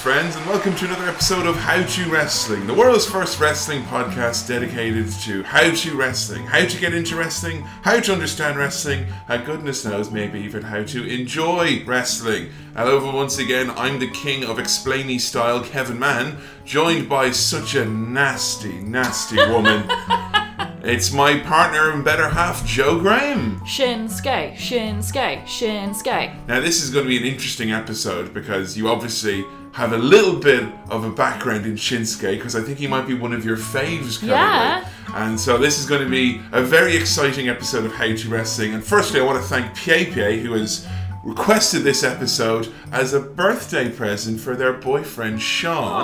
Friends, and welcome to another episode of How to Wrestling, the world's first wrestling podcast dedicated to how to wrestling, how to get into wrestling, how to understand wrestling, and goodness knows, maybe even how to enjoy wrestling. Hello, once again, I'm the king of explainy style, Kevin Mann, joined by such a nasty, nasty woman. it's my partner and better half, Joe Graham. Shinsuke, Shinsuke, Shinsuke. Now, this is going to be an interesting episode because you obviously have a little bit of a background in Shinsuke because I think he might be one of your faves currently. Yeah. And so this is going to be a very exciting episode of How to Wrestling. And firstly, I want to thank Pie Pie who has requested this episode as a birthday present for their boyfriend Sean.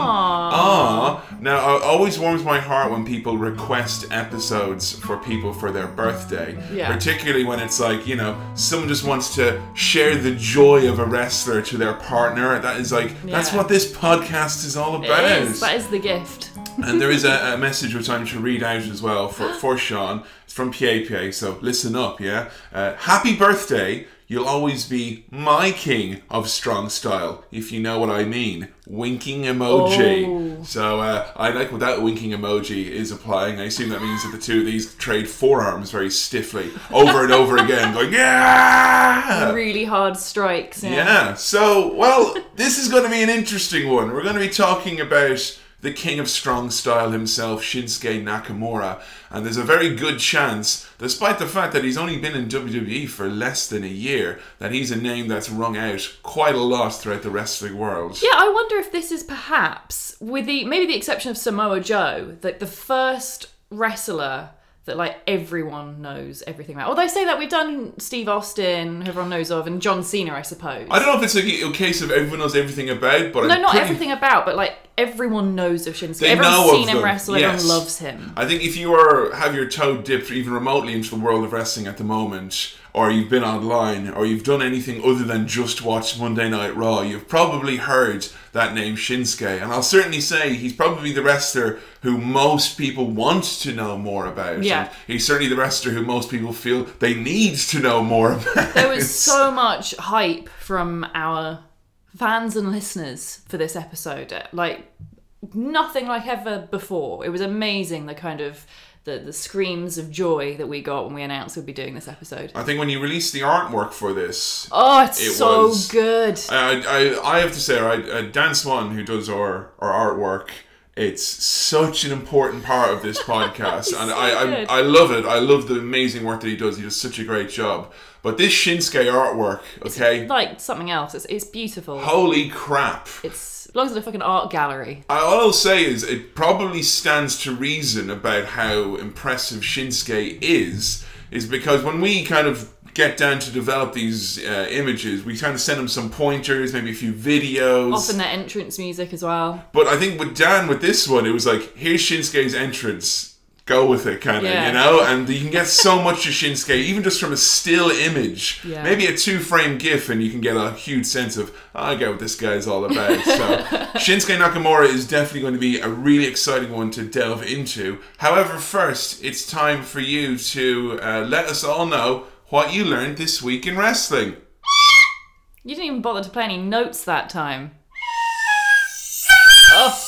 Aww. Now, it always warms my heart when people request episodes for people for their birthday. Yeah. Particularly when it's like, you know, someone just wants to share the joy of a wrestler to their partner. That is like, that's what this podcast is all about. Is. That is the gift. And there is a, a message which I'm to read out as well for, for Sean. It's from PAPA, so listen up, yeah? Uh, happy birthday. You'll always be my king of strong style, if you know what I mean. Winking emoji. Oh. So uh, I like what that winking emoji is applying. I assume that means that the two of these trade forearms very stiffly over and over again, going, yeah! Really hard strikes. Yeah. Yeah. So, well, this is going to be an interesting one. We're going to be talking about the king of strong style himself, Shinsuke Nakamura. And there's a very good chance, despite the fact that he's only been in WWE for less than a year, that he's a name that's rung out quite a lot throughout the wrestling world. Yeah, I wonder if this is perhaps, with the maybe the exception of Samoa Joe, that the first wrestler that like everyone knows everything about. Although they say that we've done Steve Austin, who everyone knows of, and John Cena, I suppose. I don't know if it's like a, case of everyone knows everything about, but no, I'm not pretty- everything about, but like everyone knows of Shinsuke. They Everyone's know of seen him them, wrestle. yes. Everyone loves him. I think if you are have your toe dipped even remotely into the world of wrestling at the moment, or you've been online, or you've done anything other than just watch Monday Night Raw, you've probably heard that name Shinsuke. And I'll certainly say he's probably the wrestler who most people want to know more about. Yeah. And he's certainly the wrestler who most people feel they need to know more about. There was so much hype from our fans and listeners for this episode. Like nothing like ever before. It was amazing the kind of the, the screams of joy that we got when we announced we'd be doing this episode. I think when you released the artwork for this, Oh, it's It so was- good. I, I, I have to say, right, uh, Dan Swan, who does our, our artwork, it's such an important part of this podcast, and so I, good. I I love it. I love the amazing work that he does. He does such a great job. But this Shinsuke artwork, okay, like something else. It's, it's beautiful. holy crap! It's belongs in a fucking art gallery. All I'll say is it probably stands to reason about how impressive Shinsuke is, is because when we kind of get down to develop these uh, images, we kind of send him some pointers, maybe a few videos. Often their entrance music as well. But I think with Dan, with this one, it was like, here's Shinsuke's entrance. Go with it, kind of, Yeah. you know? And you can get so much of Shinsuke, even just from a still image. Yeah. Maybe a two frame GIF, and you can get a huge sense of, "Oh, I get what this guy's all about. So, Shinsuke Nakamura is definitely going to be a really exciting one to delve into. However, first, it's time for you to uh, let us all know what you learned this week in wrestling. You didn't even bother to play any notes that time. Oh,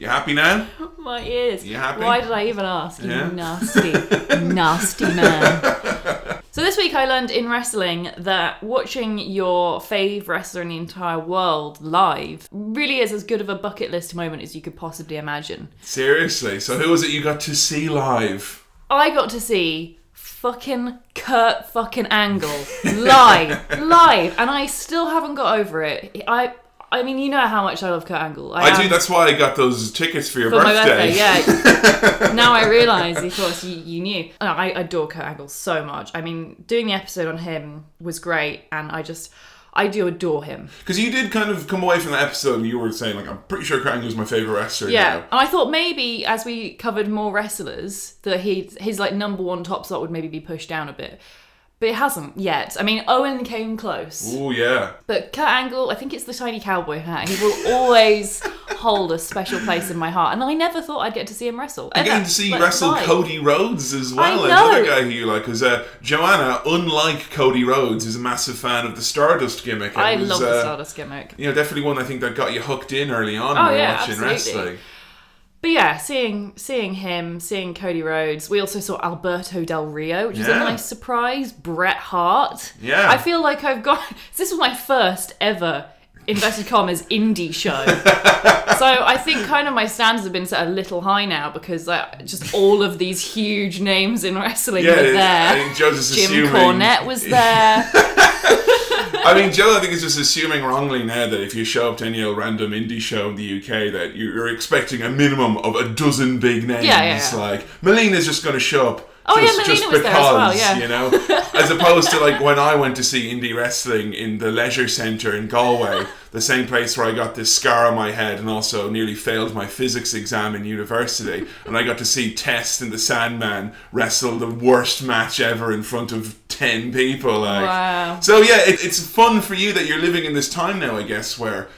You happy now? my ears. You happy? Why did I even ask? You Yeah. nasty, nasty man. So this week I learned in wrestling that watching your fave wrestler in the entire world live really is as good of a bucket list moment as you could possibly imagine. Seriously. So, who was it you got to see live? I got to see fucking Kurt fucking Angle live, live, and I still haven't got over it. I, I mean, you know how much I love Kurt Angle. I am- do. That's why I got those tickets for your for my birthday. birthday, yeah. now I realise, of course, you, you knew. I adore Kurt Angle so much. I mean, doing the episode on him was great, and I just, I do adore him. Because you did kind of come away from that episode and you were saying, like, I'm pretty sure Kurt Angle's my favourite wrestler Yeah, now. and I thought maybe as we covered more wrestlers, that he his like number one top slot would maybe be pushed down a bit. But it hasn't yet. I mean, Owen came close. Oh, yeah. But Kurt Angle, I think it's the tiny cowboy hat. He will always hold a special place in my heart. And I never thought I'd get to see him wrestle. Ever. getting to see Like, wrestle. Cody Rhodes as well, I another guy who you like. Because uh, Joanna, unlike Cody Rhodes, is a massive fan of the Stardust gimmick. and I was, love the uh, Stardust gimmick. You know, definitely one I think that got you hooked in early on Oh, when yeah, watching absolutely. wrestling. But yeah, seeing seeing him, seeing Cody Rhodes. We also saw Alberto Del Rio, which was a nice surprise. Bret Hart. Yeah. I feel like I've got. This was my first ever inverted commas indie show. so I think kind of my standards have been set a little high now because just all of these huge names in wrestling Yeah, were I there. think Joe's just Jim assuming. Cornette was there. I mean, Joe, I think is just assuming wrongly now that if you show up to any old random indie show in the UK, that you- you're expecting a minimum of a dozen big names. Yeah, yeah, yeah. Like Melina's just going to show up. Oh, yeah, just, Melina just was because, there as well, yeah. you know, as opposed to like when I went to see indie wrestling in the leisure centre in Galway, the same place where I got this scar on my head and also nearly failed my physics exam in university, and I got to see Test and the Sandman wrestle the worst match ever in front of ten people. Like, Wow. so yeah, it, it's fun for you that you're living in this time now, I guess, where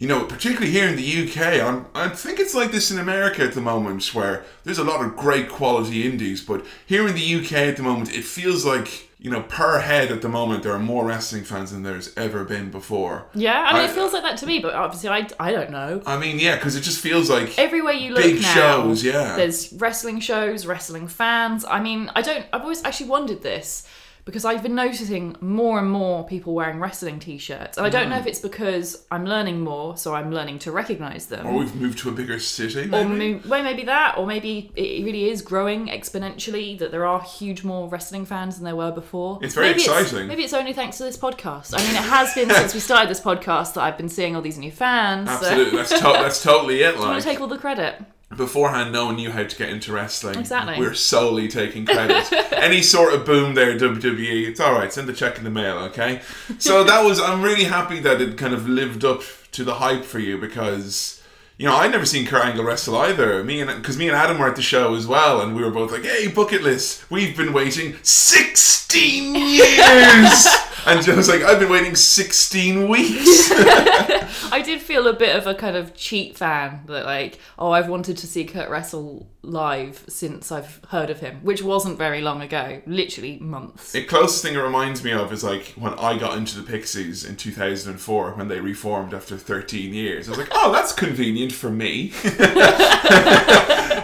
you know, particularly here in the UK, I'm, I think it's like this in America at the moment, where there's a lot of great quality indies, but here in the UK at the moment, it feels like you know, per head at the moment, there are more wrestling fans than there's ever been before. Yeah, I mean, I- it feels like that to me, but obviously, I, I don't know. I mean, yeah, because it just feels like Everywhere you look Big now, shows, yeah. There's wrestling shows, wrestling fans. I mean, I don't. I've always actually wondered this because I've been noticing more and more people wearing wrestling T-shirts, and I don't know Mm. if it's because I'm learning more, so I'm learning to recognize them. or we've moved to a bigger city. Or Maybe? well, maybe that, or maybe it really is growing exponentially. That there are huge more wrestling fans than there were before. It's very maybe exciting. maybe it's only thanks to this podcast. I mean, it has been since we started this podcast that I've been seeing all these new fans. so- Absolutely, that's to- that's totally it. I want Like to take all the credit. Beforehand, no one knew how to get into wrestling. Exactly. We're solely taking credit. Any sort of boom there, WWE, it's all right. Send the check in the mail, okay? So that was. I'm really happy that it kind of lived up to the hype for you because. You know, I'd never seen Kurt Angle wrestle either. Me and because me and Adam were at the show as well, and we were both like, "Hey, bucket list! We've been waiting sixteen years." And Joe's like, "I've been waiting sixteen weeks." I did feel a bit of a kind of cheat fan that like, oh, I've wanted to see Kurt wrestle live since I've heard of him, which wasn't very long ago, literally months. The closest thing it reminds me of is like when I got into the Pixies in 2004 when they reformed after 13 years. I was like, oh, that's convenient for me.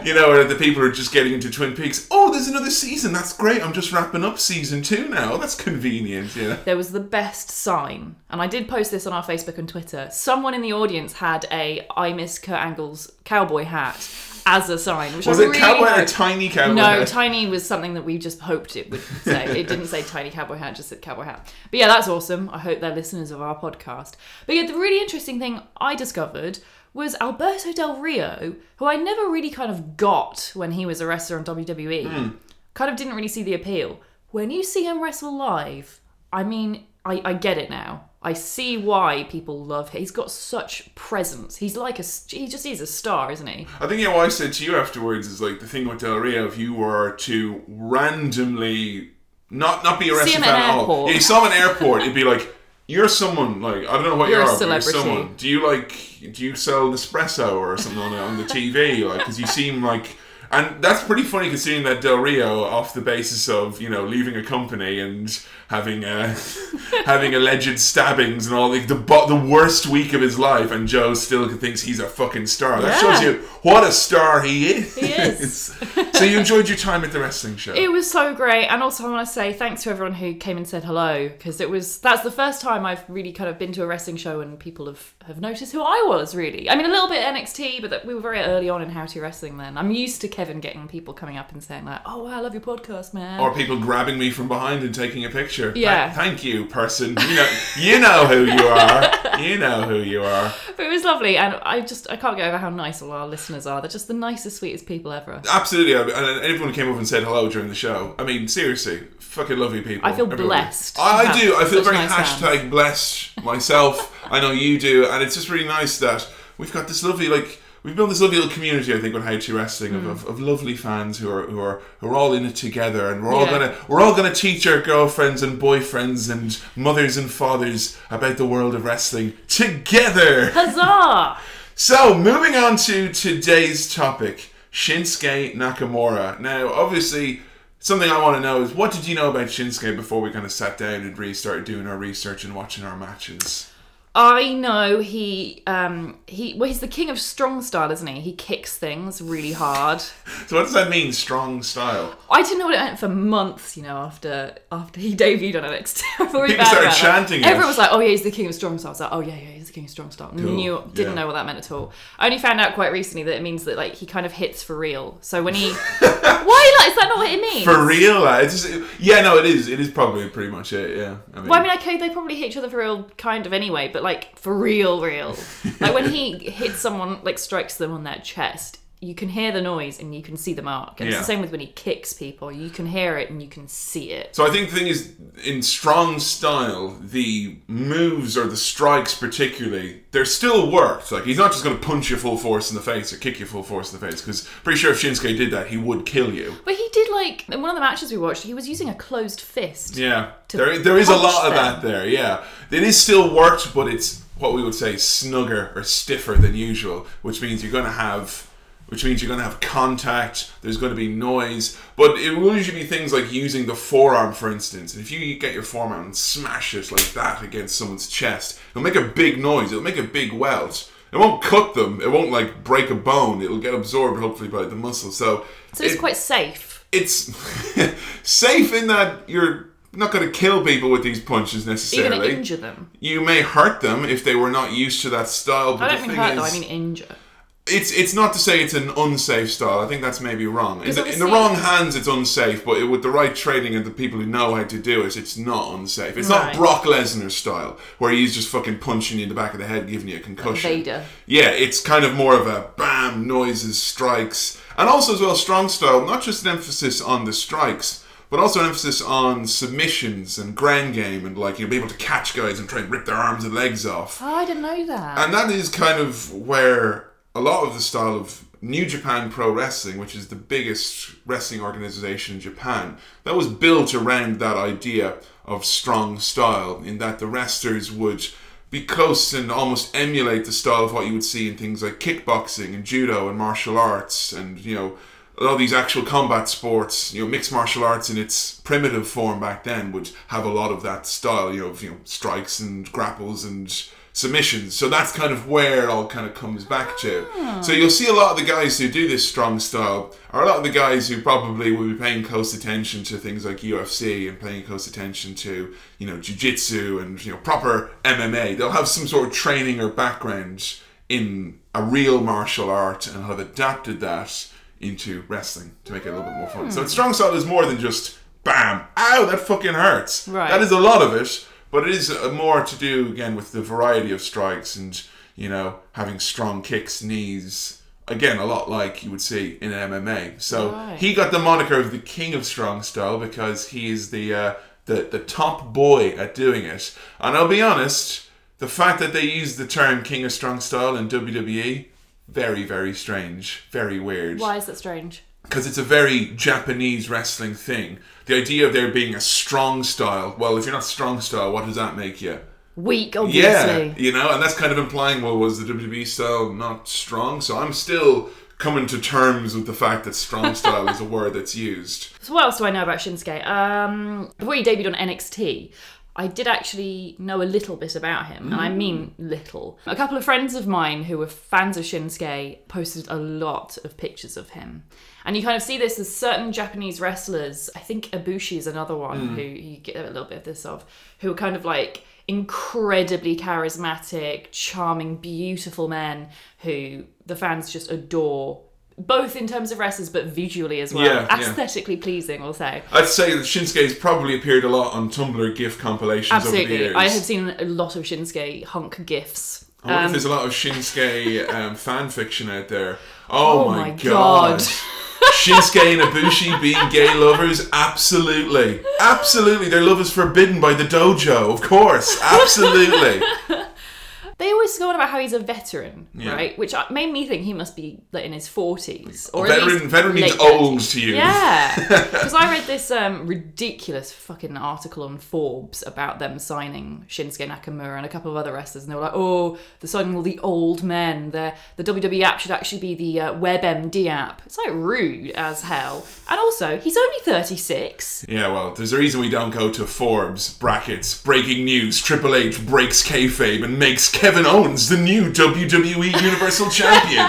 you know, or the people are just getting into Twin Peaks. Oh, there's another season. That's great. I'm just wrapping up season two now. That's convenient. Yeah. There was the best sign, and I did post this on our Facebook and Twitter. Someone in the audience had a I miss Kurt Angle's cowboy hat" as a sign, which Was I it really cowboy or tiny cowboy? No, hat? tiny was something that we just hoped it would say. It didn't say tiny cowboy hat, it just said cowboy hat. But yeah, that's awesome. I hope they're listeners of our podcast. But yeah, the really interesting thing I discovered was Alberto Del Rio, who I never really kind of got when he was a wrestler on WWE. Hmm. Kind of didn't really see the appeal. When you see him wrestle live, I mean, I, I get it now. I see why people love him. He's got such presence. He's like a, he just is a star, isn't he? I think yeah, what I said to you afterwards is like the thing with Del Rio. If you were to randomly not not be a wrestling at all, yeah, you saw him at an airport, it'd be like you're someone like I don't know what You're you are. but You're someone. Do you like? Do you sell Nespresso or something on, on the TV? Like, because you seem like. And that's pretty funny considering that Del Rio, off the basis of you know leaving a company and having uh, having alleged stabbings and all the the, the worst week of his life, and Joe still thinks he's a fucking star. That Yeah. shows you what a star he is. He is. so you enjoyed your time at the wrestling show. It was so great, and also I want to say thanks to everyone who came and said hello because it was that's the first time I've really kind of been to a wrestling show and people have have noticed who I was. Really, I mean a little bit NXT, but that we were very early on in How to Wrestling. Then I'm used to Kevin getting people coming up and saying like, "Oh, wow, I love your podcast, man." or people grabbing me from behind and taking a picture. Yeah. Th- thank you, person. You know, you know who you are. You know who you are. but it was lovely, and I just I can't get over how nice all our listeners are. They're just the nicest, sweetest people ever. Absolutely. I- And everyone came up and said hello during the show. I mean, seriously, fucking lovely people. I feel Everybody. blessed I, I do. I feel very nice hashtag blessed myself. I know you do. And it's just really nice that we've got this lovely, like, we've built this lovely little community, I think, with How to Wrestling of, hmm. of, of lovely fans who are who are who are all in it together, and we're all Yeah. gonna we're all gonna teach our girlfriends and boyfriends and mothers and fathers about the world of wrestling together. Huzzah! So, moving on to today's topic Shinsuke Nakamura. Now, obviously, something I want to know is what did you know about Shinsuke before we kind of sat down and really started doing our research and watching our matches? I know he um he well he's the king of strong style, isn't he? He kicks things really hard. So, what does that mean, strong style? I didn't know what it meant for months, you know, after after he debuted on NXT. I felt really People started that. chanting it. Everyone was like, "Oh yeah, he's the king of strong style." I was like, "Oh yeah, yeah, he's the king of strong style." Knew, didn't yeah. know what that meant at all. I only found out quite recently that it means that like he kind of hits for real. So when he, why like is that not what it means? For real? It's just, yeah, no, it is. It is probably pretty much it, yeah. I mean, Well, I mean, okay, they probably hit each other for real, kind of anyway, but like for real, real. like when he hits someone, like strikes them on their chest, you can hear the noise and you can see the mark. And Yeah. it's the same with when he kicks people. You can hear it and you can see it. So I think the thing is, in strong style, the moves or the strikes particularly, they're still worked. Like he's not just going to punch you full force in the face or kick you full force in the face. Because pretty sure if Shinsuke did that, he would kill you. But he did like in one of the matches we watched, he was using a closed fist. Yeah, there there is a lot of that there. Yeah, it is still worked, but it's what we would say snugger or stiffer than usual, which means you're going to have. Which means you're going to have contact. There's going to be noise, but it will usually be things like using the forearm, for instance. And if you get your forearm and smash it like that against someone's chest, it'll make a big noise. It'll make a big welt. It won't cut them. It won't like break a bone. It'll get absorbed hopefully by the muscle. So, So it's it- quite safe. it's safe in that you're not going to kill people with these punches You're necessarily. going to injure them. you may hurt them if they were not used to that style. But I don't mean hurt is, though, I mean injure. it's it's not to say it's an unsafe style. I think that's maybe wrong. In the, in the wrong hands, it's unsafe. But it, with the right training and the people who know how to do it, it's not unsafe. It's not Brock Lesnar style where he's just fucking punching you in the back of the head, giving you a concussion. Vader. Yeah, it's kind of more of a bam noises, strikes, and also as well strong style. Not just an emphasis on the strikes, but also an emphasis on submissions and ground game and like you know be able to catch guys and try and rip their arms and legs off. Oh, I didn't know that. And that is kind of where a lot of the style of New Japan Pro Wrestling, which is the biggest wrestling organization in Japan, that was built around that idea of strong style, in that the wrestlers would be close and almost emulate the style of what you would see in things like kickboxing and judo and martial arts and, you know, a lot of these actual combat sports, you know, mixed martial arts in its primitive form back then would have a lot of that style, you know, of, you know, strikes and grapples and submissions. So that's kind of where it all kind of comes back to. Ah. So you'll see a lot of the guys who do this strong style are a lot of the guys who probably will be paying close attention to things like UFC and paying close attention to, you know, jiu-jitsu and, you know, proper MMA. They'll have some sort of training or background in a real martial art and have adapted that into wrestling to make it a little bit more fun. So strong style is more than just bam, ow, that fucking hurts. Right. That is a lot of it, but it is uh, more to do again with the variety of strikes and you know having strong kicks, knees. Again, a lot like you would see in MMA. So Right. he got the moniker of the king of strong style because he is the uh, the the top boy at doing it. And I'll be honest, the fact that they use the term king of strong style in WWE, very very strange, very weird Why is it strange? because it's a very Japanese wrestling thing. The idea of there being a strong style. Well, if you're not strong style, what does that make you? Weak, obviously. Yeah, you know, and that's kind of implying, well, was the WWE style not strong? So I'm still coming to terms with the fact that strong style is a word that's used. So what else do I know about Shinsuke? Um, before he debuted on NXT, I did actually know a little bit about him, and I mm. mean little. A couple of friends of mine who were fans of Shinsuke posted a lot of pictures of him. And you kind of see this as certain Japanese wrestlers, I think Ibushi is another one mm. who you get a little bit of this of, who are kind of like incredibly charismatic, charming, beautiful men who the fans just adore. Both in terms of wrestlers, but visually as well. Yeah, yeah. Aesthetically pleasing, I'll say. I'd say that Shinsuke's probably appeared a lot on Tumblr GIF compilations over the Absolutely. years. I have seen a lot of Shinsuke hunk gifs. I wonder if Um, there's a lot of Shinsuke um, fan fiction out there. Oh, Oh my, my god. God. Shinsuke and Ibushi being gay lovers? Absolutely. Absolutely. Their love is forbidden by the dojo, of course. Absolutely. they always go on about how he's a veteran, Yeah. right? Which uh, made me think he must be like in his forties or veteran, veteran means old 30s. to you. Yeah, because I read this um, ridiculous fucking article on Forbes about them signing Shinsuke Nakamura and a couple of other wrestlers, and they were like, "Oh, they're signing all the old men. They're, the WWE app should actually be the uh, WebMD app." It's like rude as hell. And also, he's only thirty six. Yeah, well, there's a reason we don't go to Forbes brackets. Breaking news: Triple H breaks kayfabe and makes Kevin Owens the new WWE Universal Champion.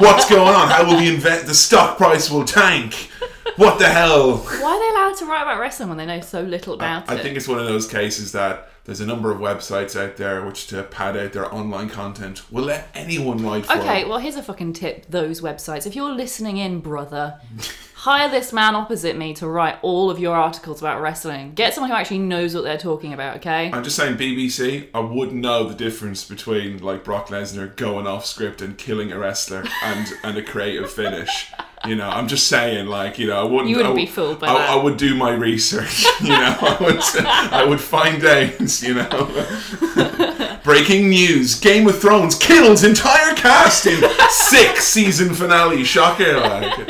What's going on? How will the invent? the stock price will tank? What the hell? Why are they allowed to write about wrestling when they know so little about I it? I think it's one of those cases that there's a number of websites out there which, to pad out their online content, will let anyone write. Okay, well, here's a fucking tip those websites. If you're listening in, brother, hire this man opposite me to write all of your articles about wrestling. Get someone who actually knows what they're talking about, okay? I'm just saying, BBC, I wouldn't know the difference between like Brock Lesnar going off script and killing a wrestler and and a creative finish. You know, I'm just saying, like, you know, I wouldn't. You wouldn't I be would- fooled by I, that. I would do my research. You know, I would. I would find out. You know, breaking news: Game of Thrones kills entire cast in six season finale. Shocker! Like.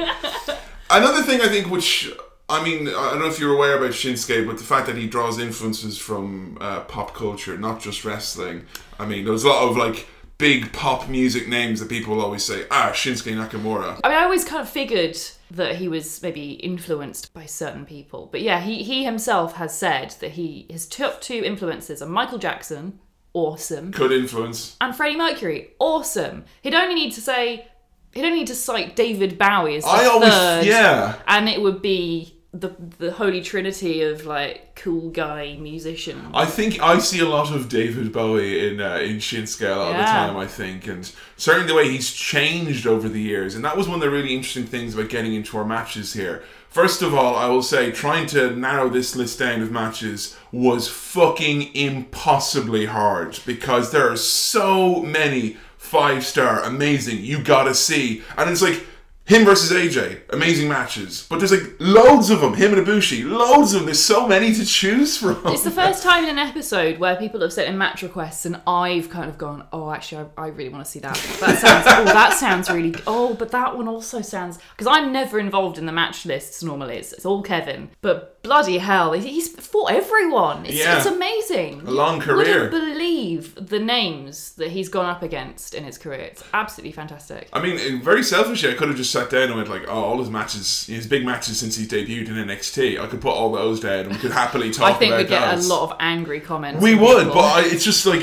Another thing I think, which I mean, I don't know if you're aware about Shinsuke, but the fact that he draws influences from uh, pop culture, not just wrestling. I mean, there's a lot of like big pop music names that people will always say, ah, Shinsuke Nakamura. I mean, I always kind of figured that he was maybe influenced by certain people. But yeah, he, he himself has said that he his top two influences are Michael Jackson, awesome, Could influence. and Freddie Mercury, awesome. He'd only need to say, he'd only need to cite David Bowie as the I always, third, yeah. and it would be the the holy trinity of like cool guy musician. I think I see a lot of David Bowie in uh, in Shinsuke a lot of the time. I think, and certainly the way he's changed over the years, and that was one of the really interesting things about getting into our matches here. First of all, I will say trying to narrow this list down of matches was fucking impossibly hard because there are so many five star amazing you gotta see, and it's like. Him versus AJ, amazing matches. But there's like loads of them. Him and Ibushi, loads of them. There's so many to choose from. It's the first time in an episode where people have sent in match requests, and I've kind of gone, "Oh, actually, I, I really want to see that. That sounds, oh, that sounds really. Oh, but that one also sounds because I'm never involved in the match lists normally. It's, it's all Kevin, but bloody hell, he's fought everyone. It's, Yeah. it's amazing. A long You career. Wouldn't believe the names that he's gone up against in his career. It's absolutely fantastic. I mean, very selfishly, I could have just sat down and went like, "Oh, all his matches, his big matches since he's debuted in NXT. I could put all those down, and we could happily talk I think we get those." a lot of angry comments. We would, people. but I, it's just like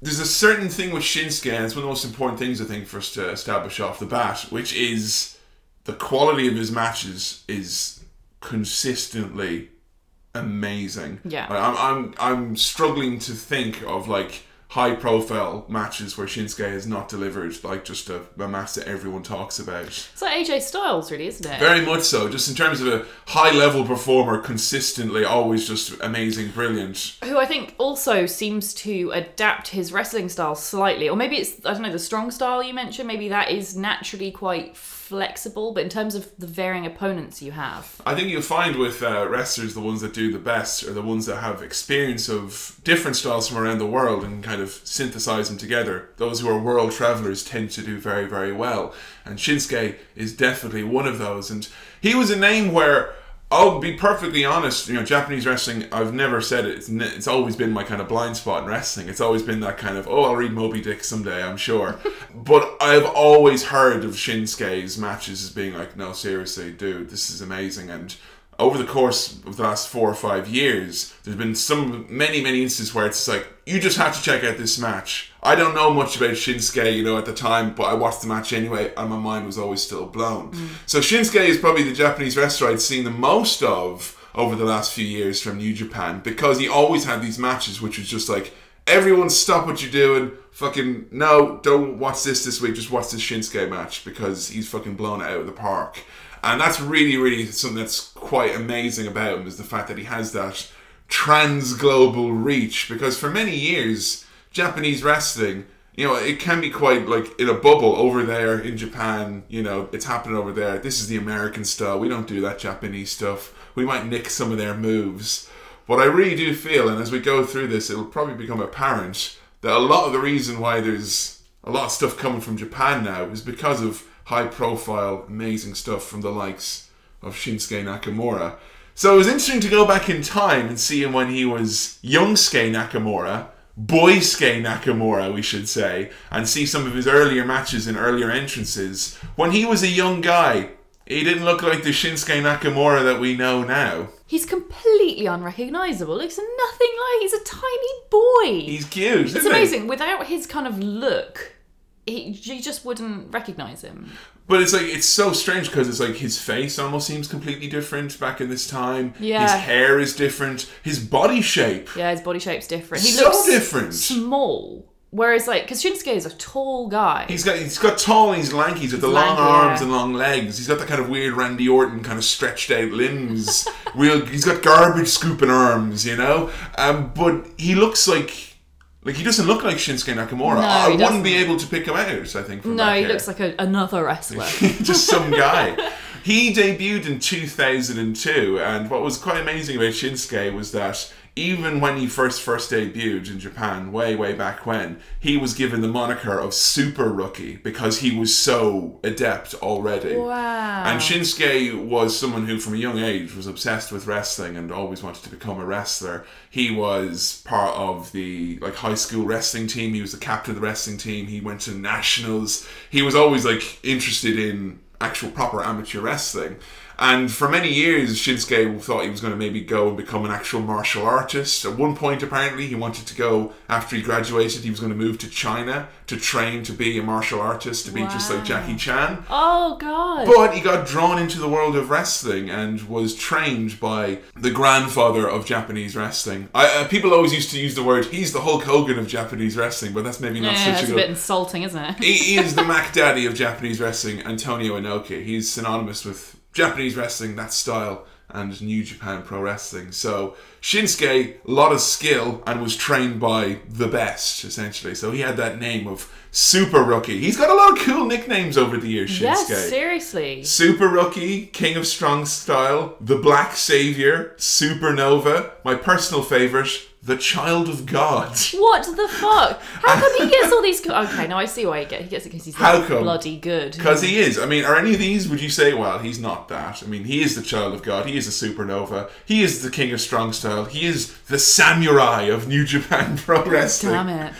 there's a certain thing with Shinsuke, and it's one of the most important things I think for us to establish off the bat, which is the quality of his matches is consistently amazing. Yeah. I- I'm I'm I'm struggling to think of like high profile matches where Shinsuke has not delivered like just a, a match that everyone talks about. it's like AJ Styles, really, isn't it? Very much so. Just in terms of a high level performer, consistently, always just amazing, brilliant. who I think also seems to adapt his wrestling style slightly, or maybe it's I don't know the strong style you mentioned. Maybe that is naturally quite flexible, but in terms of the varying opponents you have, I think you'll find with uh, wrestlers, the ones that do the best are the ones that have experience of different styles from around the world and kind of synthesize them together. Those who are world travelers tend to do very, very well. And Shinsuke is definitely one of those. And he was a name where. I'll be perfectly honest. You know, Japanese wrestling. I've never said it. It's, it's always been my kind of blind spot in wrestling. It's always been that kind of oh, I'll read Moby Dick someday. I'm sure. but I've always heard of Shinsuke's matches as being like, no, seriously, dude, this is amazing. And over the course of the last four or five years, there's been some many, many instances where it's like you just have to check out this match. I don't know much about Shinsuke, you know, at the time, but I watched the match anyway, and my mind was always still blown. Mm. So Shinsuke is probably the Japanese wrestler I'd seen the most of over the last few years from New Japan because he always had these matches, which was just like everyone stop what you're doing. Fucking no, don't watch this this week. Just watch this Shinsuke match because he's fucking blown it out of the park. And that's really, really something that's quite amazing about him is the fact that he has that trans global reach. Because for many years, Japanese wrestling, you know, it can be quite like in a bubble over there in Japan. You know, it's happening over there. This is the American style. We don't do that Japanese stuff. We might nick some of their moves. But I really do feel, and as we go through this, it'll probably become apparent that a lot of the reason why there's a lot of stuff coming from Japan now is because of high profile, amazing stuff from the likes of Shinsuke Nakamura. So it was interesting to go back in time and see him when he was Youngsuke Nakamura, Boysuke Nakamura, we should say, and see some of his earlier matches and earlier entrances. When he was a young guy, he didn't look like the Shinsuke Nakamura that we know now. He's completely unrecognizable. Looks nothing like he's a tiny boy. He's cute. it's amazing. Without his kind of look, he, you just wouldn't recognize him. But it's like it's so strange because it's like his face almost seems completely different back in this time. Yeah. His hair is different. His body shape. Yeah, his body shape's different. He So looks different. small. Whereas, like, because Shinsuke is a tall guy. He's got he's got tall and he's lanky. He's got the long lanky, arms yeah. and long legs. He's got that kind of weird Randy Orton kind of stretched out limbs. Real, he's got garbage scooping arms, you know. Um, but he looks like like he doesn't look like Shinsuke Nakamura. No, I wouldn't be doesn't. able to pick him out. I think. From no, he here. looks like a, another wrestler. just some guy. He debuted in 2002, and what was quite amazing about Shinsuke was that even when he first first debuted in Japan, way way back when, he was given the moniker of Super Rookie because he was so adept already. wow. And Shinsuke was someone who, from a young age, was obsessed with wrestling and always wanted to become a wrestler. He was part of the like high school wrestling team. He was the captain of the wrestling team. He went to nationals. He was always like interested in actual proper amateur wrestling. And for many years, Shinsuke thought he was going to maybe go and become an actual martial artist. At one point, apparently, he wanted to go after he graduated. He was going to move to China to train to be a martial artist, to be just like Jackie Chan. oh, God. But he got drawn into the world of wrestling and was trained by the grandfather of Japanese wrestling. I, uh, people always used to use the word "he's the Hulk Hogan of Japanese wrestling," but that's maybe not yeah, such that's a a good. bit insulting, isn't it? he is the Mac Daddy of Japanese wrestling, Antonio Inoki. He's synonymous with Japanese wrestling, that style, and New Japan Pro Wrestling. So Shinsuke, a lot of skill, and was trained by the best, essentially. So he had that name of Super Rookie. He's got a lot of cool nicknames over the years, Shinsuke. yes, seriously. Super Rookie, King of Strong Style, The Black Savior, Supernova, my personal favourite, The Child of God. What the fuck? How come he gets all these? Co- okay, now I see why he gets. He gets it because he's How come? bloody good. Because he is. I mean, are any of these, would you say, well, he's not that? I mean, he is the Child of God, he is a Supernova, he is the King of Strong Style, he is the Samurai of New Japan Pro Wrestling. Damn it!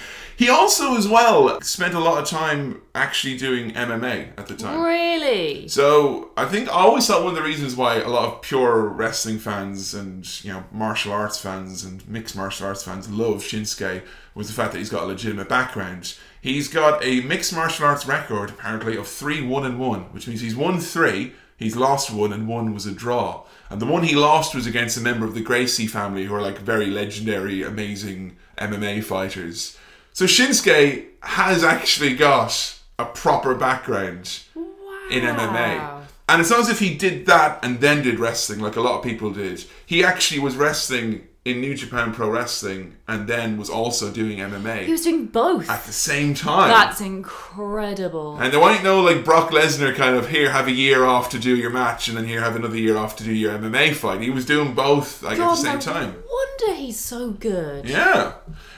He also, as well, spent a lot of time actually doing MMA at the time. Really? So I think I always thought one of the reasons why a lot of pure wrestling fans and you know martial arts fans and mixed martial arts fans love Shinsuke was the fact that he's got a legitimate background. He's got a mixed martial arts record apparently of three one and one, which means he's won three, he's lost one, and one was a draw. And the one he lost was against a member of the Gracie family, who are like very legendary, amazing MMA fighters. So Shinsuke has actually got a proper background in MMA. And it's not as if he did that and then did wrestling like a lot of people did. He actually was wrestling in New Japan Pro Wrestling and then was also doing MMA He was doing both. at the same time. That's incredible. and there ain't no like Brock Lesnar kind of here have a year off to do your match and then here have another year off to do your MMA fight. He was doing both like at the God, same no time. wonder he's so good. Yeah.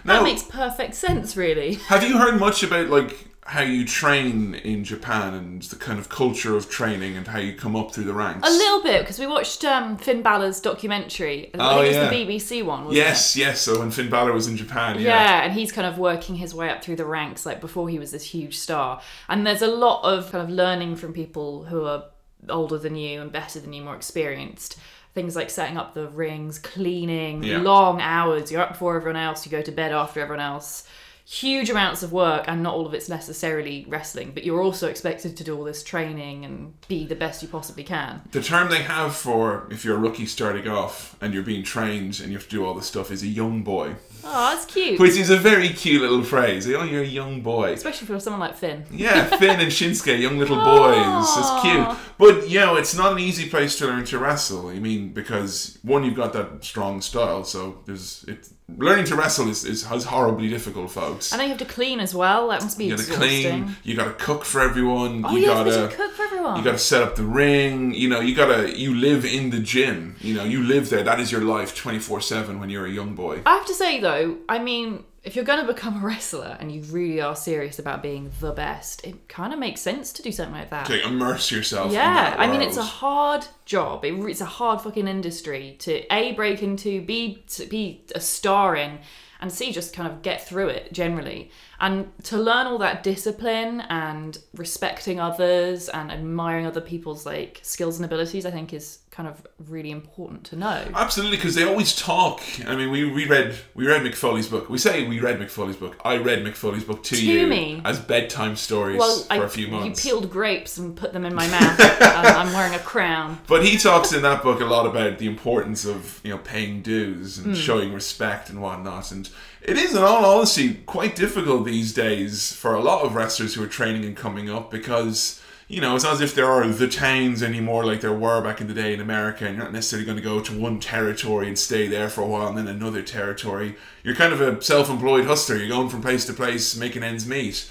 That makes perfect sense, really. have you heard much about like how you train in Japan and the kind of culture of training and how you come up through the ranks? A little bit because we watched um, Finn Balor's documentary. I Oh, think yeah. it was the BBC one. Wasn't Yes, yes. So when Finn Balor was in Japan, yeah. Yeah, and he's kind of working his way up through the ranks, like before he was this huge star. And there's a lot of kind of learning from people who are older than you and better than you, more experienced. Things like setting up the rings, cleaning, Yeah. long hours. You're up before everyone else. You go to bed after everyone else. Huge amounts of work, and not all of it's necessarily wrestling. But you're also expected to do all this training and be the best you possibly can. The term they have for if you're a rookie starting off and you're being trained and you have to do all this stuff is a young boy, Oh, that's cute. which is a very cute little phrase. Oh, you're a young boy. Especially for someone like Finn. Yeah, Finn and Shinsuke, young little boys. It's cute. But, you know, it's not an easy place to learn to wrestle. I mean, because, one, you've got that strong style, so there's. It, learning to wrestle is, is, is horribly difficult, folks. And I you have to clean as well. That must be You gotta exhausting. clean, you gotta cook for everyone, Oh you yeah, gotta. you cook for everyone. You got to set up the ring. You know, you gotta. You live in the gym. You know, you live there. That is your life, twenty four seven. When you're a young boy. I have to say though, I mean, if you're going to become a wrestler and you really are serious about being the best, it kind of makes sense to do something like that. To immerse yourself. in Yeah, I mean it's a hard job. It, it's a hard fucking industry to a break into, b to be a star in, and c just kind of get through it generally. And to learn all that discipline and respecting others and admiring other people's like skills and abilities, I think is kind of really important to know. Absolutely, because they always talk. I mean, we, we read we read Mick Foley's book. We say we read Mick Foley's book. I read Mick Foley's book to, To you me. as bedtime stories Well, for I, a few months. you peeled grapes and put them in my mouth. and I'm wearing a crown. But he talks in that book a lot about the importance of you know paying dues and hmm. showing respect and whatnot. And it is, in all honesty, quite difficult these days for a lot of wrestlers who are training and coming up because you know it's not as if there are the towns anymore like there were back in the day in America. And you're not necessarily going to go to one territory and stay there for a while and then another territory. You're kind of a self-employed hustler. You're going from place to place making ends meet.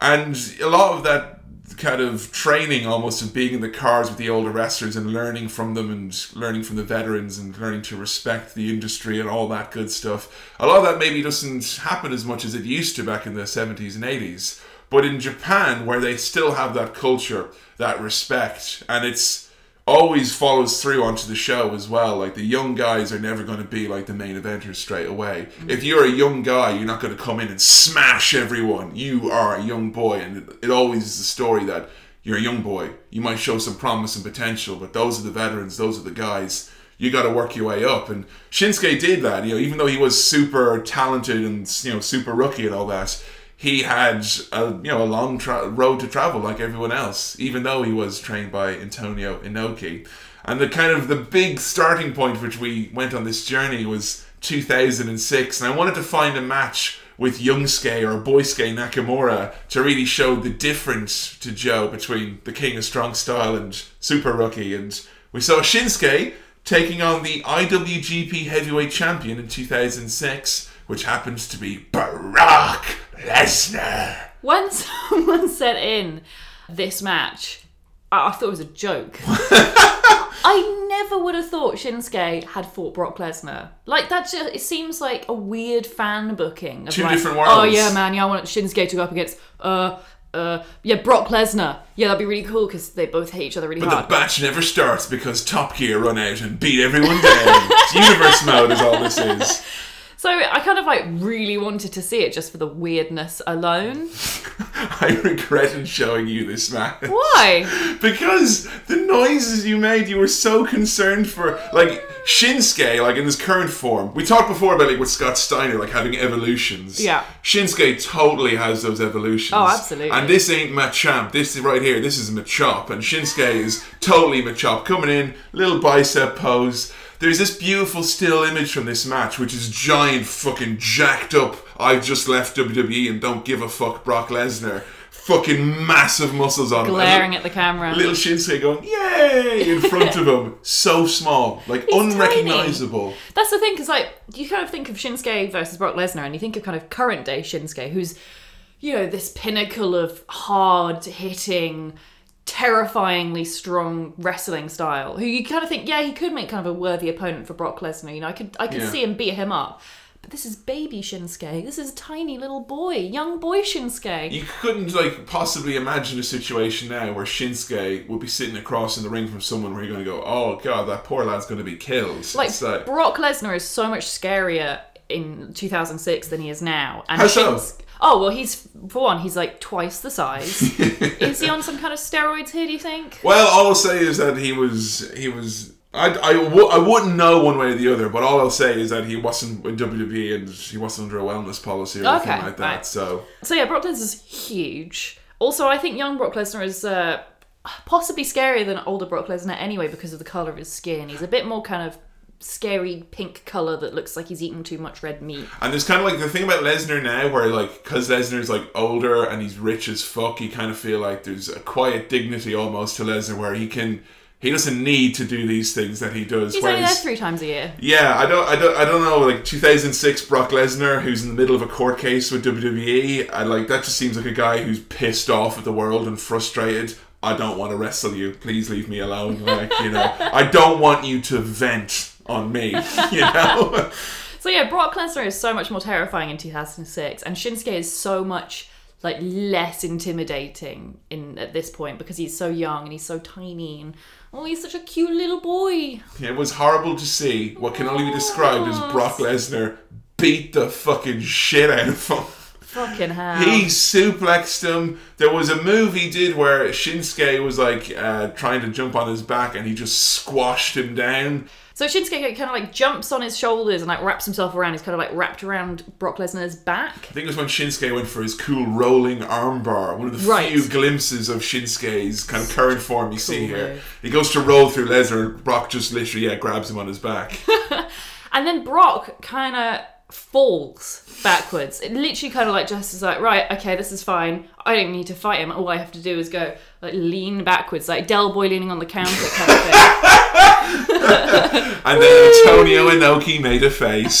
And a lot of that kind of training almost of being in the cars with the older wrestlers and learning from them and learning from the veterans and learning to respect the industry and all that good stuff. A lot of that maybe doesn't happen as much as it used to back in the 70s and 80s. But in Japan, where they still have that culture, that respect, and it's always follows through onto the show as well. Like the young guys are never going to be like the main eventers straight away. Mm-hmm. If you're a young guy, you're not going to come in and smash everyone. You are a young boy, and it, it always is the story that you're a young boy. You might show some promise and potential, but those are the veterans. Those are the guys. You got to work your way up, and Shinsuke did that. You know, even though he was super talented and you know super rookie and all that he had a you know a long tra- road to travel like everyone else, even though he was trained by Antonio Inoki. And the kind of the big starting point which we went on this journey was 2006, and I wanted to find a match with Youngsuke or Boysuke Nakamura to really show the difference to Joe between the King of Strong Style and Super Rookie. And we saw Shinsuke taking on the IWGP Heavyweight Champion in 2006, which happens to be Brock Lesnar. When someone sent in this match, I, I thought it was a joke. I never would have thought Shinsuke had fought Brock Lesnar. Like that, just, it seems like a weird fan booking. Of Two like, different worlds. Oh yeah, man, yeah, I want Shinsuke to go up against uh uh yeah Brock Lesnar. Yeah, that'd be really cool because they both hate each other really But hard. the batch never starts because Top Gear run out and beat everyone down. universe mode is all this is. So I kind of like really wanted to see it just for the weirdness alone. I regretted showing you this match. Why? Because the noises you made, you were so concerned for like Shinsuke, like in his current form. We talked before about like with Scott Steiner, like having evolutions. Yeah. Shinsuke totally has those evolutions. Oh, absolutely. And this ain't Machamp. This is right here. This is Machop, and Shinsuke is totally Machop. Coming in, little bicep pose. There's this beautiful still image from this match, which is giant, fucking jacked up. I've just left WWE and don't give a fuck. Brock Lesnar, fucking massive muscles on him. Glaring at the camera. Little Shinsuke going, yay, in front of him. So small, like He's unrecognizable. That's the thing, because like you kind of think of Shinsuke versus Brock Lesnar, and you think of kind of current day Shinsuke, who's you know this pinnacle of hard hitting, terrifyingly strong wrestling style. Who you kind of think, yeah, he could make kind of a worthy opponent for Brock Lesnar. You know, I could I could Yeah. see him beat him up. But this is baby Shinsuke. This is tiny little boy, young boy Shinsuke. You couldn't like possibly imagine a situation now where Shinsuke would be sitting across in the ring from someone where you're going to go, oh god, that poor lad's going to be killed. like like- Brock Lesnar is so much scarier in 2006 than he is now. And How so? Oh well, he's for one, he's like twice the size. is he on some kind of steroids here? Do you think? well, all I'll say is that he was he was. I, I, w- I wouldn't know one way or the other, but all I'll say is that he wasn't in WWE and he wasn't under a wellness policy or anything like that. right. So So yeah, Brock Lesnar's huge. Also, I think young Brock Lesnar is uh, possibly scarier than older Brock Lesnar anyway because of the color of his skin. He's a bit more kind of scary pink color that looks like he's eaten too much red meat. And there's kind of like the thing about Lesnar now, where like because Lesnar's like older and he's rich as fuck, you kind of feel like there's a quiet dignity almost to Lesnar, where he can he doesn't need to do these things that he does. He's only there three times a year. yeah, I don't, I don't, I don't know. Like 2006, Brock Lesnar, who's in the middle of a court case with WWE, I like that. Just seems like a guy who's pissed off at the world and frustrated. I don't want to wrestle you. Please leave me alone. Like you know, I don't want you to vent on me. You know. So yeah, Brock Lesnar is so much more terrifying in 2006, and Shinsuke is so much like less intimidating in at this point because he's so young and he's so tiny and oh, he's such a cute little boy. It was horrible to see what can only be described as Brock Lesnar beat the fucking shit out of him. Fucking hell. He suplexed him. There was a move he did where Shinsuke was like uh, trying to jump on his back and he just squashed him down. So Shinsuke kind of like jumps on his shoulders and like wraps himself around. He's kind of like wrapped around Brock Lesnar's back. I think it was when Shinsuke went for his cool rolling armbar. One of the Right. few glimpses of Shinsuke's kind of current form you see here. move. He goes to roll through Lesnar. and Brock just literally yeah grabs him on his back. And then Brock kind of falls backwards. It literally kind of like just is like, right, okay, this is fine. I don't need to fight him. All I have to do is go like lean backwards, like Del Boy leaning on the counter kind of thing. And then Antonio Inoki made a face.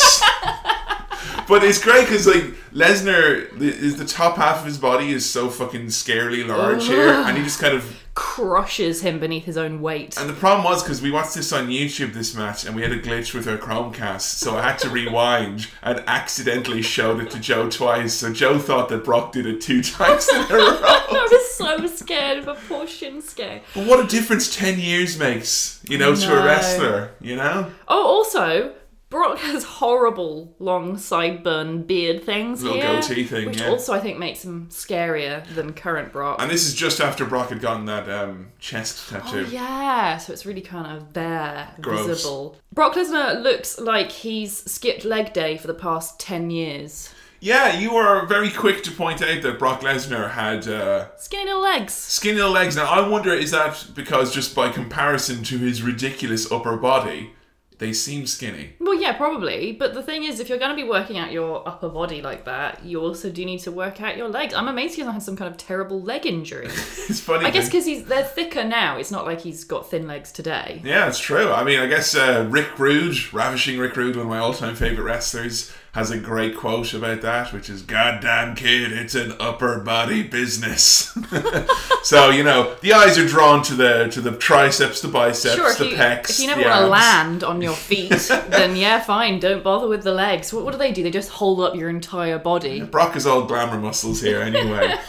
but it's great because like Lesnar, is the top half of his body is so fucking scarily large here, and he just kind of. Crushes him beneath his own weight. And the problem was because we watched this on YouTube this match, and we had a glitch with our Chromecast, so I had to rewind and accidentally showed it to Joe twice. So Joe thought that Brock did it two times in a row. I was so scared of a poor Shinsuke. But what a difference ten years makes, you know, to a wrestler, you know. Oh, also, Brock has horrible long sideburn beard things Little here, goatee thing, which yeah. also I think makes him scarier than current Brock. And this is just after Brock had gotten that um, chest tattoo. Oh, yeah, so it's really kind of bare, Gross. visible. Brock Lesnar looks like he's skipped leg day for the past 10 years. Yeah, you were very quick to point out that Brock Lesnar had uh, Skinny little legs. skinny little legs. Now, I wonder is that because just by comparison to his ridiculous upper body, they seem skinny? Well, yeah, probably. But the thing is, if you're going to be working out your upper body like that, you also do need to work out your legs. I'm amazed he hasn't had some kind of terrible leg injury. It's funny. I guess because he's they're thicker now. It's not like he's got thin legs today. yeah, it's true. I mean, I guess uh, Rick Rude, ravishing Rick Rude, one of my all-time favorite wrestlers, has a great quote about that, which is "Goddamn kid, it's an upper body business." so you know, the eyes are drawn to the to the triceps, the biceps, Sure, the you, pecs. if you never want to land on your feet, then yeah, fine. Don't bother with the legs. What, what do they do? They just hold up your entire body. Brock is all glamour muscles here anyway.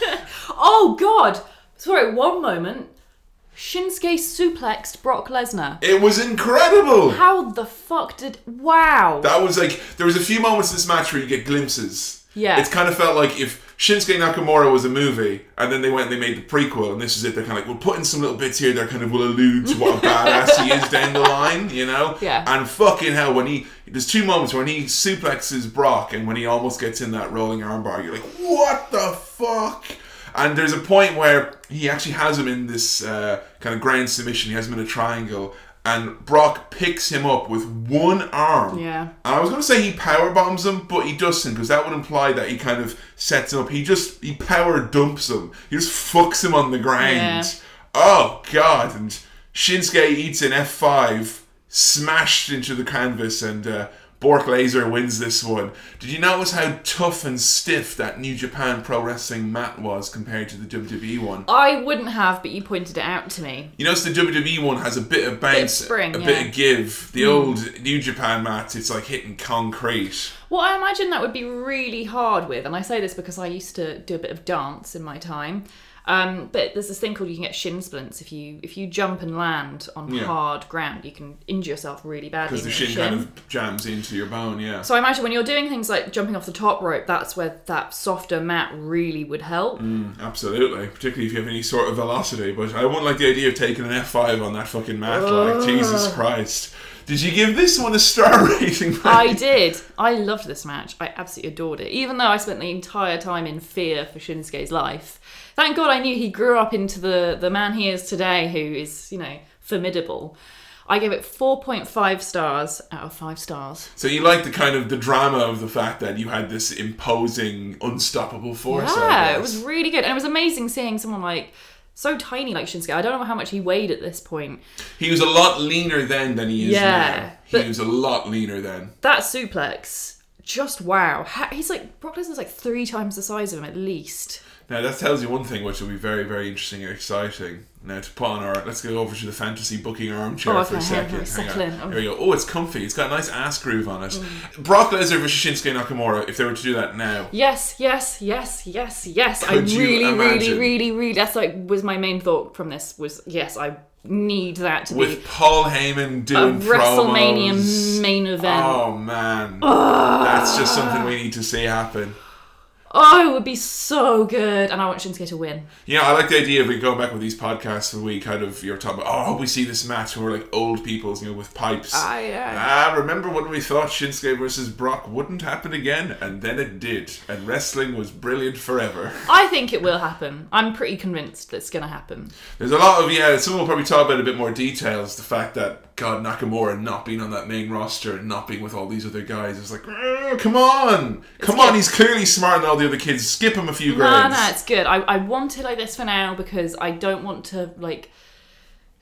Oh God! Sorry, one moment. Shinsuke suplexed Brock Lesnar. it was incredible. How the fuck did? Wow. That was like there was a few moments in this match where you get glimpses. Yeah. It's kind of felt like if Shinsuke Nakamura was a movie, and then they went and they made the prequel, and this is it. They're kind of like, we'll put in some little bits here that kind of will allude to what a badass he is down the line, you know? Yeah. And fucking hell, when he there's two moments when he suplexes Brock, and when he almost gets in that rolling armbar, you're like, what the fuck? And there's a point where he actually has him in this uh, kind of ground submission. He has him in a triangle, and Brock picks him up with one arm. Yeah. And I was going to say he power bombs him, but he doesn't because that would imply that he kind of sets him up. He just he power dumps him. He just fucks him on the ground. Yeah. Oh god! And Shinsuke eats an F five, smashed into the canvas, and uh, Bork Laser wins this one. Did you notice how tough and stiff that New Japan Pro Wrestling mat was compared to the WWE one? I wouldn't have, but you pointed it out to me. You notice the WWE one has a bit of bounce, spring, a yeah. bit of give. The hmm. old New Japan mat, it's like hitting concrete. Well, I imagine that would be really hard with, and I say this because I used to do a bit of dance in my time. Um, but there's this thing called you can get shin splints if you if you jump and land on Yeah. hard ground, you can injure yourself really badly. Because the in shin kind of jams into your bone, yeah. So I imagine when you're doing things like jumping off the top rope, that's where that softer mat really would help. Mm. Absolutely, particularly if you have any sort of velocity. But I wouldn't like the idea of taking an F5 on that fucking mat. Like, Jesus Christ. Did you give this one a star rating? I did. I loved this match. I absolutely adored it. Even though I spent the entire time in fear for Shinsuke's life. Thank God I knew he grew up into the, the man he is today, who is, you know, formidable. I gave it 4.5 stars out of 5 stars. So you like the kind of the drama of the fact that you had this imposing, unstoppable force. Yeah, it was really good. And it was amazing seeing someone like so tiny like Shinsuke. I don't know how much he weighed at this point. He was a lot leaner then than he is Yeah, now. He was a lot leaner then. That suplex just wow. He's like Brock Lesnar's like three times the size of him at least. Now that tells you one thing, which will be very, very interesting and exciting. Now to put on our, let's go over to the fantasy booking armchair Oh, for a second. hang on. Oh. There we go. Oh, it's comfy. It's got a nice ass groove on it. Mm. Brock Lesnar versus Shinsuke Nakamura. If they were to do that now, Yes, yes, yes, yes, yes. Could I really, really, really, really. That's like was my main thought from this. Was yes, I need that to be with be Paul Heyman a doing WrestleMania promos. main event. Oh man, that's just something we need to see happen. Oh, it would be so good, and I want Shinsuke to win. You know, I like the idea of we go back with these podcasts and we kind of you're talking about. Oh, I hope we see this match when we're like old peoples, you know, with pipes. Ah, yeah. Ah, remember when we thought Shinsuke versus Brock wouldn't happen again, and then it did, and wrestling was brilliant forever. I think it will happen. I'm pretty convinced that's going to happen. There's a lot of yeah. Someone will probably talk about a bit more details. The fact that God Nakamura not being on that main roster and not being with all these other guys is like, "Mm, come on, come on. good. He's clearly smarter than all the other kids. Skip him a few No, grades. no, it's good. I, I want it like this for now because I don't want to like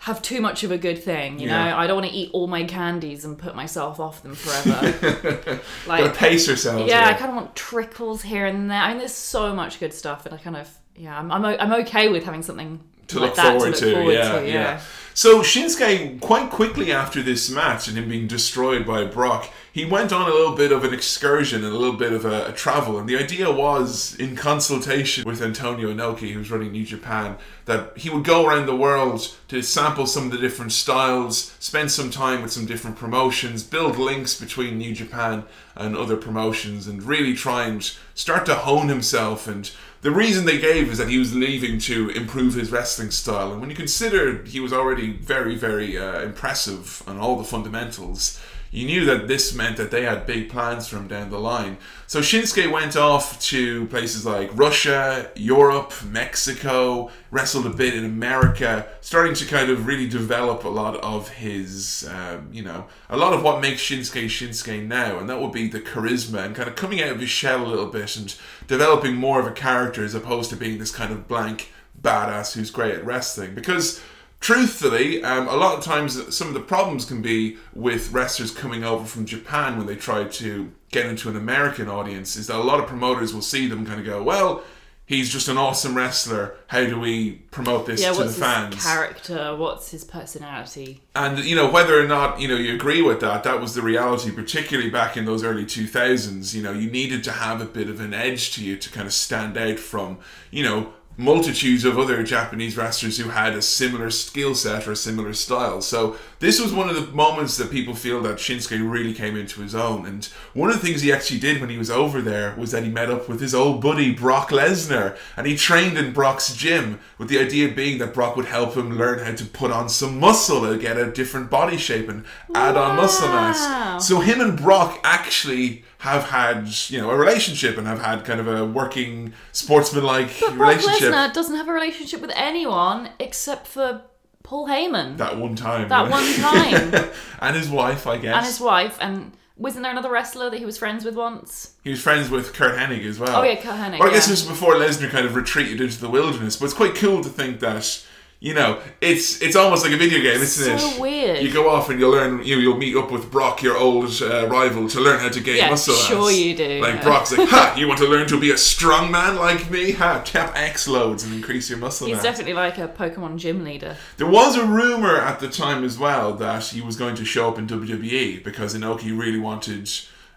have too much of a good thing. You Yeah. know, I don't want to eat all my candies and put myself off them forever. Gotta like, pace yourselves. yeah, I kind of want trickles here and there. I mean, there's so much good stuff, and I kind of yeah, I'm I'm, I'm okay with having something to like look that forward to to. look forward yeah, to. yeah, So Shinsuke, quite quickly after this match and him being destroyed by Brock, he went on a little bit of an excursion and a little bit of a, a travel. And the idea was, in consultation with Antonio Inoki, who's running New Japan, that he would go around the world to sample some of the different styles, spend some time with some different promotions, build links between New Japan and other promotions, and really try and start to hone himself and the reason they gave is that he was leaving to improve his wrestling style, and when you consider he was already very, very uh, impressive on all the fundamentals, you knew that this meant that they had big plans for him down the line. So Shinsuke went off to places like Russia, Europe, Mexico, wrestled a bit in America, starting to kind of really develop a lot of his, um, you know, a lot of what makes Shinsuke Shinsuke now, and that would be the charisma and kind of coming out of his shell a little bit and developing more of a character as opposed to being this kind of blank badass who's great at wrestling. Because truthfully, um, a lot of times some of the problems can be with wrestlers coming over from Japan when they try to get into an American audience is that a lot of promoters will see them kind of go, well, he's just an awesome wrestler. How do we promote this Yeah, to the fans? character? What's his personality? And you know whether or not you know you agree with that, that was the reality, particularly back in those early two thousands. You know, you needed to have a bit of an edge to you to kind of stand out from you know multitudes of other Japanese wrestlers who had a similar skill set or a similar style. So this was one of the moments that people feel that Shinsuke really came into his own. And one of the things he actually did when he was over there was that he met up with his old buddy Brock Lesnar and he trained in Brock's gym with the idea being that Brock would help him learn how to put on some muscle and get a different body shape and add on muscle mass. So him and Brock actually have had, you know, a relationship and have had kind of a working sportsmanlike But Brock relationship. Lesnar doesn't have a relationship with anyone except for Paul Heyman. that one time. That one time. and his wife, I guess. and his wife. And wasn't there another wrestler that he was friends with once? He was friends with Curt Hennig as well. Oh, yeah, Curt Hennig, Well, I guess yeah. this was before Lesnar kind of retreated into the wilderness, but it's quite cool to think that. You know, it's it's almost like a video game, isn't it? It's so weird. You go off and you'll learn. You you'll meet up with Brock, your old uh, rival, to learn how to gain muscle. Yeah, muscle. sure you do, Like yeah. Brock's like, ha! You want to learn to be a strong man like me? Ha! Tap X loads and increase your muscle He's mass. definitely like a Pokemon gym leader. There was a rumor at the time as well that he was going to show up in WWE because Inoki really wanted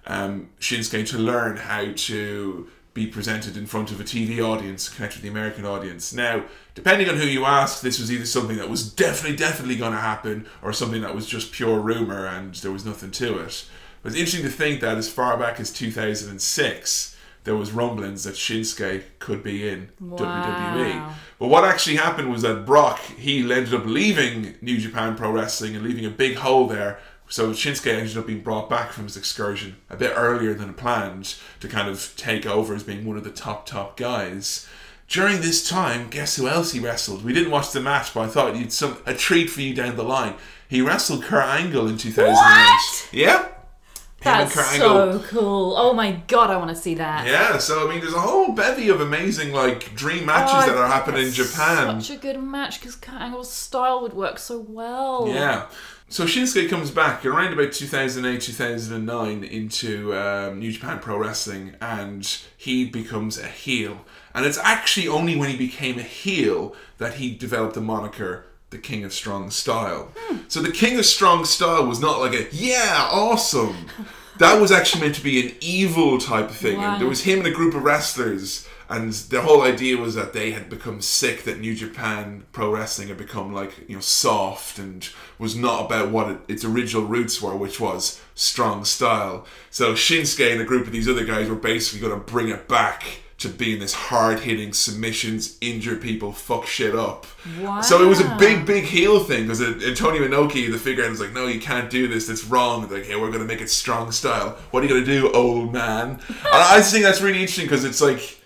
um, Shinsuke to learn how to be presented in front of a TV audience, connect with the American audience. Now, depending on who you ask, this was either something that was definitely, definitely going to happen or something that was just pure rumor and there was nothing to it. But it's interesting to think that as far back as 2006, there was rumblings that Shinsuke could be in WWE. But what actually happened was that Brock, he ended up leaving New Japan Pro Wrestling and leaving a big hole there. So Shinsuke ended up being brought back from his excursion a bit earlier than planned to kind of take over as being one of the top, top guys. During this time, guess who else he wrestled? We didn't watch the match, but I thought you'd some a treat for you down the line. He wrestled Kurt Angle in 2008. What? Yeah. Him That's Kurt Angle. so cool. Oh my god, I want to see that. Yeah, so I mean, there's a whole bevy of amazing like dream matches Oh, that are happening in Japan. Such a good match because Kurt Angle's style would work so well. Yeah. So Shinsuke comes back around about 2008, 2009 into um, New Japan Pro Wrestling and he becomes a heel. And it's actually only when he became a heel that he developed the moniker the King of Strong Style. So the King of Strong Style was not like a, yeah, awesome. That was actually meant to be an evil type of thing. Wow. And there was him and a group of wrestlers and the whole idea was that they had become sick that New Japan Pro Wrestling had become like you know soft and was not about what it, its original roots were, which was strong style. So Shinsuke and a group of these other guys were basically going to bring it back to being this hard hitting submissions, injure people, fuck shit up. wow. So it was a big, big heel thing because Antonio Inoki, the figurehead, was like, "No, you can't do this. That's wrong." Like, "Hey, we're going to make it strong style. What are you going to do, old man?" and I just think that's really interesting because it's like,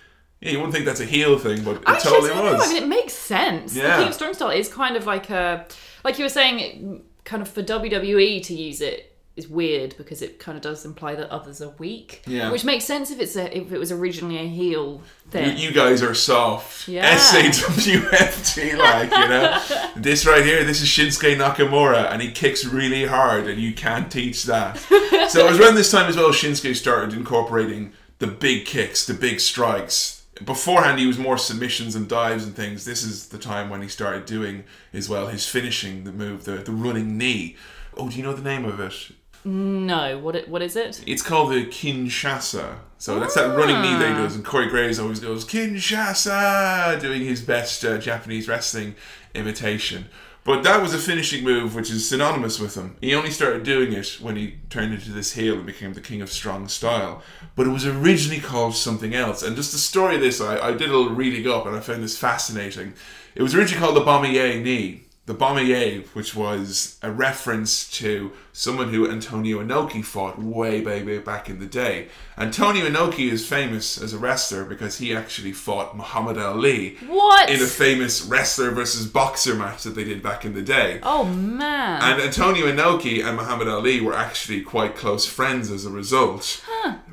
yeah, you wouldn't think that's a heel thing, but it Actually, totally I don't know. was. I mean, it makes sense. Yeah. The King of Strong Style is kind of like a, like you were saying, kind of for WWE to use it is weird because it kind of does imply that others are weak. Yeah. Which makes sense if it's a, if it was originally a heel You, thing. you guys are soft. Yeah. SAWFT, like, you know. this right here, this is Shinsuke Nakamura, and he kicks really hard, and you can't teach that. so it was around this time as well, Shinsuke started incorporating the big kicks, the big strikes. Beforehand, he was more submissions and dives and things. This is the time when he started doing, as well, his finishing, the move, the, the running knee. Oh, do you know the name of it? no, what it, what is it? It's called the Kinshasa. So that's that running knee that he does, and Corey Graves always goes Kinshasa, doing his best uh, Japanese wrestling imitation. But that was a finishing move which is synonymous with him. He only started doing it when he turned into this heel and became the king of strong style. But it was originally called something else. And just the story of this, I, I did a little reading up and I found this fascinating. It was originally called the Bomaye knee. The Bomaye, which was a reference to someone who Antonio Inoki fought way, way, way back in the day. Antonio Inoki is famous as a wrestler because he actually fought Muhammad Ali What? in a famous wrestler versus boxer match that they did back in the day. oh man. And Antonio Inoki and Muhammad Ali were actually quite close friends as a result.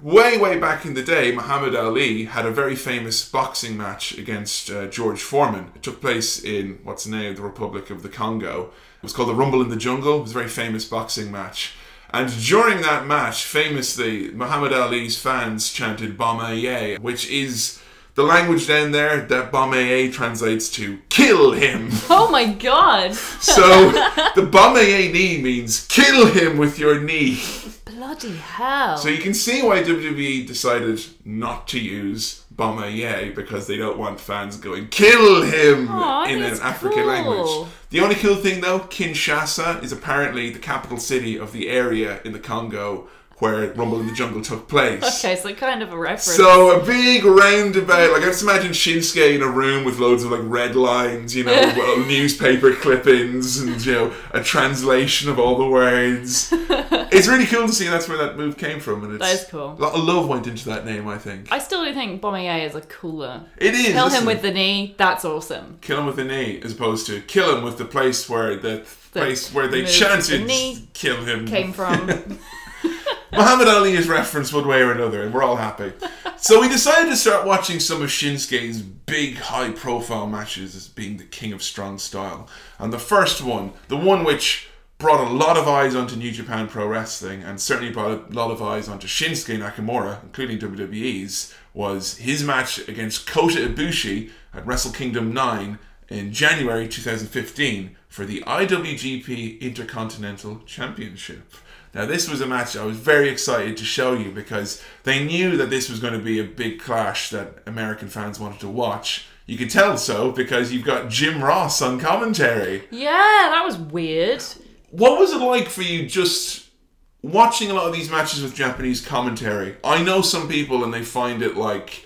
Way, way back in the day, Muhammad Ali had a very famous boxing match against uh, George Foreman. It took place in what's now the Republic of the Congo. It was called the Rumble in the Jungle. It was a very famous boxing match. And during that match, famously, Muhammad Ali's fans chanted Bomaye, which is the language down there that Bomaye translates to kill him. oh my god. So the Bomaye knee means kill him with your knee. Bloody hell. So you can see why WWE decided not to use Bomaye because they don't want fans going kill him Aw, I in an African cool. language. The only cool thing though, Kinshasa is apparently the capital city of the area in the Congo where Rumble in the Jungle took place. okay, so kind of a reference. So a big roundabout, like I just imagine Shinsuke in a room with loads of like red lines, you know, newspaper clippings, and you know a translation of all the words. it's really cool to see that's where that move came from, and it's That is cool. A lot of love went into that name, I think. I still do think Bomaye is a cooler. it is. Kill listen, him with the knee. That's awesome. kill him with the knee, as opposed to kill him with the place where the, The place where they chanted the kill him Came from. Muhammad Ali is referenced one way or another, and we're all happy. So we decided to start watching some of Shinsuke's big, high-profile matches as being the king of strong style. And the first one, the one which brought a lot of eyes onto New Japan Pro Wrestling, and certainly brought a lot of eyes onto Shinsuke Nakamura, including WWE's, was his match against Kota Ibushi at Wrestle Kingdom 9 in January 2015 for the IWGP Intercontinental Championship. Now, this was a match I was very excited to show you because they knew that this was going to be a big clash that American fans wanted to watch. You can tell so because you've got Jim Ross on commentary. yeah, that was weird. What was it like for you just watching a lot of these matches with Japanese commentary? I know some people and they find it like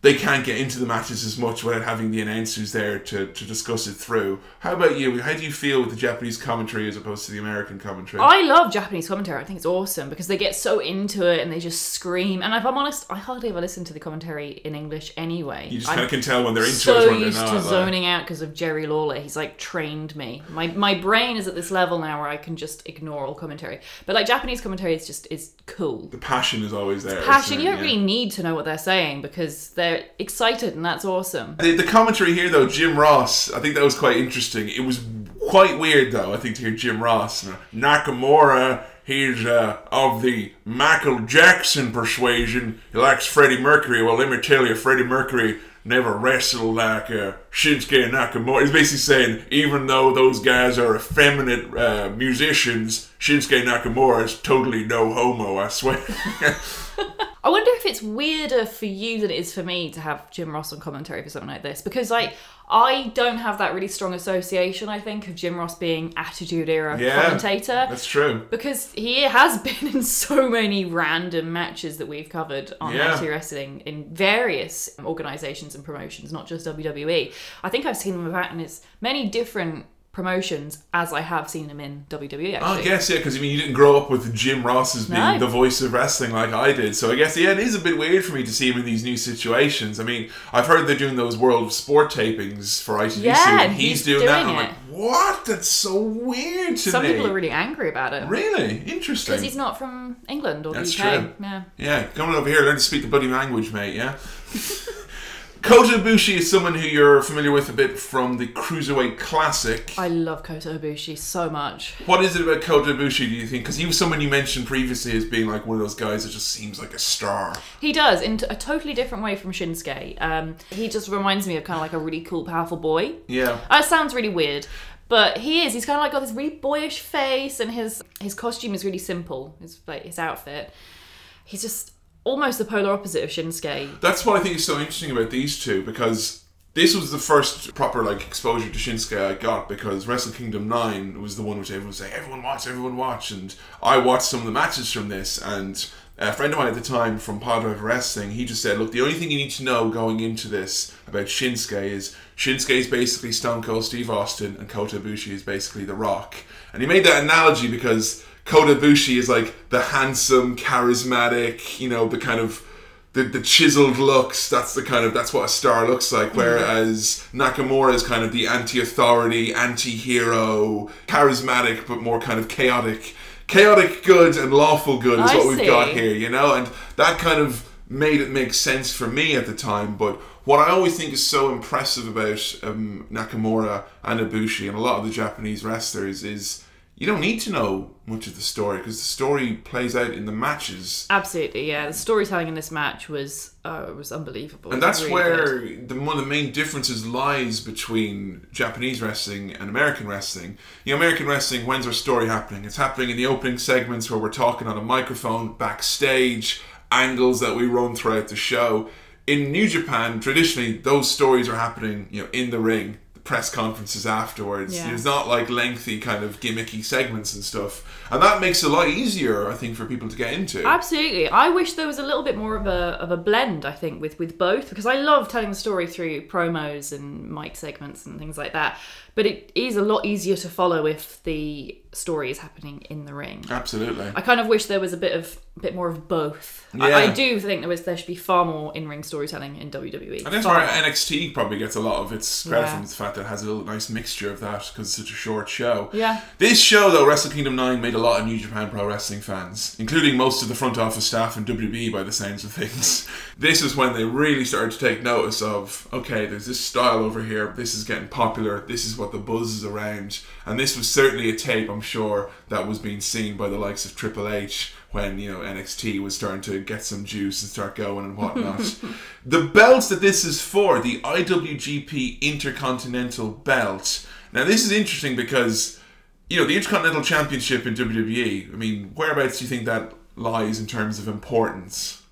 they can't get into the matches as much without having the announcers there to, to discuss it through. How about you? How do you feel with the Japanese commentary as opposed to the American commentary? I love Japanese commentary. I think it's awesome because they get so into it and they just scream. And if I'm honest, I hardly ever listen to the commentary in English anyway. you just kind of can tell when they're into it so used to zoning out because of Jerry Lawler. He's like trained me. My my brain is at this level now where I can just ignore all commentary. But like Japanese commentary is just is cool. the passion is always there. Passion. You don't Yeah. really need to know what they're saying because they're excited and that's awesome. The, the commentary here, though, Jim Ross, I think that was quite interesting. It was quite weird though. I think to hear Jim Ross Nakamura. He's uh, of the Michael Jackson persuasion. He likes Freddie Mercury. Well, let me tell you, Freddie Mercury never wrestled like uh, Shinsuke Nakamura. He's basically saying, even though those guys are effeminate uh, musicians, Shinsuke Nakamura is totally no homo, I swear. I wonder if it's weirder for you than it is for me to have Jim Ross on commentary for something like this because like I don't have that really strong association. I think of Jim Ross being Attitude Era Yeah. commentator That's true. because he has been in so many random matches that we've covered on Yeah. NXT Wrestling in various organizations and promotions, not just WWE. I think I've seen him about in as many different promotions as I have seen him in WWE. Oh, I guess, yeah, because I mean, you didn't grow up with Jim Ross as being No. the voice of wrestling like I did. So I guess, yeah, it is a bit weird for me to see him in these new situations. I mean, I've heard they're doing those World of Sport tapings for ITV Yeah, soon, and he's, he's doing, that. doing I'm like, what? That's so weird to some me. people are really angry about it really interesting. because he's not from England or That's the UK. true. Yeah. Yeah, come on over here, learn to speak the bloody language, mate, yeah? Kota Ibushi is someone who you're familiar with a bit from the Cruiserweight Classic. I love Kota Ibushi so much. What is it about Kota Ibushi, do you think? Because he was someone you mentioned previously as being like one of those guys that just seems like a star. He does in a totally different way from Shinsuke. Um, he just reminds me of kind of like a really cool, powerful boy. Yeah. That sounds really weird, but he is. He's kind of like got this really boyish face, and his his costume is really simple. His like his outfit. He's just almost the polar opposite of Shinsuke. That's what I think is so interesting about these two because this was the first proper like exposure to Shinsuke I got because Wrestle Kingdom 9 was the one which everyone was saying, everyone watch, everyone watch. And I watched some of the matches from this and a friend of mine at the time from Podrive Wrestling, he just said, look, the only thing you need to know going into this about Shinsuke is Shinsuke is basically Stone Cold Steve Austin and Kota Ibushi is basically The Rock. And he made that analogy because Kota Ibushi is like the handsome, charismatic, you know, the kind of the, the chiseled looks that's the kind of that's what a star looks like whereas nakamura is kind of the anti-authority anti-hero charismatic but more kind of chaotic chaotic good and lawful good is I what we've got here you know and that kind of made it make sense for me at the time but what I always think is so impressive about um, Nakamura and Ibushi and a lot of the Japanese wrestlers is you don't need to know much of the story because the story plays out in the matches Absolutely, yeah. The storytelling in this match was uh, was unbelievable. And that's really where good. the, one of the main differences lies between Japanese wrestling and American wrestling. You know, American wrestling, when's our story happening? It's happening in the opening segments where we're talking on a microphone, backstage, angles that we run throughout the show. In New Japan, traditionally, those stories are happening, you know, in the ring, press conferences afterwards. Yeah. It's not like lengthy kind of gimmicky segments and stuff. And that makes it a lot easier, I think, for people to get into. Absolutely. I wish there was a little bit more of a of a blend, I think, with with both because I love telling the story through promos and mic segments and things like that. But it is a lot easier to follow if the story is happening in the ring. Absolutely. I kind of wish there was a bit of a bit more of both. Yeah. I, I do think there was there should be far more in ring storytelling in WWE. And that's more. NXT probably gets a lot of its credit Yeah. from the fact that it has a little nice mixture of that because it's such a short show. Yeah. This show, though, Wrestle Kingdom 9, made a lot of New Japan Pro Wrestling fans, including most of the front office staff and WWE by the sounds of things. This is when they really started to take notice of okay, there's this style over here, this is getting popular, this is what the buzz is around. And this was certainly a tape, I'm sure, that was being seen by the likes of Triple H when you know NXT was starting to get some juice and start going and whatnot. the belts that this is for, the IWGP Intercontinental Belt. Now this is interesting because you know the Intercontinental Championship in WWE. I mean, whereabouts do you think that lies in terms of importance?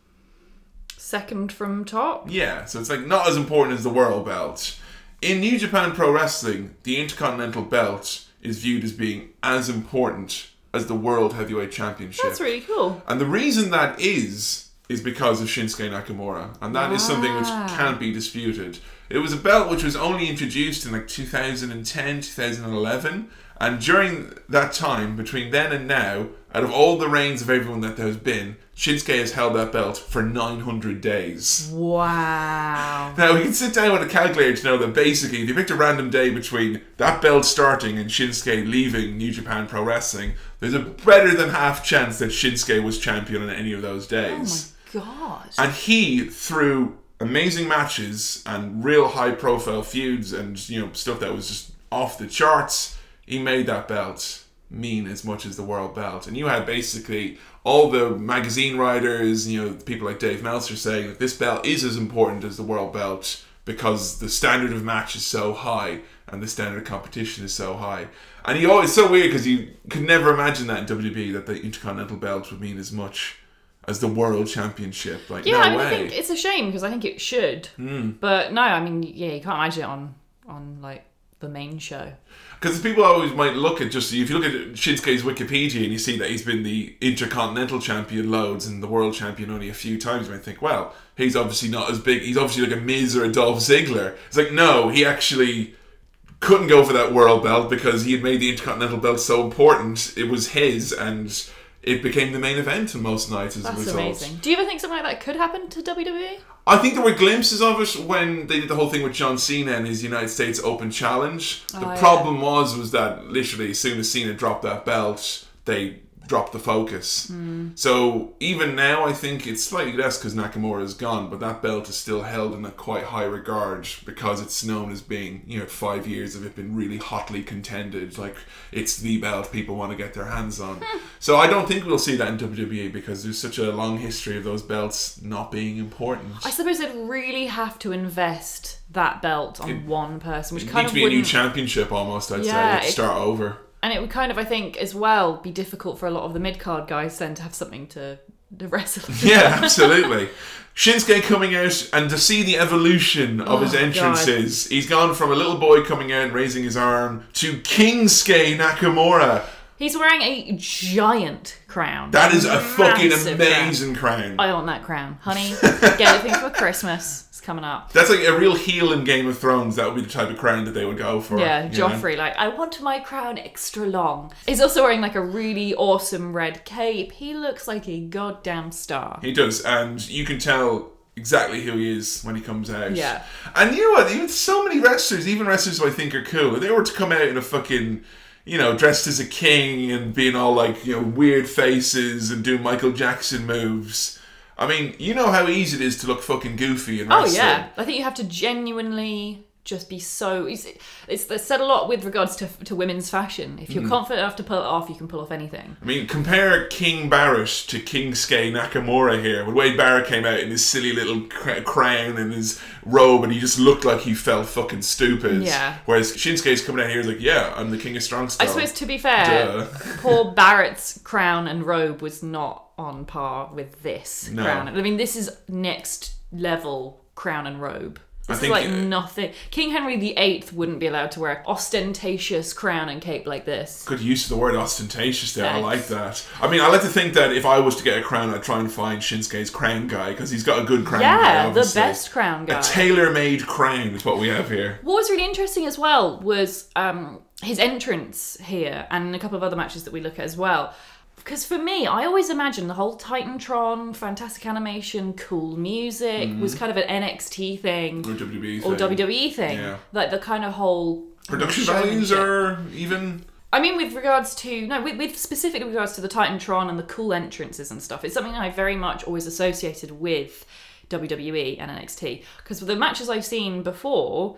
Second from top. Yeah, so it's like not as important as the World Belt. In New Japan Pro Wrestling, the Intercontinental Belt is viewed as being as important as the World Heavyweight Championship. That's really cool. And the reason that is is because of Shinsuke Nakamura, and that is something which Ah. can't be disputed. It was a belt which was only introduced in like 2010, 2011, and during that time, between then and now, out of all the reigns of everyone that there has been, Shinsuke has held that belt for 900 days. Wow. Now, we can sit down with a calculator to know that basically, if you picked a random day between that belt starting and Shinsuke leaving New Japan Pro Wrestling, there's a better than half chance that Shinsuke was champion on any of those days. Oh my god. And he, through amazing matches and real high profile feuds and, you know, stuff that was just off the charts, he made that belt mean as much as the world belt. And you had basically all the magazine writers, you know, people like Dave Meltzer saying that this belt is as important as the world belt because the standard of match is so high and the standard of competition is so high. And he always so weird because you could never imagine that in WWE that the Intercontinental belt would mean as much as the World Championship. Like Yeah, no I mean. I think it's a shame because I think it should. Hmm. But no, I mean, yeah, you can't imagine it on on like the main show. Because people always might look at just if you look at Shinsuke's Wikipedia and you see that he's been the Intercontinental Champion loads and the World Champion only a few times, you might think, well, he's obviously not as big. He's obviously like a Miz or a Dolph Ziggler. It's like no, he actually couldn't go for that World Belt because he had made the Intercontinental belt so important. It was his, and it became the main event on most nights as a That's result. amazing. Do you ever think something like that could happen to? WWE? I think there were glimpses of it when they did the whole thing with John Cena and his United States Open Challenge. The Oh, yeah. problem was was that literally as soon as Cena dropped that belt, they dropped the focus. Hmm. So even now, I think it's slightly less because Nakamura is gone, but that belt is still held in a quite high regard because it's known as being you know five years of it been really hotly contended. Like it's the belt people want to get their hands on. Hmm. so I don't think we'll see that in WWE because there's such a long history of those belts not being important. I suppose they'd really have to invest that belt on one person, which It kind of to be a new championship almost, I'd Yeah, say. it- Start over. And it would kind of, I think, as well, be difficult for a lot of the mid card guys then to have something to, to wrestle. Yeah, absolutely. Shinsuke coming out and to see the evolution of his Oh, entrances. He's gone from a little boy coming out and raising his arm to Kingsuke Nakamura. He's wearing a giant crown. That is a fucking Massive crown. amazing crown. I want that crown, honey. Get it for Christmas. Coming up. That's like a real heel in Game of Thrones. That would be the type of crown that they would go for. Yeah, you know? Joffrey, like, I want my crown extra long. He's also wearing like a really awesome red cape. He looks like a goddamn star. He does, and you can tell exactly who he is when he comes out. Yeah. And you know what? Even so many wrestlers, even wrestlers who I think are cool, if they were to come out in a fucking, you know, dressed as a king and being all like, you know, weird faces and doing Michael Jackson moves. I mean, you know how easy it is to look fucking goofy in Oh yeah, I think you have to genuinely just be so. It's, it's, it's said a lot with regards to to women's fashion. If you're Hmm. confident enough to pull it off, you can pull off anything. I mean, compare King Barrett to King Kingsuke Nakamura here. When Wade Barrett came out in his silly little crown and his robe, and he just looked like he felt fucking stupid. Yeah. Whereas Shinsuke's coming out here, he's like, "Yeah, I'm the king of strong I suppose to be fair, poor Barrett's crown and robe was not on par with this No. crown. I mean, this is next level crown and robe. This is think, like uh, nothing. King Henry VIII wouldn't be allowed to wear ostentatious crown and cape like this. Good use of the word ostentatious there. I like that. I mean, I like to think that if I was to get a crown, I'd try and find Shinsuke's crown guy because he's got a good crown guy. Yeah, the best crown guy. A tailor-made crown is what we have here. What was really interesting as well was um, his entrance here and a couple of other matches that we look at as well. Because for me, I always imagined the whole Titantron, fantastic animation, cool music was kind of an NXT thing Or WWE or thing. WWE thing. Yeah. Like the kind of whole Production values are even. I mean, with regards to no, with, with specifically with regards to the Titantron and the cool entrances and stuff, it's something I very much always associated with WWE and NXT because the matches I've seen before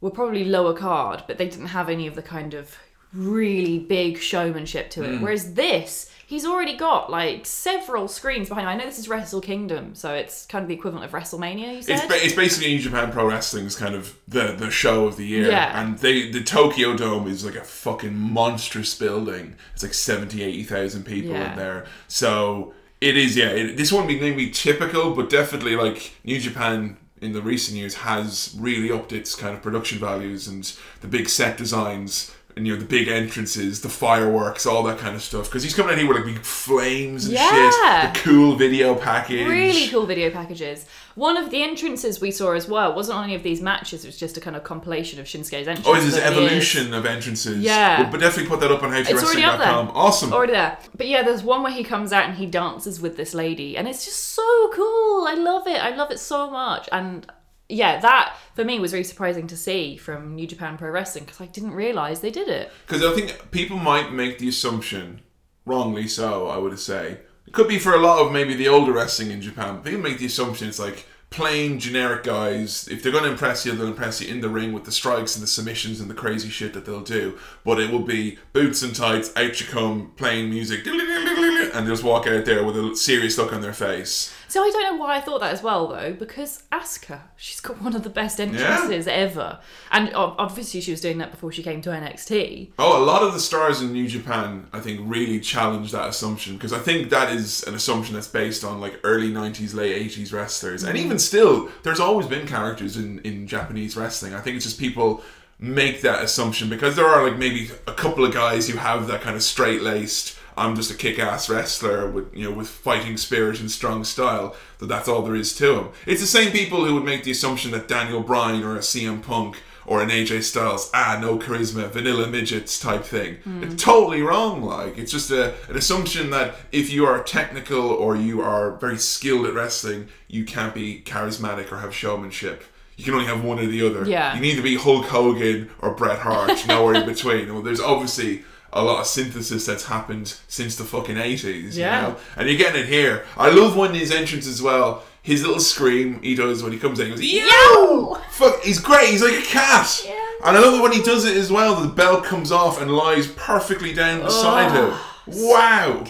were probably lower card, but they didn't have any of the kind of really big showmanship to Mm. it. Whereas this, he's already got like several screens behind him. I know this is Wrestle Kingdom, so it's kind of the equivalent of WrestleMania. You It's, said. ba- it's basically New Japan Pro Wrestling's kind of the the show of the year, Yeah. and they the Tokyo Dome is like a fucking monstrous building. It's like 70, 80,000 people Yeah. in there. So it is, yeah. It, this won't be maybe typical, but definitely like New Japan in the recent years has really upped its kind of production values and the big set designs. And you know the big entrances, the fireworks, all that kind of stuff. Because he's coming out here with like big flames and Yeah. shit, the cool video package. Really cool video packages. One of the entrances we saw as well wasn't on any of these matches. It was just a kind of compilation of Shinsuke's entrance. Oh, this is over the evolution of entrances. Yeah. We'll, but definitely put that up on already up there. howtowrestling.com. Awesome. Already there. But yeah, there's one where he comes out and he dances with this lady, and it's just so cool. I love it. I love it so much. And yeah, that for me was really surprising to see from New Japan Pro Wrestling because I didn't realize they did it. Because I think people might make the assumption, wrongly so, I would say. It could be for a lot of maybe the older wrestling in Japan, people make the assumption it's like plain generic guys. If they're going to impress you, they'll impress you in the ring with the strikes and the submissions and the crazy shit that they'll do. But it will be boots and tights, out you come, playing music, and they'll just walk out there with a serious look on their face. So I don't know why I thought that as well though, because Asuka, she's got one of the best entrances ever, and ob- obviously she was doing that before she came to NXT. Oh, a lot of the stars in New Japan, I think, really challenge that assumption because I think that is an assumption that's based on like early '90s, late '80s wrestlers, and even still, there's always been characters in in Japanese wrestling. I think it's just people make that assumption because there are like maybe a couple of guys who have that kind of straight laced. I'm just a kick-ass wrestler with you know with fighting spirit and strong style. That that's all there is to him. It's the same people who would make the assumption that Daniel Bryan or a CM Punk or an AJ Styles, ah, no charisma, vanilla midgets type thing. It's totally wrong. Like it's just a, an assumption that if you are technical or you are very skilled at wrestling, you can't be charismatic or have showmanship. You can only have one or the other. Yeah. You need to be Hulk Hogan or Bret Hart, nowhere in between. Well, there's obviously a lot of synthesis that's happened since the fucking 80s, Yeah. you know? And you're getting it here. I love when his entrance as well. His little scream he does when he comes in, he goes, Yo! Fuck, he's great. He's like a cat. Yeah. And I love it when he does it as well. The belt comes off and lies perfectly down beside oh, him. Wow.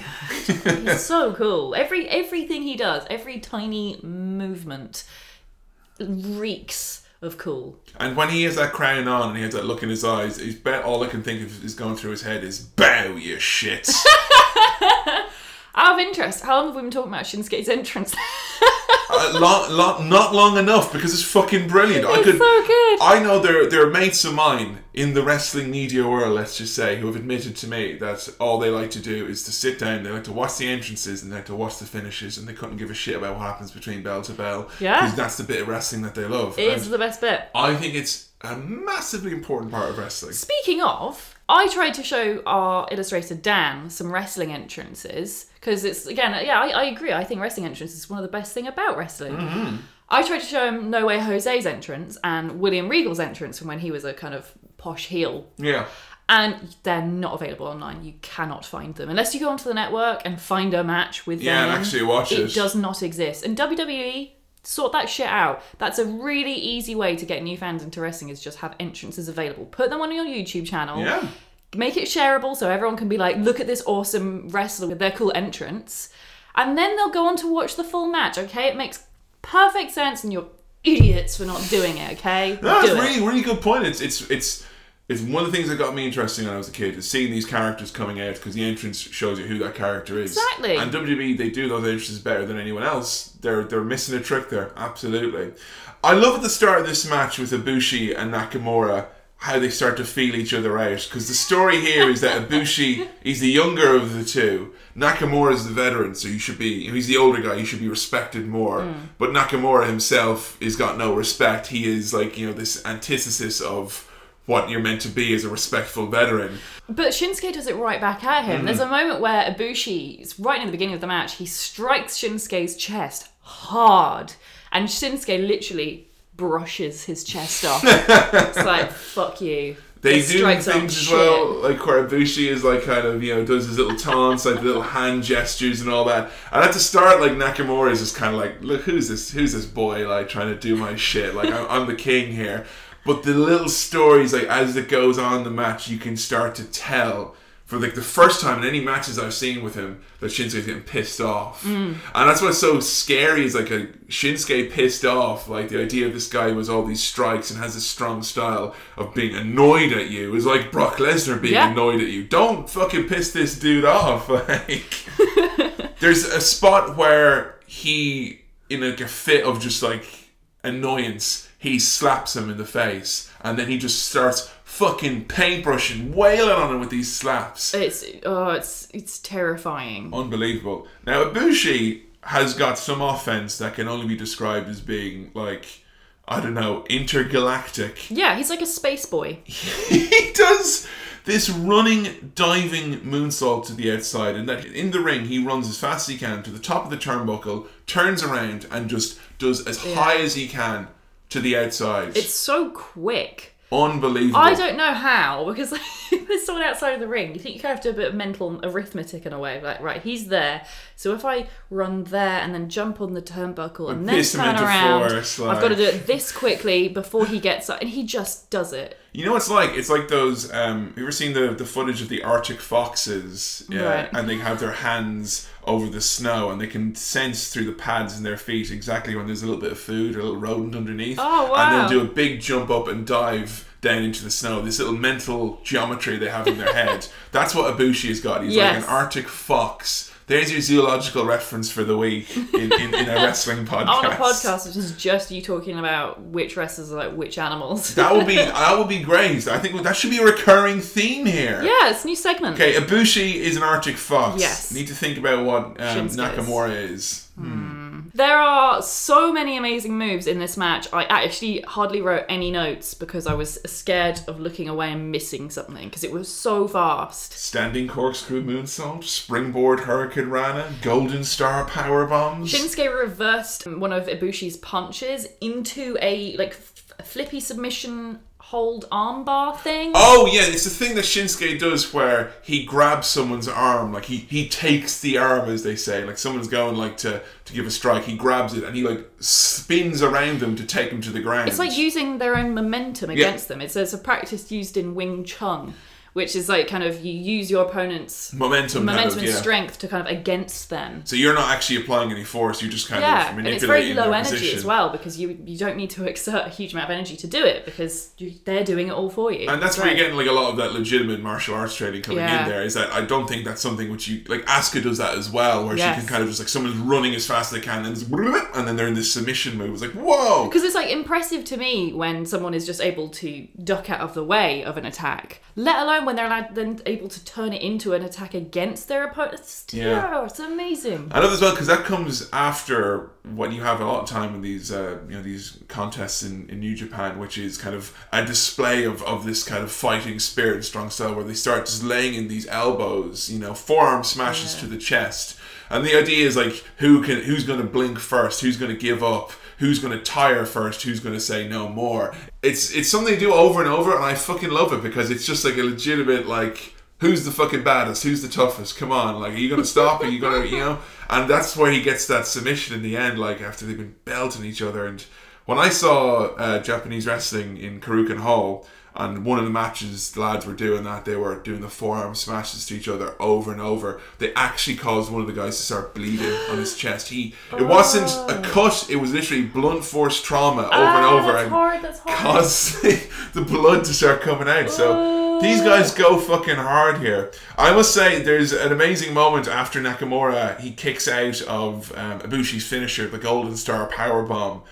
He's so cool. Every everything he does, every tiny movement reeks of cool. And when he has that crown on and he has that look in his eyes, he's bet all I can think of is going through his head is bow you shit. Out of interest, how long have we been talking about Shinsuke's entrance? uh, long, long, not long enough because it's fucking brilliant. I It's could, so good. I know there there are mates of mine in the wrestling media world, let's just say, who have admitted to me that all they like to do is to sit down, they like to watch the entrances and they like to watch the finishes, and they couldn't give a shit about what happens between bell to bell. Yeah. because that's the bit of wrestling that they love. It is And the best bit. I think it's a massively important part of wrestling. Speaking of, I tried to show our illustrator Dan some wrestling entrances because it's again, yeah, I, I agree. I think wrestling entrances is one of the best thing about wrestling. Mm-hmm. I tried to show him No Way Jose's entrance and William Regal's entrance from when he was a kind of posh heel. Yeah. And they're not available online. You cannot find them unless you go onto the network and find a match with Yeah, them. and actually watch it. it. does not exist. And WWE sort that shit out. That's a really easy way to get new fans into wrestling. Is just have entrances available. Put them on your YouTube channel. Yeah. Make it shareable so everyone can be like, look at this awesome wrestler with their cool entrance, and then they'll go on to watch the full match. Okay, it makes perfect sense, and you're idiots for not doing it. Okay, No, do it's it. really, really good point. It's, it's, it's, it's one of the things that got me interested when I was a kid is seeing these characters coming out because the entrance shows you who that character is. Exactly. And WWE, they do those entrances better than anyone else. They're, they're missing a trick there. Absolutely. I love at the start of this match with Ibushi and Nakamura how they start to feel each other out because the story here is that Ibushi is the younger of the two. Nakamura is the veteran, so you should be. He's the older guy. You should be respected more. Mm. But Nakamura himself has got no respect. He is like you know this antithesis of what you're meant to be as a respectful veteran. But Shinsuke does it right back at him. Mm. There's a moment where Ibushi, right in the beginning of the match, he strikes Shinsuke's chest hard, and Shinsuke literally brushes his chest off. it's like fuck you. They This do things as well, like where Ibushi is like kind of you know does his little taunts, like little hand gestures and all that. And at the start, like Nakamura is just kind of like, look, who's this? Who's this boy? Like trying to do my shit? Like I'm, I'm the king here. But the little stories, like as it goes on the match, you can start to tell for like the first time in any matches I've seen with him that Shinsuke's getting pissed off, mm. and that's what's so scary is like a Shinsuke pissed off. Like the idea of this guy who has all these strikes and has this strong style of being annoyed at you is like Brock Lesnar being Yeah. annoyed at you. Don't fucking piss this dude off. Like there's a spot where he in like a fit of just like annoyance he slaps him in the face and then he just starts fucking paintbrushing wailing on him with these slaps It's oh, it's it's terrifying. unbelievable now Ibushi has got some offense that can only be described as being like I don't know intergalactic Yeah, he's like a space boy. he does this running, diving moonsault to the outside, and that in the ring he runs as fast as he can to the top of the turnbuckle, turns around, and just does as high as he can to the outside. It's so quick. Unbelievable. I don't know how because like, there's someone outside of the ring. You think you kind of have to do a bit of mental arithmetic in a way, like right, he's there. So if I run there and then jump on the turnbuckle and then turn around, force, I've got to do it this quickly before he gets up, and he just does it. You know what it's like? It's like those. Um, you ever seen the the footage of the Arctic foxes? Yeah, Right. and they have their hands over the snow, and they can sense through the pads in their feet exactly when there's a little bit of food or a little rodent underneath. Oh, And they'll do a big jump up and dive down into the snow. This little mental geometry they have in their head. That's what Ibushi has got. He's like an Arctic fox. There's your zoological reference for the week in, in, in a wrestling podcast. On a podcast, which is just you talking about which wrestlers are like which animals. That would be that would be great. I think that should be a recurring theme here. yeah, it's a new segment. Okay, Ibushi is an Arctic fox. Yes. Need to think about what um, Shinsuke is. Is. There are so many amazing moves in this match. I actually hardly wrote any notes because I was scared of looking away and missing something because it was so fast. Standing corkscrew moonsault, springboard hurricane rana, golden star power bombs. Shinsuke reversed one of Ibushi's punches into a like f- flippy submission hold armbar thing. Oh yeah, it's the thing that Shinsuke does where he grabs someone's arm, like he he takes the arm, as they say, like someone's going like to to give a strike, he grabs it and he like spins around them to take them to the ground. It's like using their own momentum against them. It's, it's a practice used in Wing Chun, which is like kind of you use your opponent's momentum, momentum of, and yeah. strength to kind of against them. So you're not actually applying any force; you're just kind Yeah, of and it's very low energy position. as well because you you don't need to exert a huge amount of energy to do it because you, they're doing it all for you. And that's It's where you're getting like a lot of that legitimate martial arts training coming Yeah. in there. Is that I don't think that's something which you like. Asuka does that as well, where Yes. she can kind of just like someone's running as fast as they can, and, and then they're in this submission move. It's like whoa. Because it's like impressive to me when someone is just able to duck out of the way of an attack, let alone when they're then able to turn it into an attack against their opponent. It's, Yeah. yeah, it's amazing. I love as well because that comes after what you have a lot of time in these uh, you know these contests in, in New Japan, which is kind of a display of, of this kind of fighting spirit and strong style, where they start just laying in these elbows, you know, forearm smashes to the chest, and the idea is like who can who's going to blink first, who's going to give up. Who's going to tire first? Who's going to say no more? It's it's something they do over and over, and I fucking love it because it's just like a legitimate like who's the fucking baddest? Who's the toughest? Come on, like, are you gonna stop? Are you gonna, you know? And that's where he gets that submission in the end, like after they've been belting each other. And when I saw uh, Japanese wrestling in Korakuen Hall, and one of the matches the lads were doing that, they were doing the forearm smashes to each other over and over. They actually caused one of the guys to start bleeding on his chest. He, it wasn't a cut; it was literally blunt force trauma over and Ah, over, that's and hard, that's hard. caused the blood to start coming out. So these guys go fucking hard here. I must say, there's an amazing moment after Nakamura. He kicks out of um, Ibushi's finisher, the Golden Star Power Bomb.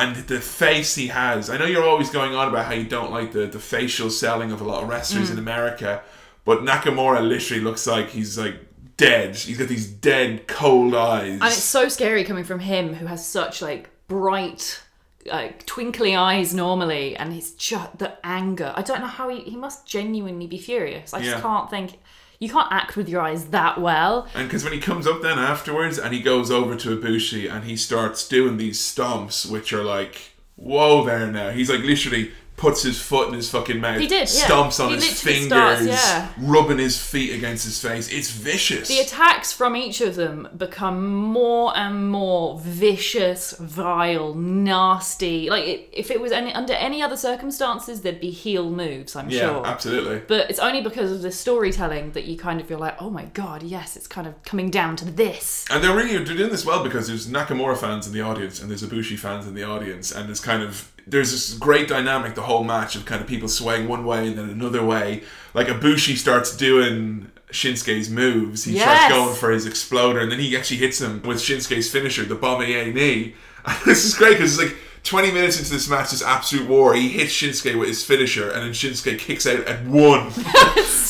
And the face he has. I know you're always going on about how you don't like the, the facial selling of a lot of wrestlers mm. in America, but Nakamura literally looks like he's like dead. He's got these dead, cold eyes. And it's so scary coming from him who has such like bright, like twinkly eyes normally, and he's just the anger. I don't know how he he must genuinely be furious. I just Yeah. can't think. You can't act with your eyes that well. And because when he comes up then afterwards and he goes over to Ibushi and he starts doing these stomps, which are like, whoa there now. He's like literally puts his foot in his fucking mouth, He did, yeah. stomps on He his fingers, starts, yeah. rubbing his feet against his face. It's vicious. The attacks from each of them become more and more vicious, vile, nasty. Like it, if it was any, under any other circumstances, there'd be heel moves. I'm yeah, sure. absolutely. But it's only because of the storytelling that you kind of feel like, oh my god, yes, it's kind of coming down to this. And they're really doing this well because there's Nakamura fans in the audience and there's Ibushi fans in the audience and there's kind of there's this great dynamic the whole match of kind of people swaying one way and then another way. Like Ibushi starts doing Shinsuke's moves. He Yes. starts going for his exploder and then he actually hits him with Shinsuke's finisher, the Bomaye knee. And this is great because it's like 20 minutes into this match, this absolute war, he hits Shinsuke with his finisher and then Shinsuke kicks out at one.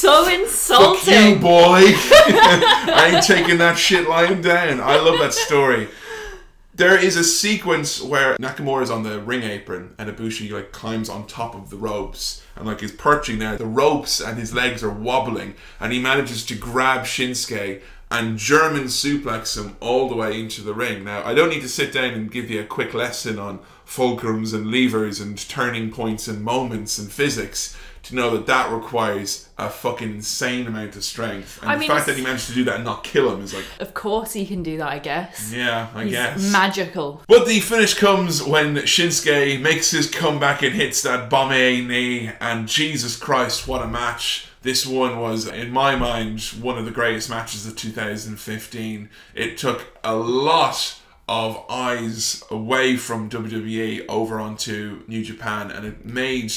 So Fuck you, insulting. boy. I ain't taking that shit lying down. I love that story. There is a sequence where Nakamura is on the ring apron and Ibushi like climbs on top of the ropes and like he's perching there. The ropes and his legs are wobbling and he manages to grab Shinsuke and German suplex him all the way into the ring. Now, I don't need to sit down and give you a quick lesson on fulcrums and levers and turning points and moments and physics to know that that requires a fucking insane amount of strength. And I the mean, fact that he managed to do that and not kill him is like, Of course he can do that, I guess. yeah, I He's guess. magical. But the finish comes when Shinsuke makes his comeback and hits that Bomaye knee, and Jesus Christ, what a match! This one was, in my mind, one of the greatest matches of 2015. It took a lot of eyes away from WWE over onto New Japan, and it made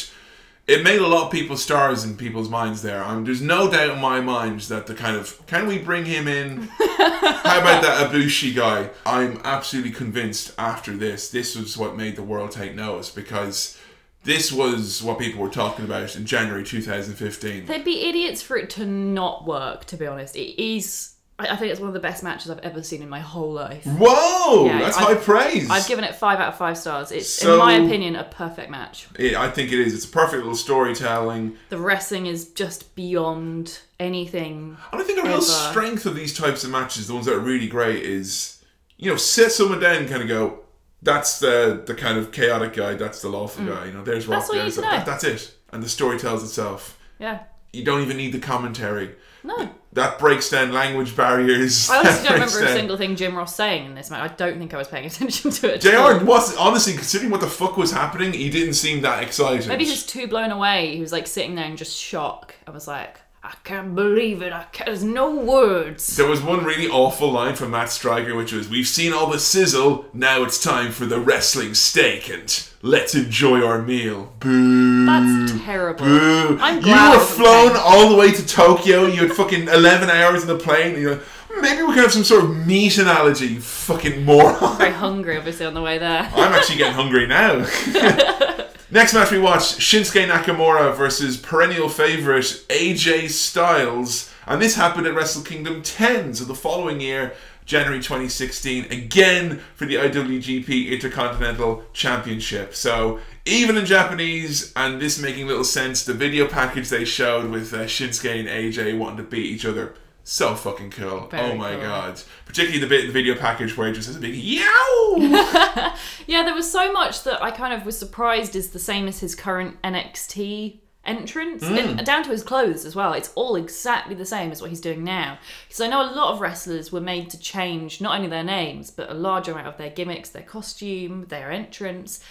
it made a lot of people stars in people's minds there. Um, there's no doubt in my mind that the kind of can we bring him in? How about that Ibushi guy? I'm absolutely convinced after this, this was what made the world take notice because this was what people were talking about in January 2015. They'd be idiots for it to not work, to be honest. It is. I think it's one of the best matches I've ever seen in my whole life. Whoa, Yeah, that's I've- high praise. I've given it five out of five stars. It's, So- in my opinion, a perfect match. It- I think it is. It's a perfect little storytelling. The wrestling is just beyond anything. And I think a real Ever. strength of these types of matches, the ones that are really great, is you know, sit someone down and kind of go, that's the the kind of chaotic guy, that's the lawful guy. You know, there's Rock, Mm. That's there's that, that's it, and the story tells itself. Yeah. You don't even need the commentary. No. That breaks down language barriers. I honestly don't remember a single thing Jim Ross saying in this match. I don't think I was paying attention to it. JR was honestly considering what the fuck was happening, he didn't seem that excited. Maybe he's too blown away. He was like sitting there in just shock. I was like, I can't believe it. I can't, there's no words. There was one really awful line from Matt Striker, which was, "We've seen all the sizzle. Now it's time for the wrestling steak, and let's enjoy our meal." Boo. That's terrible. Boo. I'm you were flown all the way to Tokyo. You had fucking eleven hours in the plane. And you're like, maybe we could have some sort of meat analogy. You fucking moron. Very hungry, obviously, on the way there. I'm actually getting hungry now. Next match we watched Shinsuke Nakamura versus perennial favorite AJ Styles, and this happened at Wrestle Kingdom 10, so the following year, January 2016, again for the IWGP Intercontinental Championship. So even in Japanese, and this making little sense, the video package they showed with uh, Shinsuke and AJ wanting to beat each other. So fucking cool. Very oh my cool. god. Particularly the bit in the video package where it just has a big yow! Yeah, there was so much that I kind of was surprised is the same as his current NXT entrance, Mm. and down to his clothes as well. It's all exactly the same as what he's doing now. Because I know a lot of wrestlers were made to change not only their names, but a large amount of their gimmicks, their costume, their entrance.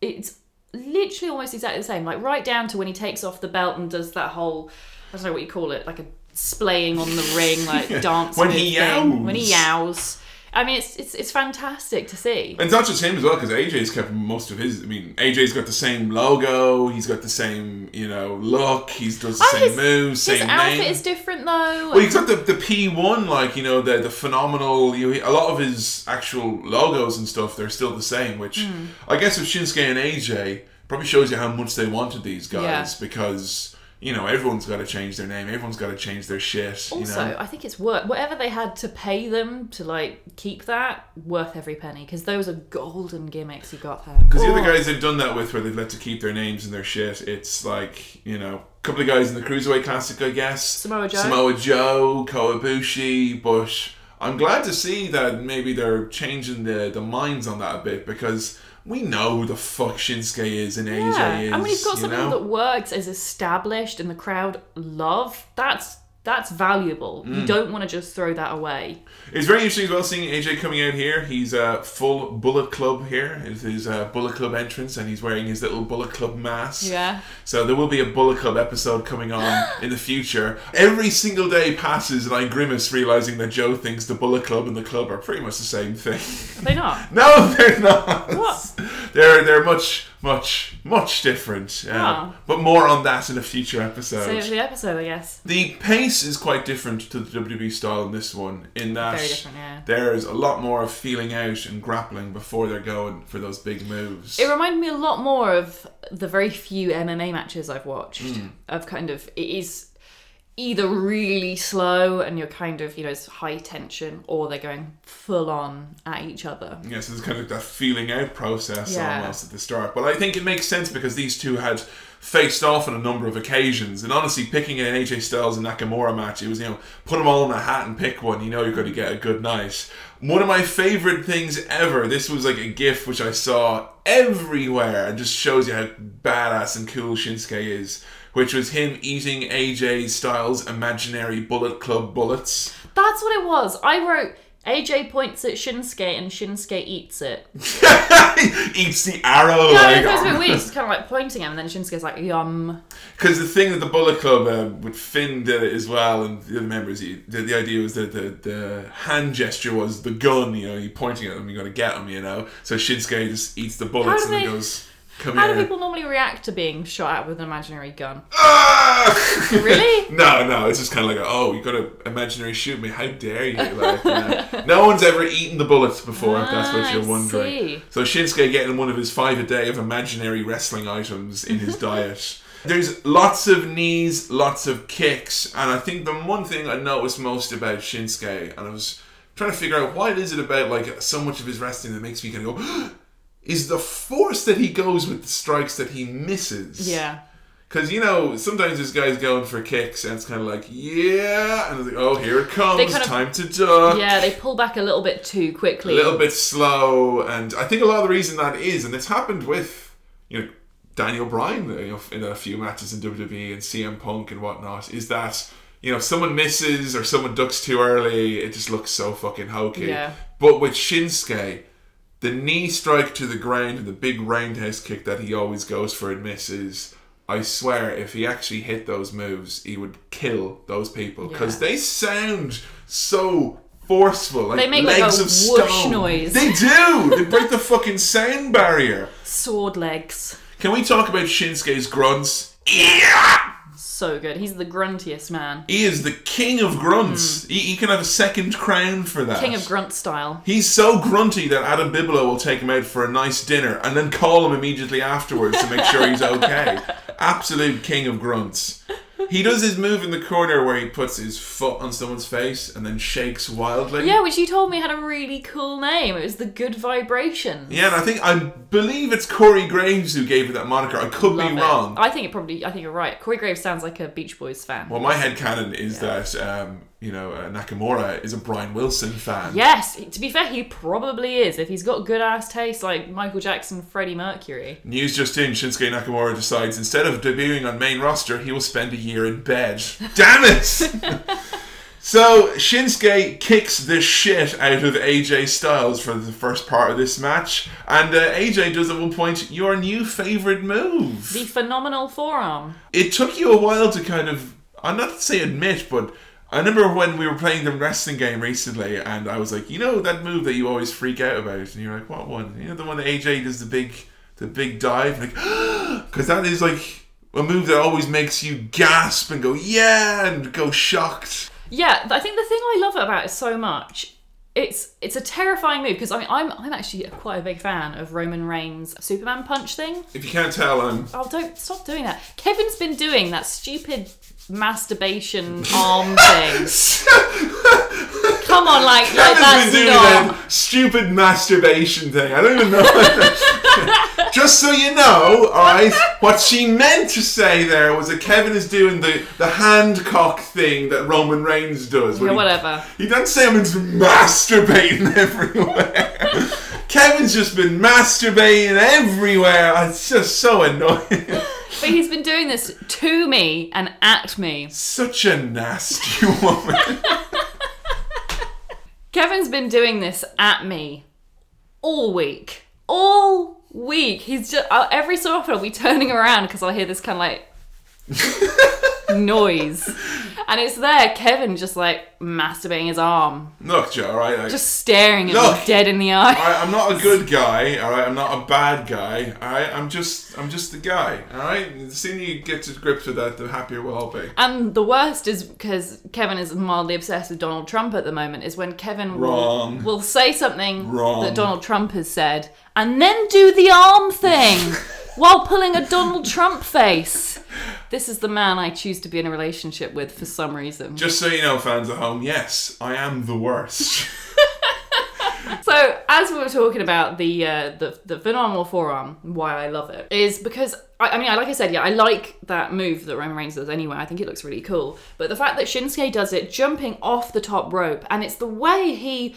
It's literally almost exactly the same. Like right down to when he takes off the belt and does that whole I don't know what you call it, like a splaying on the ring, like dancing When he thing. When he yows. yows. I mean, it's it's it's fantastic to see. And it's not just him as well, because AJ's kept most of his. I mean, AJ's got the same logo. He's got the same, you know, look. He's does the Oh, same his- moves, His outfit name. is different though. well, he's got the, the P one, like you know, the the phenomenal. You know, a lot of his actual logos and stuff, they're still the same. Which Hmm. I guess with Shinsuke and AJ probably shows you how much they wanted these guys Yeah. because you know everyone's got to change their name, everyone's got to change their shit. also, you know? I think it's worth whatever they had to pay them to like keep that worth every penny because those are golden gimmicks you got there. Because the other Oh. guys they've done that with, where they've let to keep their names and their shit, it's like you know, a couple of guys in the cruiserweight classic, I guess. Samoa Joe. Samoa Joe, Kota Ibushi, but I'm glad to see that maybe they're changing the the minds on that a bit because we know who the fuck Shinsuke is and AJ yeah, is. and when you've got something know? that works, is established, and the crowd love, that's that's valuable. Mm. You don't want to just throw that away. It's very interesting as well seeing AJ coming out here. He's a uh, full Bullet Club here. It's his uh, Bullet Club entrance, and he's wearing his little Bullet Club mask. Yeah. So there will be a Bullet Club episode coming on in the future. Every single day passes, and I grimace realizing that Joe thinks the Bullet Club and the club are pretty much the same thing. Are they not? no, they're not. What? They're they're much much much different. Uh, Oh. But more on that in a future episode. Save the episode, I guess. The pace is quite different to the WWE style in this one, in that yeah. there's a lot more of feeling out and grappling before they're going for those big moves. It reminded me a lot more of the very few MMA matches I've watched. Hmm. Of kind of it is either really slow and you're kind of, you know, it's high tension, or they're going full on at each other. Yes, there's kind of that feeling out process Yeah. almost at the start. But I think it makes sense because these two had faced off on a number of occasions. And honestly, picking an AJ Styles and Nakamura match, it was, you know, put them all in a hat and pick one. You know you're going to get a good night. One of my favorite things ever, this was like a gif which I saw everywhere and just shows you how badass and cool Shinsuke is. Which was him eating AJ Styles' imaginary Bullet Club bullets. That's what it was. I wrote AJ points at Shinsuke and Shinsuke eats it. Eats the arrow. No, like, it was a bit weird. He's kind of like pointing at him, and then Shinsuke's like, yum. Because the thing that the Bullet Club, uh, with Finn did it as well, and the other members, he, the, the idea was that the, the hand gesture was the gun, you know, you're pointing at them, you got to get them, you know. So Shinsuke just eats the bullets and they- goes, come How here. do people normally react to being shot at with an imaginary gun? Ah! Really? no, no, it's just kind of like, oh, you got to imaginary shoot me. How dare you? Like, you know. no one's ever eaten the bullets before, if that's what Ah, you're I wondering. So Shinsuke getting one of his five a day of imaginary wrestling items in his diet. There's lots of knees, lots of kicks, and I think the one thing I noticed most about Shinsuke, and I was trying to figure out what is it about like so much of his wrestling that makes me kind of go, is the force that he goes with the strikes that he misses. Yeah. Because, you know, sometimes this guy's going for kicks and it's kind of like, yeah, and it's like, oh, here it comes, kind of- time to duck. Yeah, they pull back a little bit too quickly. A little bit slow, and I think a lot of the reason that is, and it's happened with, you know, Daniel Bryan you know, in a few matches in WWE and CM Punk and whatnot, is that, you know, if someone misses or someone ducks too early, it just looks so fucking hokey. Yeah. But with Shinsuke, the knee strike to the ground and the big roundhouse kick that he always goes for and misses. I swear, if he actually hit those moves, he would kill those people because Yeah. they sound so forceful. Like They make, like, legs a of stone. noise. They do. They break the fucking sound barrier. Sword legs. Can we talk about Shinsuke's grunts? Yeah! So good. He's the gruntiest man. He is the king of grunts. Hmm. He, he can have a second crown for that. King of grunt style. He's so grunty that Adam Bigelow will take him out for a nice dinner and then call him immediately afterwards to make sure he's okay. Absolute king of grunts. He does his move in the corner where he puts his foot on someone's face and then shakes wildly. Yeah, which you told me had a really cool name. It was the Good Vibration. Yeah, and I think I believe it's Corey Graves who gave it that moniker. I could Love be it. wrong. I think it probably. I think you're right. Corey Graves sounds like a Beach Boys fan. Well, my headcanon is that um, you know uh, Nakamura is a Brian Wilson fan. Yes, to be fair, he probably is. If he's got good ass taste like Michael Jackson, Freddie Mercury. News just in: Shinsuke Nakamura decides instead of debuting on main roster, he will spend a year in bed. Damn it! so Shinsuke kicks the shit out of AJ Styles for the first part of this match, and uh, AJ does at one point your new favorite move. The phenomenal forearm. it took you a while to kind of I'm not to say admit, but I remember when we were playing the wrestling game recently, and I was like, you know that move that you always freak out about, and you're like, what one? You know the one that AJ does the big, the big dive, like, because that is like a move that always makes you gasp and go yeah and go shocked. Yeah, I think the thing I love about it so much. It's it's a terrifying move because I mean I'm I'm actually quite a big fan of Roman Reigns' Superman punch thing. If you can't tell, I'm Oh, don't stop doing that. Kevin's been doing that stupid masturbation arm thing. Come on, like, like Kevin's that's been doing not. that stupid masturbation thing. I don't even know. Just so you know, alright, what she meant to say there was that Kevin is doing the, the hand cock thing that Roman Reigns does. Yeah, whatever. He doesn't say I'm masturbating everywhere. Kevin's just been masturbating everywhere. It's just so annoying. But he's been doing this to me and at me. Such a nasty woman. Kevin's been doing this at me all week. All week. He's just uh, every so often I'll be turning around because I'll hear this kind of like noise, and it's there. Kevin just like masturbating his arm, Look, Joe, alright? I- just staring at Look. me dead in the eye. Alright, I'm not a good guy, alright? I'm not a bad guy, alright? I'm just I'm just the guy, alright? The sooner you get to grips with that, the happier we'll all be. And the worst is because Kevin is mildly obsessed with Donald Trump at the moment. Is when Kevin will, will say something Wrong. that Donald Trump has said, and then do the arm thing while pulling a Donald Trump face. this is the man I choose to be in a relationship with for some reason. Just so you know, fans at home, yes, I am the worst. So, as we were talking about the uh, the the phenomenal forearm, why I love it is because I, I mean, I like I said, yeah, I like that move that Roman Reigns does anyway. I think it looks really cool. But the fact that Shinsuke does it jumping off the top rope, and it's the way he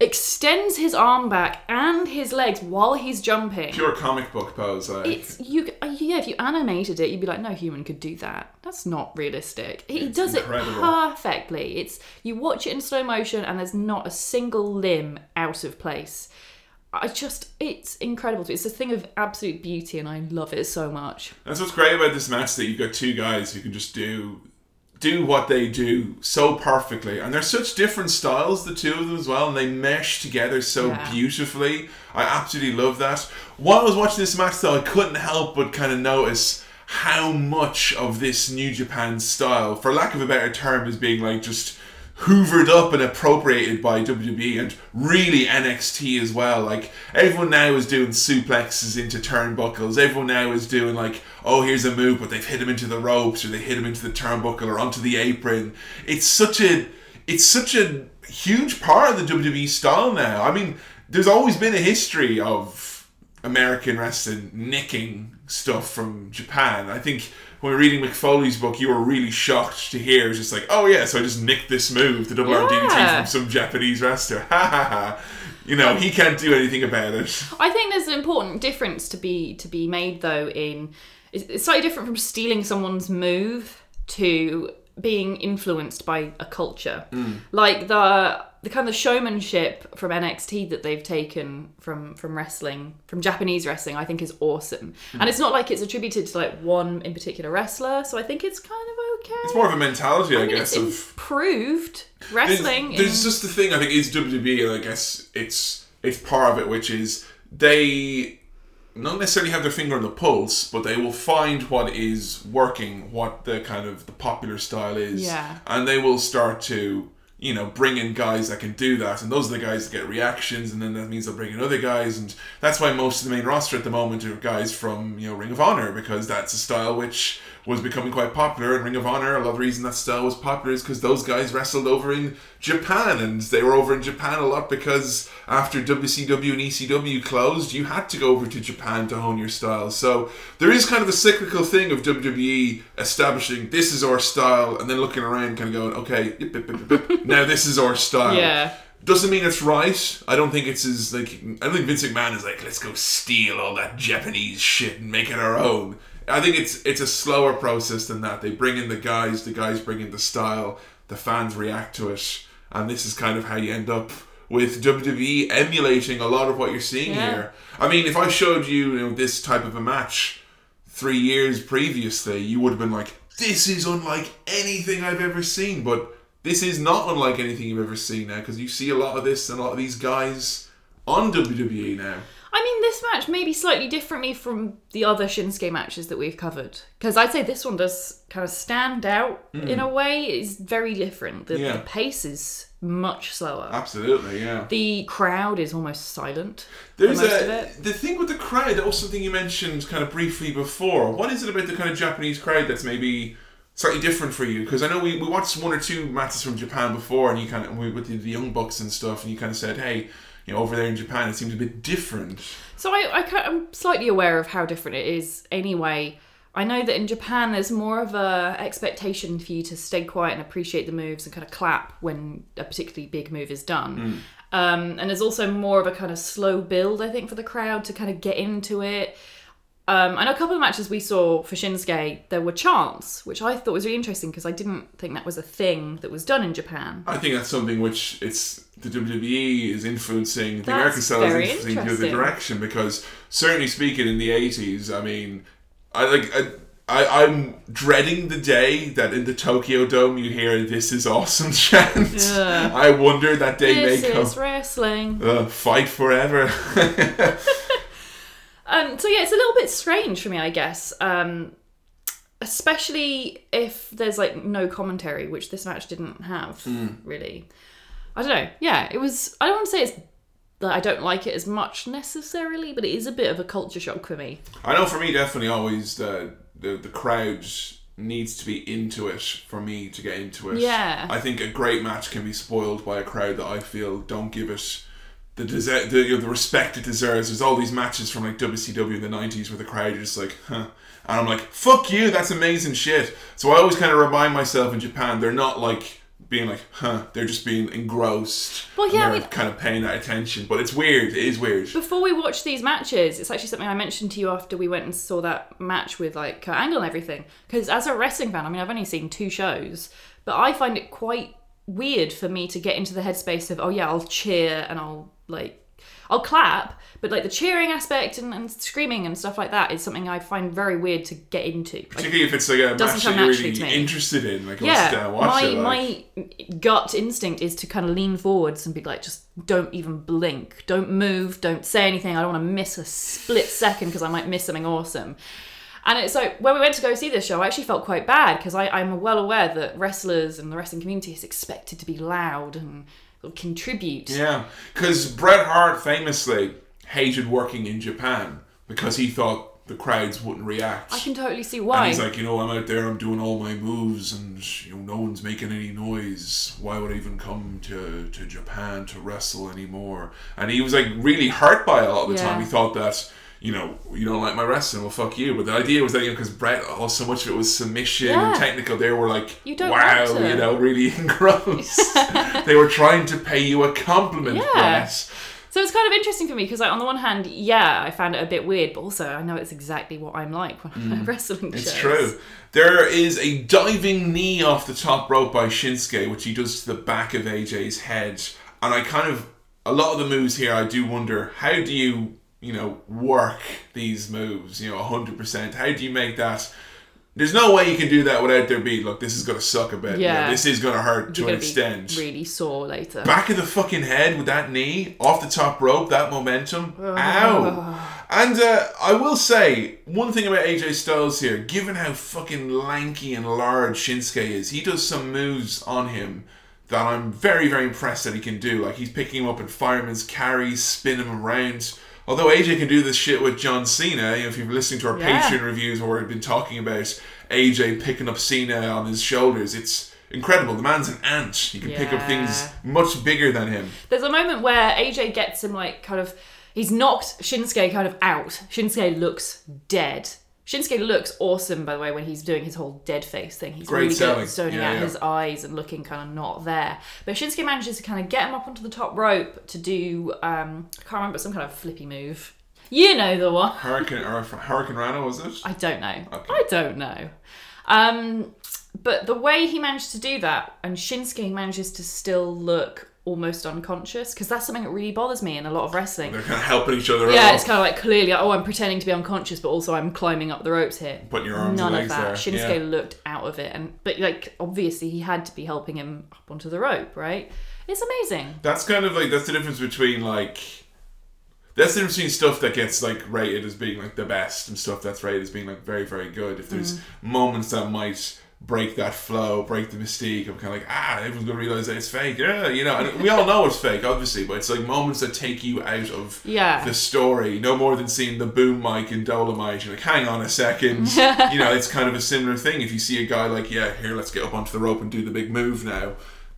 extends his arm back and his legs while he's jumping. Pure comic book pose. Like. It's you, yeah. If you animated it, you'd be like, no human could do that. That's not realistic. He It's does incredible. it perfectly. It's you watch it in slow motion, and there's not a single limb out of place. I just, it's incredible. It's a thing of absolute beauty, and I love it so much. That's what's great about this match that you've got two guys who can just do do what they do so perfectly. And they're such different styles, the two of them as well, and they mesh together so Yeah. beautifully. I absolutely love that. While I was watching this match though, I couldn't help but kind of notice how much of this New Japan style, for lack of a better term, is being like just hoovered up and appropriated by WWE and really NXT as well. Like everyone now is doing suplexes into turnbuckles. Everyone now is doing like, oh, here's a move, but they've hit him into the ropes or they hit him into the turnbuckle or onto the apron. It's such a it's such a huge part of the WWE style now. I mean, there's always been a history of American wrestling nicking stuff from Japan. I think when reading Mick Foley's book, you were really shocked to hear. It was just like, oh yeah, so I just nicked this move, the double Yeah. from some Japanese wrestler. Ha ha ha. You know, he can't do anything about it. I think there's an important difference to be to be made though in it's it's slightly different from stealing someone's move to being influenced by a culture. Hmm. Like the the kind of showmanship from NXT that they've taken from from wrestling, from Japanese wrestling, I think is awesome. Hmm. And it's not like it's attributed to like one in particular wrestler, so I think it's kind of okay. It's more of a mentality, I, I mean, guess, it's of improved There's, wrestling. there's in- just the thing I think is WWE, and I guess it's it's part of it, which is they not necessarily have their finger on the pulse, but they will find what is working, what the kind of the popular style is, Yeah. and they will start to you know bring in guys that can do that, and those are the guys that get reactions, and then that means they'll bring in other guys, and that's why most of the main roster at the moment are guys from you know Ring of Honor because that's a style which was becoming quite popular in Ring of Honor. A lot of the reason that style was popular is because those guys wrestled over in Japan, and they were over in Japan a lot because after WCW and ECW closed, you had to go over to Japan to hone your style. So there is kind of a cyclical thing of WWE establishing this is our style, and then looking around, kind of going, okay, yip, yip, yip, yip, yip, now this is our style. Yeah. Doesn't mean it's right. I don't think it's as like I don't think Vince McMahon is like let's go steal all that Japanese shit and make it our own. I think it's it's a slower process than that. They bring in the guys, the guys bring in the style, the fans react to it, and this is kind of how you end up with WWE emulating a lot of what you're seeing Yeah. here. I mean, if I showed you, you know, this type of a match three years previously, you would have been like, "This is unlike anything I've ever seen." But this is not unlike anything you've ever seen now because you see a lot of this and a lot of these guys on WWE now. I mean, this match may be slightly differently from the other Shinsuke matches that we've covered. Because I'd say this one does kind of stand out hmm. in a way. It's very different. The, Yeah. the pace is much slower. Absolutely, yeah. the crowd is almost silent There's a of it. the thing with the crowd. That was something you mentioned kind of briefly before. What is it about the kind of Japanese crowd that's maybe slightly different for you? Because I know we, we watched one or two matches from Japan before, and you kind of we with the, the young bucks and stuff, and you kind of said, hey. You know, over there in Japan, it seems a bit different. So I, I I'm slightly aware of how different it is anyway. I know that in Japan there's more of a expectation for you to stay quiet and appreciate the moves and kind of clap when a particularly big move is done. Um, and there's also more of a kind of slow build, I think, for the crowd to kind of get into it. Um, know a couple of matches we saw for Shinsuke, there were chants, which I thought was really interesting because I didn't think that was a thing that was done in Japan. I think that's something which it's the WWE is influencing the That's American style is influencing the other direction because certainly speaking in the eighties, I mean, I like I, I I'm dreading the day that in the Tokyo Dome you hear "This is awesome" chant. I wonder that day This may come. is wrestling. Uh, fight forever. Um, so yeah, it's a little bit strange for me, I guess. Um, especially if there's like no commentary, which this match didn't have really. I don't know. Yeah, it was. I don't want to say it's that I don't like it as much necessarily, but it is a bit of a culture shock for me. I know for me, definitely always the the, the crowd needs to be into it for me to get into it. Yeah. I think a great match can be spoiled by a crowd that I feel don't give it the dese- the, you know, the respect it deserves. There's all these matches from like WCW in the '90s where the crowd are just like, huh. And I'm like, fuck you, that's amazing shit. So I always kind of remind myself in Japan, they're not like being like, huh, they're just being engrossed. Well, yeah, mean- kind of paying that attention. But it's weird, it is weird. Before we watch these matches, it's actually something I mentioned to you after we went and saw that match with like Kurt Angle and everything. Because as a wrestling fan, I mean, I've only seen two shows, but I find it quite weird for me to get into the headspace of, oh yeah, I'll cheer and I'll like, I'll clap, but like the cheering aspect and, and screaming and stuff like that is something I find very weird to get into. Like, Particularly if it's like a match that you're really interested in. Like, yeah, sit down watch my it. Like. my gut instinct is to kind of lean forwards and be like, just don't even blink, don't move, don't say anything. I don't want to miss a split second because I might miss something awesome. And it's like when we went to go see this show, I actually felt quite bad because I'm well aware that wrestlers and the wrestling community is expected to be loud and contribute. Yeah, because Bret Hart famously hated working in Japan because he thought the crowds wouldn't react. I can totally see and why. he's like, you know, I'm out there, I'm doing all my moves, and you know, no one's making any noise. Why would I even come to, to Japan to wrestle anymore? And he was like really hurt by it all the time. He thought that. You know, you don't like my wrestling, well, fuck you. But the idea was that, you know, because Bret, oh, so much of it was submission and technical, they were like, You wow, you know, really engrossed. they were trying to pay you a compliment, Yeah. Bret. So it's kind of interesting for me because, like, on the one hand, yeah, I found it a bit weird, but also I know it's exactly what I'm like when I'm at wrestling Mm. It's shows. true. There is a diving knee off the top rope by Shinsuke, which he does to the back of AJ's head. And I kind of, a lot of the moves here, I do wonder, how do you, you know, work these moves, you know, 100%? How do you make that? There's no way you can do that without there being, look, this is going to suck a bit. you know, Yeah. this is going to hurt to an extent. be really sore later. Back of the fucking head with that knee off the top rope, that momentum. Ow. And uh, I will say one thing about AJ Styles here, given how fucking lanky and large Shinsuke is, he does some moves on him that I'm very, very impressed that he can do. Like he's picking him up in fireman's carries, spin him around. Although AJ can do this shit with John Cena, you know, if you've been listening to our Yeah. Patreon reviews where we've been talking about AJ picking up Cena on his shoulders, it's incredible. The man's an ant. He can pick up things much bigger than him. There's a moment where AJ gets him like kind of he's knocked Shinsuke kind of out. Shinsuke looks dead. Shinsuke looks awesome by the way when he's doing his whole dead face thing. He's Great really selling. good at zoning Yeah, out yeah. his eyes and looking kind of not there. But Shinsuke manages to kind of get him up onto the top rope to do um I can't remember some kind of flippy move. You know the one. Hurricane or Hurricane Rana was it? I don't know. Okay. I don't know. Um, but the way he managed to do that, and Shinsuke manages to still look almost unconscious, because that's something that really bothers me in a lot of wrestling. They're kind of helping each other Yeah, out. it's kind of like clearly, oh, I'm pretending to be unconscious, but also I'm climbing up the ropes here. Putting your arms None of that. there. Shinsuke Yeah. looked out of it, and but like obviously he had to be helping him up onto the rope, right? It's amazing. That's kind of like that's the difference between like that's the difference between stuff that gets like rated as being like the best and stuff that's rated as being like very very good. If there's Mm. moments that might break that flow, break the mystique, I'm kind of like ah, everyone's gonna realize that it's fake. Yeah, you know, and we all know it's fake, obviously, but it's like moments that take you out of Yeah. the story. No more than seeing the boom mic in Dolemite. You're like, hang on a second. you know, it's kind of a similar thing. If you see a guy like, yeah, here, let's get up onto the rope and do the big move now.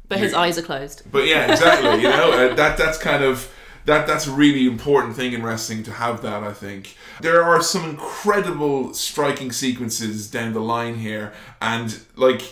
But his eyes are closed. but yeah, exactly. You know, uh, that that's kind of that that's a really important thing in wrestling to have that. I think there are some incredible striking sequences down the line here, and like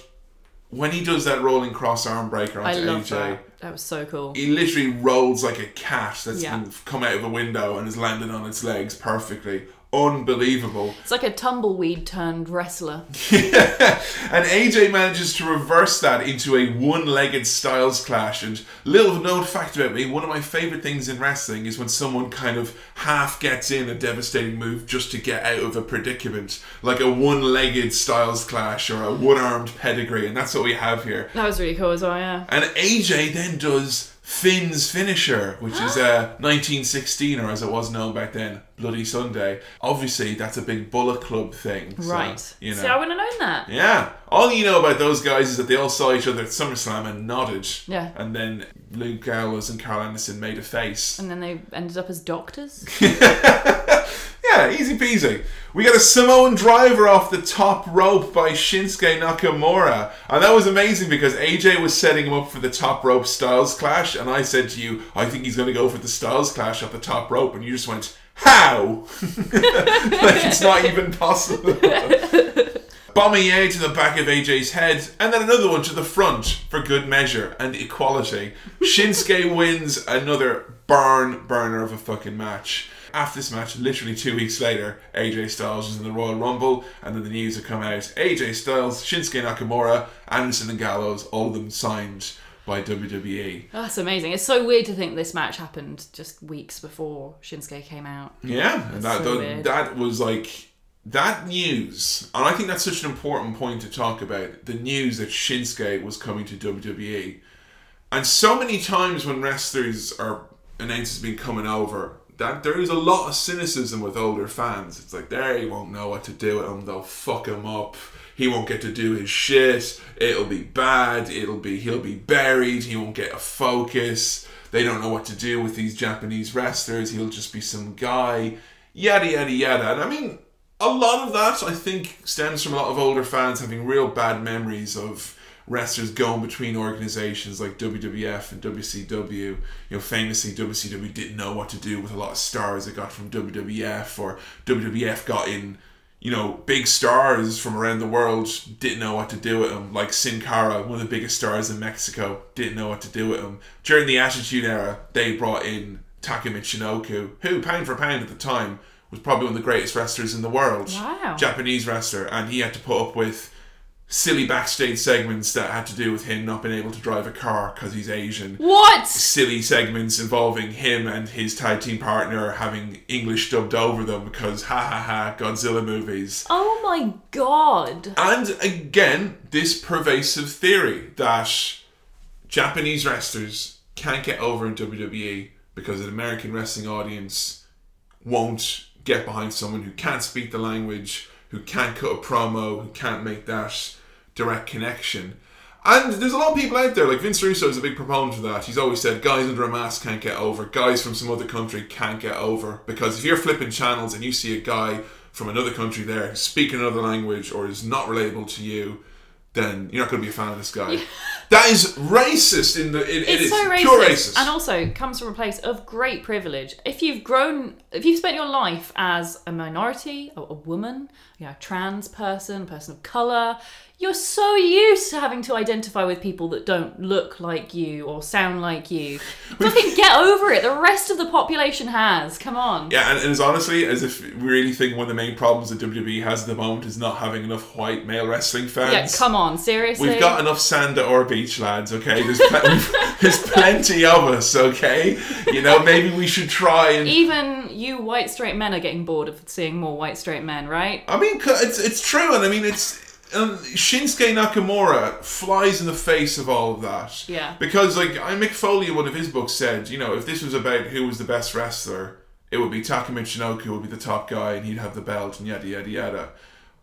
when he does that rolling cross arm breaker I onto love AJ. that. That was so cool. He literally rolls like a cat that's Yeah. come out of a window and has landed on its legs perfectly. Unbelievable. It's like a tumbleweed turned wrestler. and AJ manages to reverse that into a one-legged styles clash. And little known fact about me, one of my favorite things in wrestling is when someone kind of half gets in a devastating move just to get out of a predicament, like a one-legged styles clash or a one-armed pedigree, and that's what we have here. That was really cool as well, yeah. And AJ then does Finn's finisher, which is uh, 1916, or as it was known back then, Bloody Sunday. Obviously, that's a big Bullet Club thing. so, Right. you know. See, I wouldn't have known that. Yeah. All you know about those guys is that they all saw each other at SummerSlam and nodded. Yeah. And then Luke Gallows and Karl Anderson made a face. And then they ended up as doctors. Yeah, easy peasy. We got a Samoan driver off the top rope by Shinsuke Nakamura. And that was amazing because AJ was setting him up for the top rope Styles clash. And I said to you, I think he's going to go for the Styles clash off the top rope. And you just went, How? like it's not even possible. Bomaye to the back of AJ's head, and then another one to the front for good measure and equality. Shinsuke wins another barn burner of a fucking match. After this match, literally two weeks later, AJ Styles was in the Royal Rumble, and then the news had come out AJ Styles, Shinsuke Nakamura, Anderson and Gallows, all of them signed by WWE. Oh, that's amazing. It's so weird to think this match happened just weeks before Shinsuke came out. Yeah, and that, so that, that was like that news, and I think that's such an important point to talk about. The news that Shinsuke was coming to WWE, and so many times when wrestlers are announced as being coming over, that there is a lot of cynicism with older fans. It's like they won't know what to do with him. They'll fuck him up. He won't get to do his shit. It'll be bad. It'll be he'll be buried. He won't get a focus. They don't know what to do with these Japanese wrestlers. He'll just be some guy. Yada yada yada. And I mean, a lot of that I think stems from a lot of older fans having real bad memories of wrestlers going between organizations like WWF and WCW. You know, famously WCW didn't know what to do with a lot of stars they got from WWF, or WWF got in, you know, big stars from around the world didn't know what to do with them. Like Sin Cara, one of the biggest stars in Mexico, didn't know what to do with him. During the Attitude Era, they brought in Taka Michinoku, who pound for pound at the time was probably one of the greatest wrestlers in the world. Wow. Japanese wrestler, and he had to put up with silly backstage segments that had to do with him not being able to drive a car because he's Asian. What? Silly segments involving him and his tag team partner having English dubbed over them because ha ha ha Godzilla movies. Oh my god. And again, this pervasive theory that Japanese wrestlers can't get over in WWE because an American wrestling audience won't get behind someone who can't speak the language, who can't cut a promo, who can't make that direct connection. And there's a lot of people out there, like Vince Russo is a big proponent of that. He's always said guys under a mask can't get over, guys from some other country can't get over. Because if you're flipping channels and you see a guy from another country there speaking another language or is not relatable to you, then you're not going to be a fan of this guy. that is racist in the it, it It's so racist, pure racist. and also comes from a place of great privilege. If you've grown, if you've spent your life as a minority, a, a woman, you know, a trans person, a person of color, you're so used to having to identify with people that don't look like you or sound like you. Fucking get over it. The rest of the population has. Come on. Yeah, and, and it's honestly as if we really think one of the main problems that WWE has at the moment is not having enough white male wrestling fans. Yeah, come on, seriously. We've got enough sand at our beach, lads. Okay, there's pl- there's plenty of us. Okay, you know maybe we should try and. Even you white straight men are getting bored of seeing more white straight men, right? I mean, it's it's true, and I mean it's. Um, Shinsuke Nakamura flies in the face of all of that. Yeah. Because, like, I Mick Foley in one of his books said, you know, if this was about who was the best wrestler, it would be Taka Michinoku would be the top guy and he'd have the belt and yada yada yada.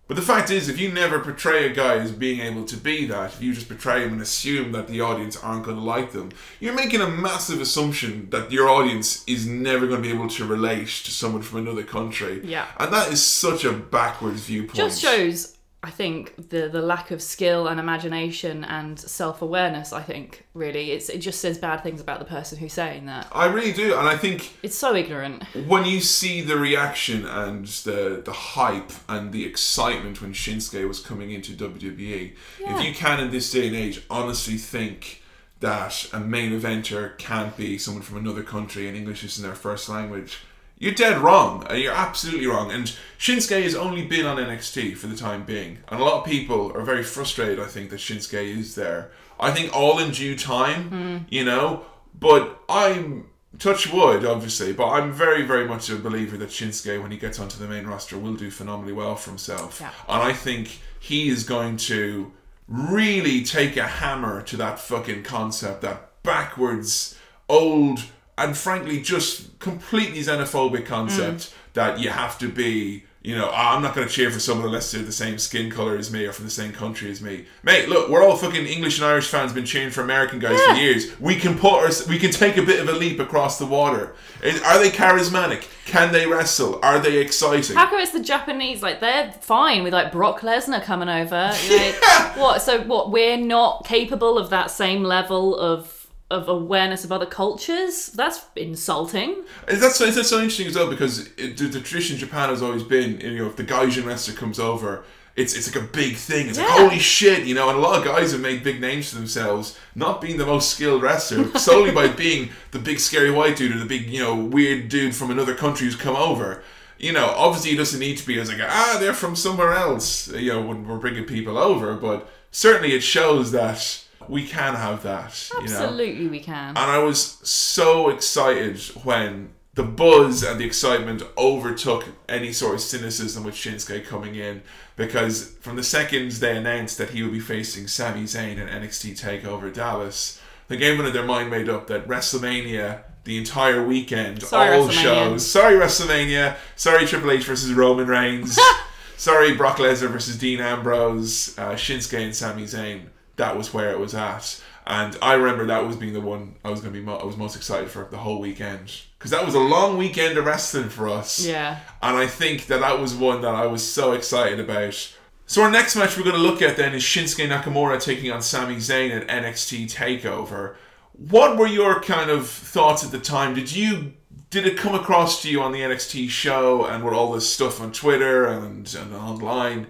But the fact is, if you never portray a guy as being able to be that, if you just portray him and assume that the audience aren't going to like them, you're making a massive assumption that your audience is never going to be able to relate to someone from another country. Yeah. And that is such a backwards viewpoint. just shows i think the the lack of skill and imagination and self-awareness i think really it's it just says bad things about the person who's saying that I really do, and I think it's so ignorant when you see the reaction and the the hype and the excitement when Shinsuke was coming into WWE, Yeah. if you can in this day and age honestly think that a main eventer can't be someone from another country and English isn't their first language, you're dead wrong. Uh, you're absolutely wrong. And Shinsuke has only been on NXT for the time being, and a lot of people are very frustrated. I think that Shinsuke is there. I think all in due time, mm-hmm. you know. But I'm touch wood, obviously, but I'm very, very much a believer that Shinsuke, when he gets onto the main roster, will do phenomenally well for himself. Yeah. And I think he is going to really take a hammer to that fucking concept, that backwards, old, and frankly just completely xenophobic concept that you have to be, you know, "Ah, I'm not going to cheer for someone unless they're the same skin color as me or from the same country as me. Mate, look, we're all fucking English and Irish fans, been cheering for American guys for years. We can put our, we can take a bit of a leap across the water. Are they charismatic? Can they wrestle? Are they exciting? How come it's the Japanese? Like they're fine with like Brock Lesnar coming over. Like, What? So what? We're not capable of that same level of of awareness of other cultures. That's insulting. Is that so? Is that so interesting as well? Because it, the, the tradition in Japan has always been, you know, if the Gaijin wrestler comes over, it's it's like a big thing. It's like holy shit, you know. And a lot of guys have made big names for themselves, not being the most skilled wrestler, solely by being the big scary white dude or the big, you know, weird dude from another country who's come over. You know, obviously he doesn't need to be as like ah, they're from somewhere else. You know, when we're bringing people over, but certainly it shows that we can have that. You know? Absolutely, we can. And I was so excited when the buzz and the excitement overtook any sort of cynicism with Shinsuke coming in because from the second they announced that he would be facing Sami Zayn in NXT TakeOver Dallas, they gave everyone their mind made up that WrestleMania, the entire weekend, Sorry, all shows. Sorry, WrestleMania. Sorry, Triple H versus Roman Reigns. Sorry, Brock Lesnar versus Dean Ambrose, uh, Shinsuke and Sami Zayn. That was where it was at, and I remember that was being the one I was going to be mo- I was most excited for the whole weekend because that was a long weekend of wrestling for us. yeah. And I think that that was one that I was so excited about. So our next match we're going to look at then is Shinsuke Nakamura taking on Sami Zayn at NXT Takeover. What were your kind of thoughts at the time? Did you did it come across to you on the NXT show and with all this stuff on Twitter and, and online?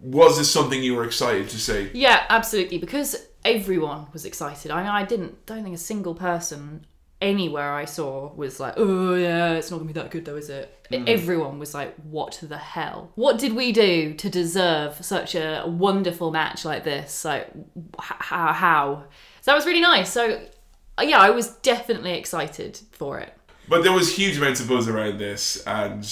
Was this something you were excited to see? Yeah, absolutely. Because everyone was excited. I mean, I didn't. Don't think a single person anywhere I saw was like, "Oh yeah, it's not gonna be that good though, is it?" Everyone was like, "What the hell? What did we do to deserve such a wonderful match like this? Like, how? How?" So that was really nice. So, uh, yeah, I was definitely excited for it. But there was huge amounts of buzz around this, and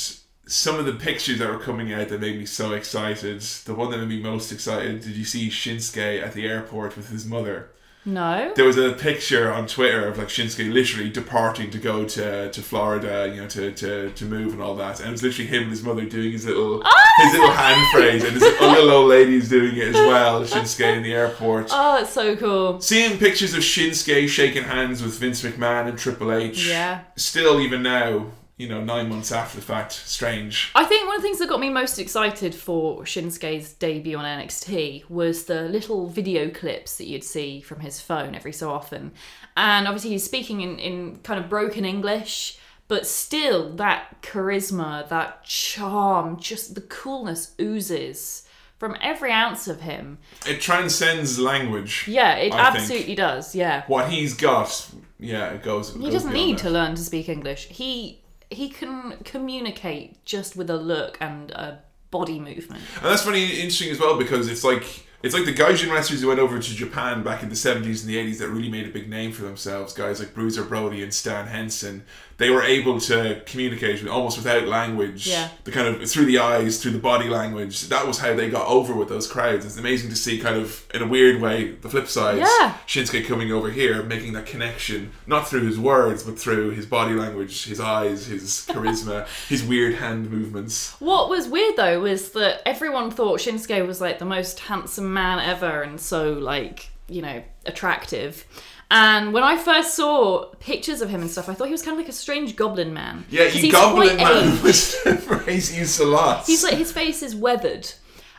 some of the pictures that were coming out that made me so excited. The one that made me most excited, did you see Shinsuke at the airport with his mother? No. There was a picture on Twitter of like Shinsuke literally departing to go to, to Florida, you know, to, to, to move and all that. And it was literally him and his mother doing his little his little hand phrase, and his little old lady's doing it as well. Shinsuke in the airport. Oh, it's so cool. Seeing pictures of Shinsuke shaking hands with Vince McMahon and Triple H. Yeah. Still, even now, you know, nine months after the fact, strange. I think one of the things that got me most excited for Shinsuke's debut on NXT was the little video clips that you'd see from his phone every so often. And obviously, he's speaking in, in kind of broken English, but still, that charisma, that charm, just the coolness oozes from every ounce of him. It transcends language. Yeah, it I think. absolutely does. Yeah. What he's got, yeah, it goes. He doesn't need to learn to speak English. He he can communicate just with a look and a body movement. And that's funny, interesting as well because it's like it's like the Gaijin wrestlers who went over to Japan back in the seventies and the eighties that really made a big name for themselves. Guys like Bruiser Brody and Stan Hansen, they were able to communicate with, almost without language. Yeah. The kind of through the eyes, through the body language. That was how they got over with those crowds. It's amazing to see, kind of in a weird way, the flip side. Yeah. Shinsuke coming over here, making that connection, not through his words, but through his body language, his eyes, his charisma, his weird hand movements. What was weird though was that everyone thought Shinsuke was like the most handsome man ever and so like, you know, attractive. And when I first saw pictures of him and stuff, I thought he was kind of like a strange goblin man. Yeah, he's goblin man was the phrase used a lot. He's like his face is weathered,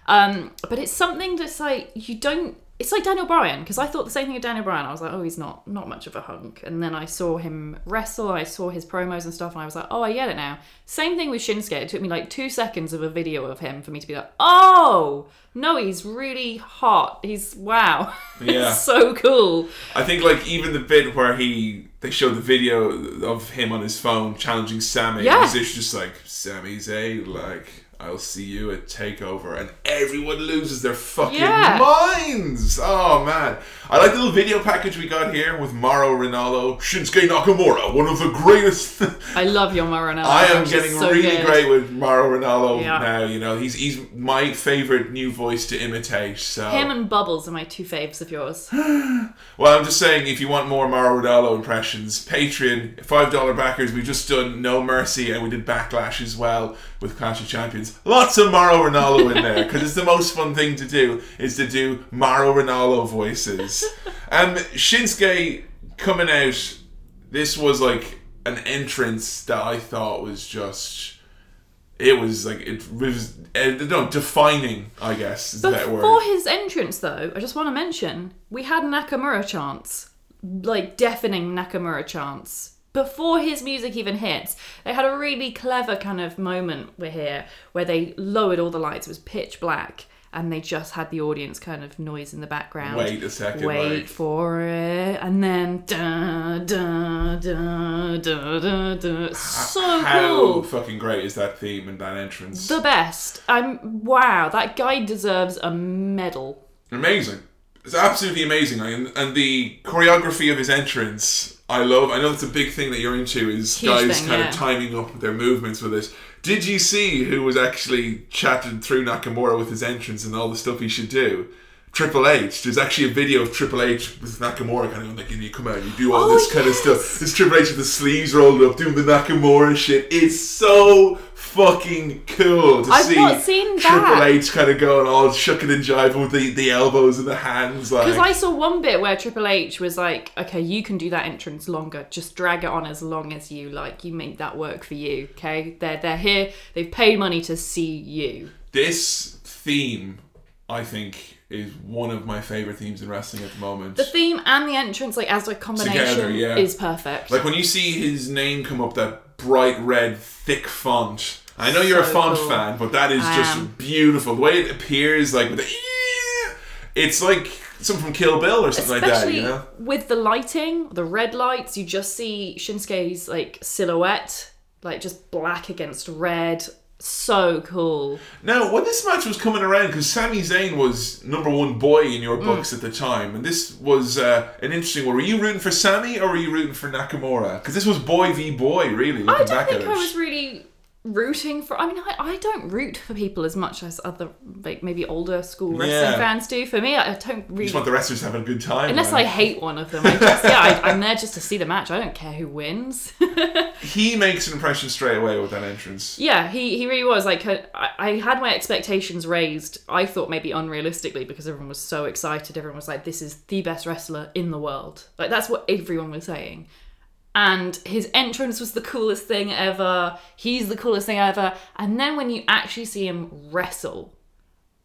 um, but it's something that's like you don't. It's like Daniel Bryan because I thought the same thing of Daniel Bryan. I was like, oh, he's not not much of a hunk. And then I saw him wrestle. I saw his promos and stuff, and I was like, oh, I get it now. Same thing with Shinsuke. It took me like two seconds of a video of him for me to be like, oh, no, he's really hot. He's wow, Yeah. it's so cool. I think like even the bit where he they showed the video of him on his phone challenging Sami. Yeah. It was just like Sami Zayn, like I'll see you at Takeover, and everyone loses their fucking Yeah. minds. Oh man, I like the little video package we got here with Mauro Ranallo, Shinsuke Nakamura, one of the greatest. I love your Ranallo. I am getting so really good. great with Mauro Ranallo Yeah. now. You know, he's he's my favorite new voice to imitate. So Him and Bubbles are my two faves of yours. Well, I'm just saying, if you want more Mauro Ranallo impressions, Patreon, five dollar backers. We've just done No Mercy, and we did Backlash as well with Clash of Champions. Lots of Mauro Ranallo in there because it's the most fun thing to do is to do Mauro Ranallo voices. Um, Shinsuke coming out. This was like an entrance that I thought was just. It was like it was uh, no defining. I guess is that Before word. his entrance, though, I just want to mention we had Nakamura chants, like deafening Nakamura chants. Before his music even hits, they had a really clever kind of moment we're here where they lowered all the lights. It was pitch black, and they just had the audience kind of noise in the background. Wait a second, Wait like- for it, and then da da da da da da. So How cool. fucking great is that theme and that entrance? The best. I'm wow. That guy deserves a medal. amazing. It's absolutely amazing, and, and the choreography of his entrance, I love. I know it's a big thing that you're into is Huge guys thing, kind yeah. of timing up their movements with it. Did you see who was actually chatting through Nakamura with his entrance and all the stuff he should do? Triple H. There's actually a video of Triple H with Nakamura kind of like, you come out you do all Oh, this kind of stuff. This Triple H with the sleeves rolled up doing the Nakamura shit. It's so fucking cool to I've see not seen Triple that. H kind of going all shucking and jiving with the, the elbows and the hands. Like, Because I saw one bit where Triple H was like, "Okay, you can do that entrance longer. Just drag it on as long as you like. You make that work for you. Okay? They're they're here. They've paid money to see you. this theme, I think, is one of my favorite themes in wrestling at the moment. The theme and the entrance, like as a combination, Together, yeah. is perfect. like when you see his name come up, that bright red, thick font. I know you're a font cool. fan, but that is I just am. beautiful. The way it appears, like with the, it's like something from Kill Bill or something like that. You know. with the lighting, the red lights, you just see Shinsuke's like silhouette, like just black against red. So cool. Now, when this match was coming around, because Sami Zayn was number one boy in Mm. your books at the time, and this was uh, an interesting one. Were you rooting for Sami or were you rooting for Nakamura? Because this was boy v boy, really. Looking I don't back think at I it. was really rooting for. I mean, I, I don't root for people as much as other like maybe older school wrestling Yeah. fans do. For me, I, I don't You really. just want the wrestlers to have a good time. Unless. I hate one of them, I just yeah, I, I'm there just to see the match. I don't care who wins. He makes an impression straight away with that entrance. yeah, he he really was like I, I had my expectations raised. I thought maybe unrealistically because everyone was so excited. Everyone was like, "This is the best wrestler in the world." Like that's what everyone was saying. And his entrance was the coolest thing ever. He's the coolest thing ever. And then when you actually see him wrestle,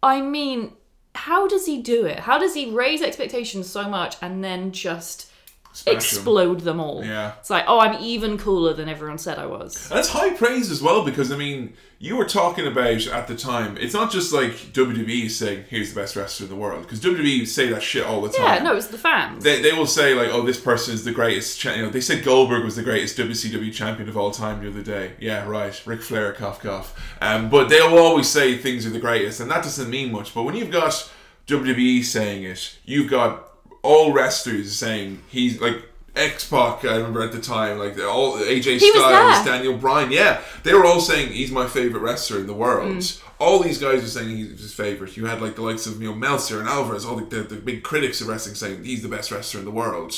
I mean, how does he do it? How does he raise expectations so much and then just Smash explode them all? Yeah. It's like, oh, I'm even cooler than everyone said I was. And it's high praise as well because I mean, you were talking about at the time. It's not just like WWE saying here's the best wrestler in the world because WWE say that shit all the time. Yeah, no, it's the fans. They, they will say like, oh, this person is the greatest. Cha-. You know, they said Goldberg was the greatest WCW champion of all time the other day. Yeah, right. Ric Flair, cough cough. Um, but they'll always say things are the greatest, and that doesn't mean much. But when you've got WWE saying it, you've got all wrestlers saying he's like. X Pac, I remember at the time, like all AJ He Styles. Daniel Bryan, yeah, they were all saying he's my favorite wrestler in the world. Mm. All these guys were saying he's his favorite. You had like the likes of you know Meltzer and Alvarez, all the, the, the big critics of wrestling saying he's the best wrestler in the world.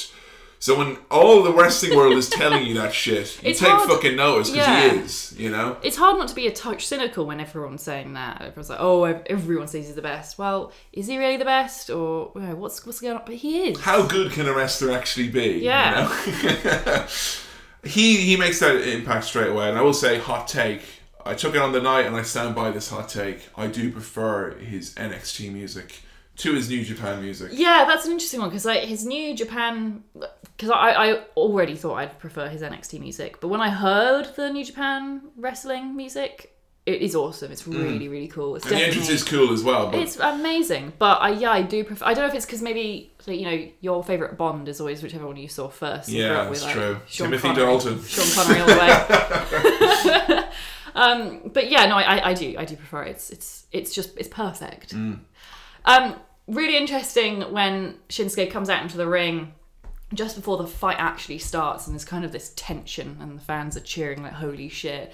So when all the wrestling world is telling you that shit, you It's take hard- fucking notice because Yeah. he is, you know. it's hard not to be a touch cynical when everyone's saying that. Everyone's like, "Oh, everyone says he's the best." Well, is he really the best, or you know, what's what's going on? But he is. How good can a wrestler actually be? Yeah. You know? he he makes that impact straight away, and I will say, hot take. I took it on the night, and I stand by this hot take. I do prefer his NXT music to his New Japan music. Yeah, that's an interesting one because like his new Japan, because I, I already thought I'd prefer his NXT music, but when I heard the New Japan wrestling music, it is awesome. It's really really cool. It's Mm. And the definitely entrance is cool as well, but it's amazing. But I yeah I do prefer. I don't know if it's because maybe like, you know your favorite Bond is always whichever one you saw first. Yeah, grew up that's true. Sean Timothy Connery- Dalton. Sean Connery all the way. um, but yeah, no, I, I do I do prefer it. It's it's it's just it's perfect. Mm. Um, really interesting when Shinsuke comes out into the ring just before the fight actually starts, and there's kind of this tension, and the fans are cheering like "Holy shit!"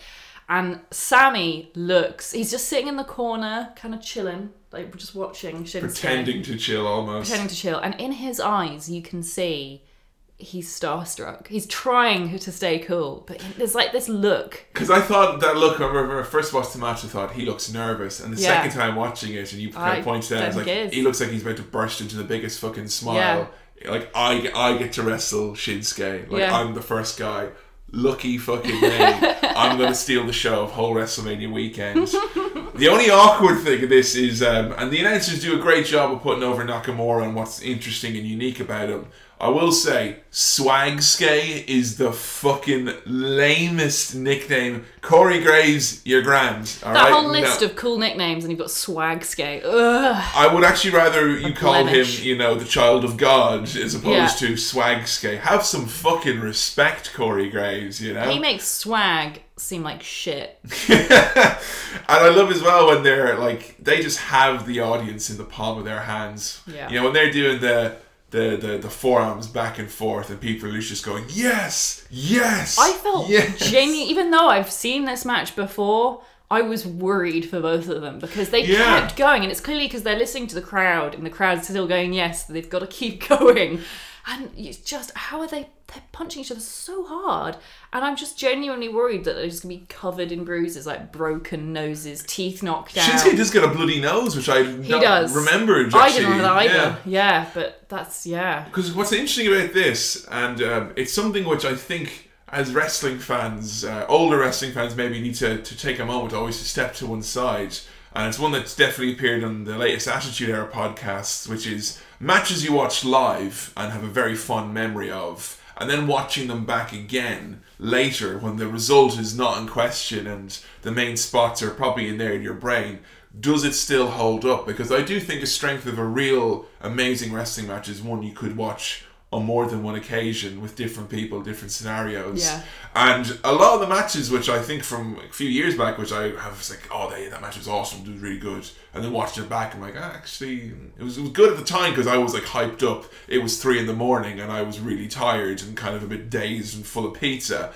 And Sami looks, he's just sitting in the corner, kind of chilling, like just watching Shinsuke pretending to chill almost. pretending to chill, and in his eyes you can see he's starstruck. He's trying to stay cool, but there's like this look. Because I thought that look, I remember when I first watched the match, I thought he looks nervous. And the Yeah. second time watching it, and you kind of pointed out, like, he is. he looks like he's about to burst into the biggest fucking smile. Like, I, get- I get to wrestle Shinsuke. Like, Yeah. I'm the first guy. Lucky fucking me. I'm going to steal the show of whole WrestleMania weekend. the only awkward thing of this is, um, and the announcers do a great job of putting over Nakamura and what's interesting and unique about him. I will say, Swagsuke is the fucking lamest nickname. Corey Graves, you're grand. All That right? whole list No. of cool nicknames, and you've got Swagsuke. Ugh. I would actually rather you call him, you know, the child of God as opposed Yeah. to Swagsuke. Have some fucking respect, Corey Graves, you know? He makes swag seem like shit. and I love as well when they're like they just have the audience in the palm of their hands. Yeah. You know, when they're doing the the, the, the forearms back and forth and people are just going, Yes, yes. I felt yes. genuinely, even though I've seen this match before, I was worried for both of them because they Yeah. kept going, and it's clearly because they're listening to the crowd, and the crowd's still going, yes, they've got to keep going. And it's just, how are they? They're punching each other so hard, and I'm just genuinely worried that they're just gonna be covered in bruises, like broken noses, teeth knocked out. Shinsuke does get a bloody nose, which I he does. remembered. I didn't know that either. Yeah. Yeah, but that's yeah. Because what's interesting about this, and um, it's something which I think as wrestling fans, uh, older wrestling fans, maybe need to, to take a moment always to step to one side. And it's one that's definitely appeared on the latest Attitude Era podcasts, which is matches you watch live and have a very fond memory of, and then watching them back again later when the result is not in question and the main spots are probably in there in your brain does it still hold up? Because I do think a strength of a real amazing wrestling match is one you could watch on more than one occasion with different people, different scenarios. Yeah. And a lot of the matches, which I think from a few years back, which I have was like, oh, they, that match was awesome, it was really good. And then watching it back, I'm like, ah, actually, it was, it was good at the time because I was like hyped up. It was three in the morning and I was really tired and kind of a bit dazed and full of pizza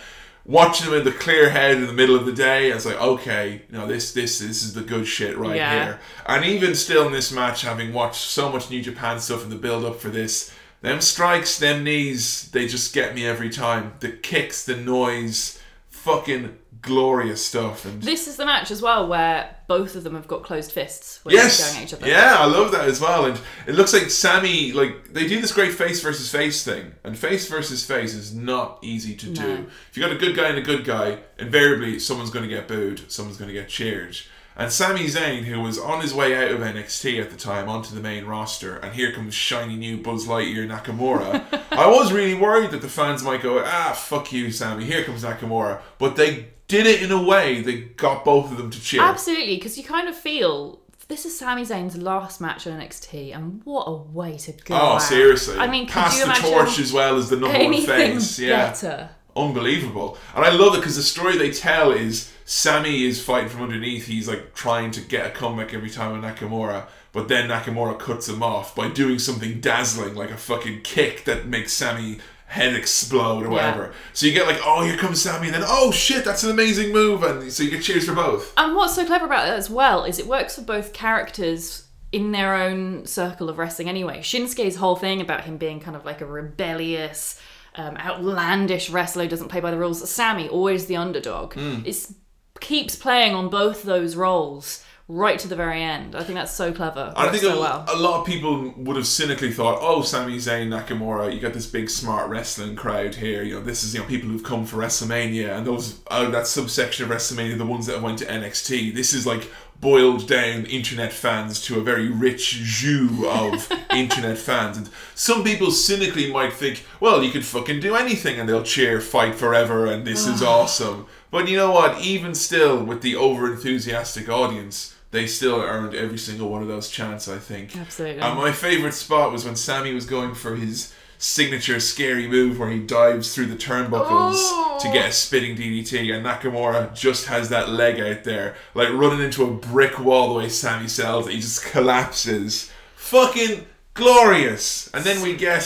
watching them in the clear head in the middle of the day, I was like, okay, you know, this this this is the good shit right Yeah. here. And even still in this match, having watched so much New Japan stuff in the build up for this, them strikes, them knees, they just get me every time. The kicks, the noise, fucking glorious stuff. And This is the match as well where both of them have got closed fists when Yes. going at each other. Yeah, I love that as well. And it looks like Sami, like they do this great face versus face thing, and face versus face is not easy to do. If you got a good guy and a good guy, invariably someone's going to get booed, someone's going to get cheered. And Sami Zayn, who was on his way out of NXT at the time onto the main roster, and here comes shiny new Buzz Lightyear Nakamura. I was really worried that the fans might go, ah, fuck you, Sami, here comes Nakamura. But they did it in a way that got both of them to cheer. Absolutely, because you kind of feel this is Sami Zayn's last match on NXT, and what a way to go! Oh, out. seriously. I mean, Pass the torch as well as the number one face. Yeah. better? Unbelievable. And I love it because the story they tell is Sami is fighting from underneath. He's like trying to get a comeback every time on Nakamura. But then Nakamura cuts him off by doing something dazzling, like a fucking kick that makes Sami head explode or whatever. So you get like, oh, here comes Sami, and then oh shit, that's an amazing move, and so you get cheers for both. And what's so clever about that as well is it works for both characters in their own circle of wrestling anyway. Shinsuke's whole thing about him being kind of like a rebellious, um, outlandish wrestler who doesn't play by the rules. Sami, always the underdog, Hmm. is keeps playing on both those roles right to the very end. I think that's so clever. I think a, well. a lot of people would have cynically thought, "Oh, Sami Zayn, Nakamura, you got this big smart wrestling crowd here. You know, this is you know people who've come for WrestleMania, and those out of that subsection of WrestleMania, the ones that went to NXT. This is like boiled down internet fans to a very rich jus of internet fans. And some people cynically might think, well, you could fucking do anything, and they'll cheer, fight forever, and this is awesome. But you know what? Even still, with the over enthusiastic audience. They still earned every single one of those chants, I think. Absolutely. And my favorite spot was when Sami was going for his signature scary move where he dives through the turnbuckles Oh. to get a spitting DDT, and Nakamura just has that leg out there, like running into a brick wall the way Sami sells it. He just collapses. Fucking glorious. And then we get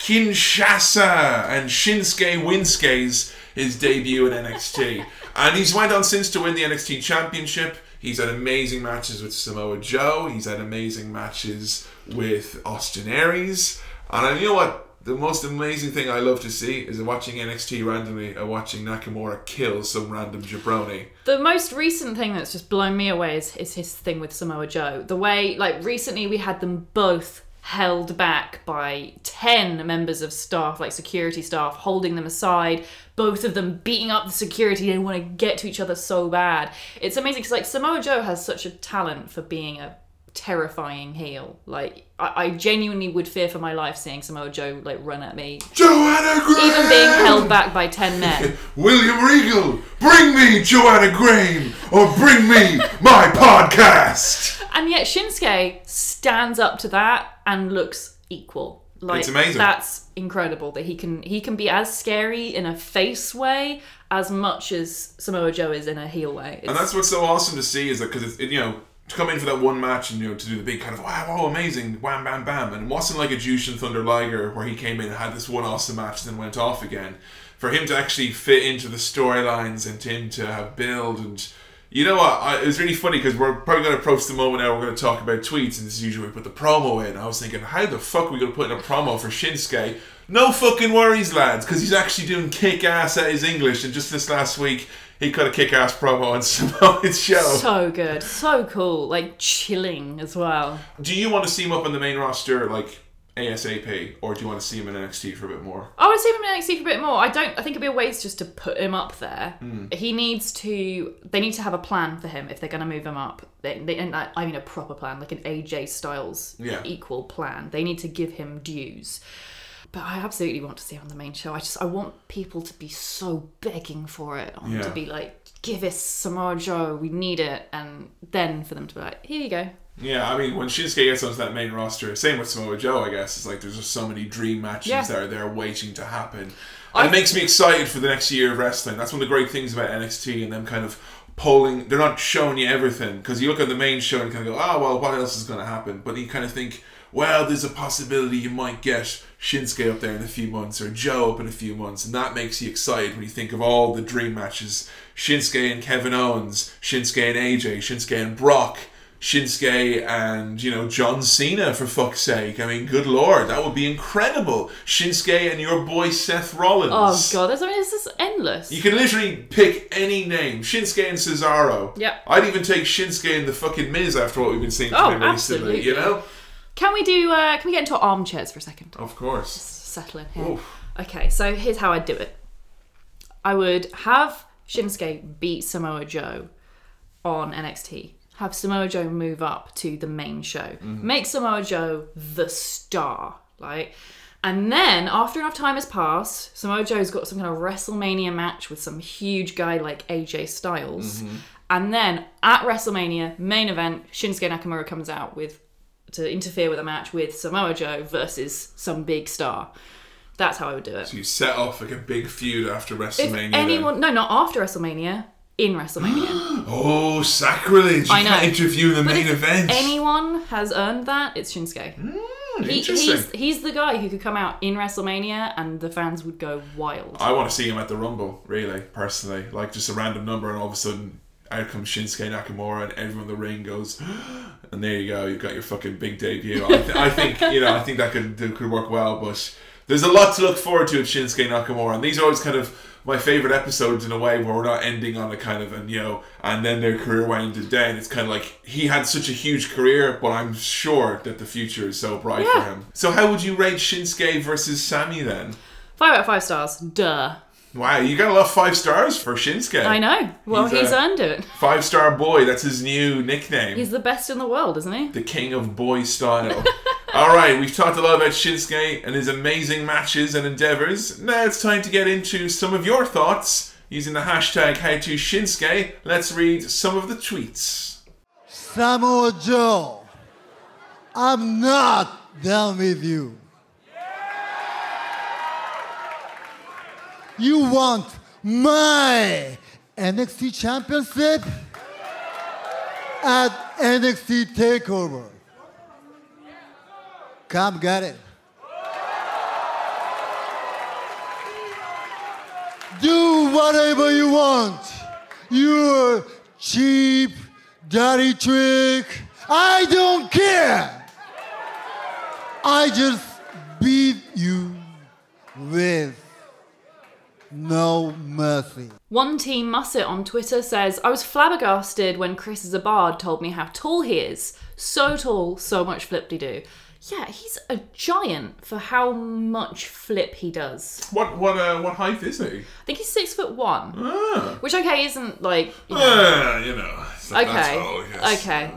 Kinshasa and Shinsuke Winsuke's his debut in NXT. and he's went on since to win the NXT Championship. He's had amazing matches with Samoa Joe. He's had amazing matches with Austin Aries. And you know what? the most amazing thing I love to see is watching NXT randomly and watching Nakamura kill some random jabroni. The most recent thing that's just blown me away is, is his thing with Samoa Joe. The way, like, recently we had them both held back by 10 members of staff, like security staff, holding them aside, both of them beating up the security. They want to get to each other so bad. It's amazing because, like, Samoa Joe has such a talent for being a terrifying heel. Like, I, I genuinely would fear for my life seeing Samoa Joe, like, run at me. Joanna Graham! Even being held back by 10 men. William Regal, bring me Joanna Graham or bring me my podcast. And yet Shinsuke stands up to that and looks equal. Like It's amazing. That's incredible that he can he can be as scary in a face way as much as Samoa Joe is in a heel way. And that's what's so awesome to see is that because it's it, you know to come in for that one match and you know to do the big kind of wow, wow amazing wham bam bam and it wasn't like a Jushin Thunder Liger where he came in and had this one awesome match and then went off again. For him to actually fit into the storylines and to him to have build and you know what? I, it was really funny because we're probably going to approach the moment now. We're going to talk about tweets, and this is usually we put the promo in. I was thinking, how the fuck are we going to put in a promo for Shinsuke? No fucking worries, lads, because he's actually doing kick ass at his English. And just this last week, he cut a kick ass promo on Samoa's show. so good, so cool, like chilling as well. do you want to see him up on the main roster like ASAP, or do you want to see him in NXT for a bit more? I want to see him in NXT for a bit more. I don't. I think it'd be a waste just to put him up there. Hmm. He needs to. They need to have a plan for him if they're going to move him up. They, they, and I, I mean a proper plan, like an AJ Styles Yeah. equal plan. They need to give him dues. But I absolutely want to see him on the main show. I just I want people to be so begging for it. I want Yeah. to be like, give us Samoa Joe, we need it, and then for them to be like, here you go. Yeah, I mean, when Shinsuke gets onto that main roster, same with Samoa Joe, I guess. It's like there's just so many dream matches Yeah. that are there waiting to happen. And it makes me excited for the next year of wrestling. That's one of the great things about NXT and them kind of polling. They're not showing you everything because you look at the main show and you kind of go, oh, well, what else is going to happen? But you kind of think, well, there's a possibility you might get Shinsuke up there in a few months or Joe up in a few months. And that makes you excited when you think of all the dream matches Shinsuke and Kevin Owens, Shinsuke and AJ, Shinsuke and Brock. Shinsuke and you know John Cena for fuck's sake. I mean, good lord, that would be incredible. Shinsuke and your boy Seth Rollins. Oh god, I mean, this is endless. You can literally pick any name. Shinsuke and Cesaro. Yeah. I'd even take Shinsuke and the fucking Miz after what we've been seeing from Oh, him recently. absolutely. You know? Can we do? Uh, can we get into armchairs for a second? Of course. Just Settle in here. Oof. Okay, so here's how I'd do it. I would have Shinsuke beat Samoa Joe on NXT. Have Samoa Joe move up to the main show. Mm-hmm. Make Samoa Joe the star, like. And then, after enough time has passed, Samoa Joe's got some kind of WrestleMania match with some huge guy like AJ Styles. Mm-hmm. And then at WrestleMania, main event, Shinsuke Nakamura comes out with to interfere with a match with Samoa Joe versus some big star. That's how I would do it. So you set off like a big feud after If WrestleMania. then. anyone, no, not after WrestleMania, in WrestleMania. Oh, sacrilege! You I know. can't interview the But main if event. anyone has earned that, it's Shinsuke. Hmm, He, interesting. he's, he's the guy who could come out in WrestleMania and the fans would go wild. I want to see him at the Rumble, really, personally. Like just a random number, and all of a sudden, out comes Shinsuke Nakamura, and everyone in the ring goes, and there you go, you've got your fucking big debut. I, th- I think you know, I think that could that could work well, but there's a lot to look forward to with Shinsuke Nakamura, and these are always kind of my favorite episodes in a way where we're not ending on a kind of and you know, and then their career winded down. It's kind of like he had such a huge career, but I'm sure that the future is so bright for him. So how would you rate Shinsuke versus Sami then? Five out of five stars. Duh. Wow, you got a lot of five stars for Shinsuke. I know. Well, He's, he's, uh, earned it. Five star boy, that's his new nickname. He's the best in the world, isn't he? the king of boy style. All right, we've talked a lot about Shinsuke and his amazing matches and endeavors. Now it's time to get into some of your thoughts using the hashtag HowToShinsuke. Let's read some of the tweets. Samoa Joe, I'm not done with you. You want my NXT Championship at NXT Takeover. Come get it. Do whatever you want. Your cheap, dirty trick. I don't care. I just beat you with no mercy. One Team Musset on Twitter says, I was flabbergasted when Chris Zabard told me how tall he is. So tall, so much flip de do. Yeah, he's a giant for how much flip he does. What what uh, what height is he? I think he's six foot one, Ah, which okay isn't like you know, Ah, you know. okay, tall, I guess. okay.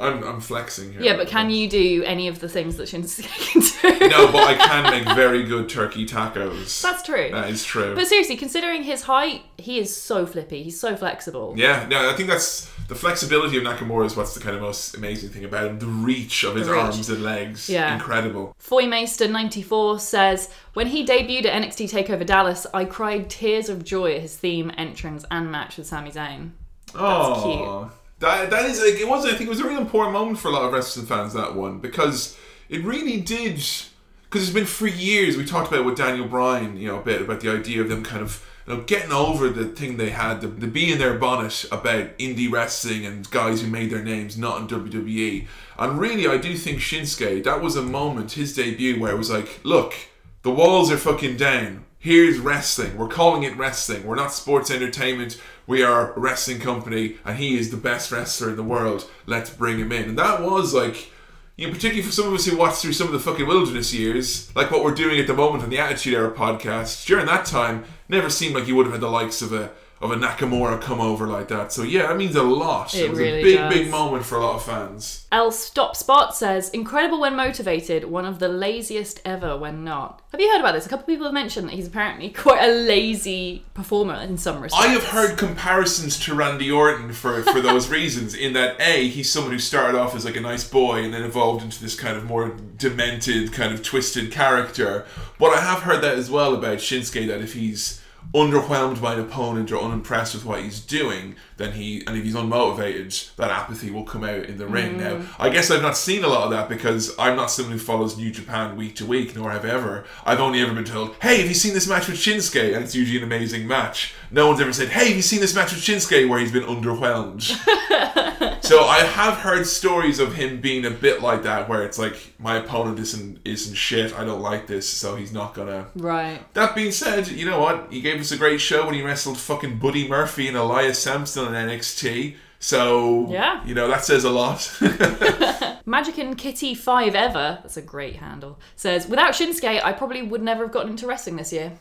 I'm I'm flexing here. Yeah, but can you do any of the things that Shinsuke can do? No, but I can make very good turkey tacos. That's true. That is true. But seriously, considering his height, he is so flippy. He's so flexible. Yeah, no, I think that's the flexibility of Nakamura is what's the kind of most amazing thing about him. The reach of his reach. arms and legs, Yeah. incredible. Foymeister94 says, When he debuted at NXT TakeOver Dallas, I cried tears of joy at his theme, entrance, and match with Sami Zayn. Oh, cute. That that is like, it was. I think it was a really important moment for a lot of wrestling fans that one because it really did. Because it's been for years we talked about with Daniel Bryan, you know, a bit about the idea of them kind of you know getting over the thing they had, the, the in their bonnet about indie wrestling and guys who made their names not in WWE. And really, I do think Shinsuke that was a moment, his debut, where it was like, look, the walls are fucking down. Here's wrestling. We're calling it wrestling. We're not sports entertainment. We are a wrestling company, and he is the best wrestler in the world. Let's bring him in. And that was like, you know, particularly for some of us who watched through some of the fucking wilderness years, like what we're doing at the moment on the Attitude Era podcast. During that time, never seemed like you would have had the likes of a of a Nakamura come over like that. So yeah, that means a lot. It was really a big, does. big moment for a lot of fans. L Stop Spot says, Incredible when motivated, one of the laziest ever when not. Have you heard about this? A couple of people have mentioned that he's apparently quite a lazy performer in some respects. I have heard comparisons to Randy Orton for, for those reasons. In that, a he's someone who started off as like a nice boy and then evolved into this kind of more demented, kind of twisted character. But I have heard that as well about Shinsuke that if he's underwhelmed by an opponent or unimpressed with what he's doing, then he and if he's unmotivated, that apathy will come out in the ring. Now, mm. I guess I've not seen a lot of that because I'm not someone who follows New Japan week to week, nor have ever. I've only ever been told, "Hey, have you seen this match with Shinsuke?" And it's usually an amazing match. No one's ever said, "Hey, have you seen this match with Shinsuke?" Where he's been underwhelmed. so I have heard stories of him being a bit like that, where it's like my opponent isn't isn't shit. I don't like this, so he's not gonna Right. that being said, you know what? He gave us a great show when he wrestled fucking Buddy Murphy and Elias Samson in NXT. So Yeah. you know that says a lot. Magic and Kitty 5 Ever, that's a great handle, says, Without Shinsuke, I probably would never have gotten into wrestling this year.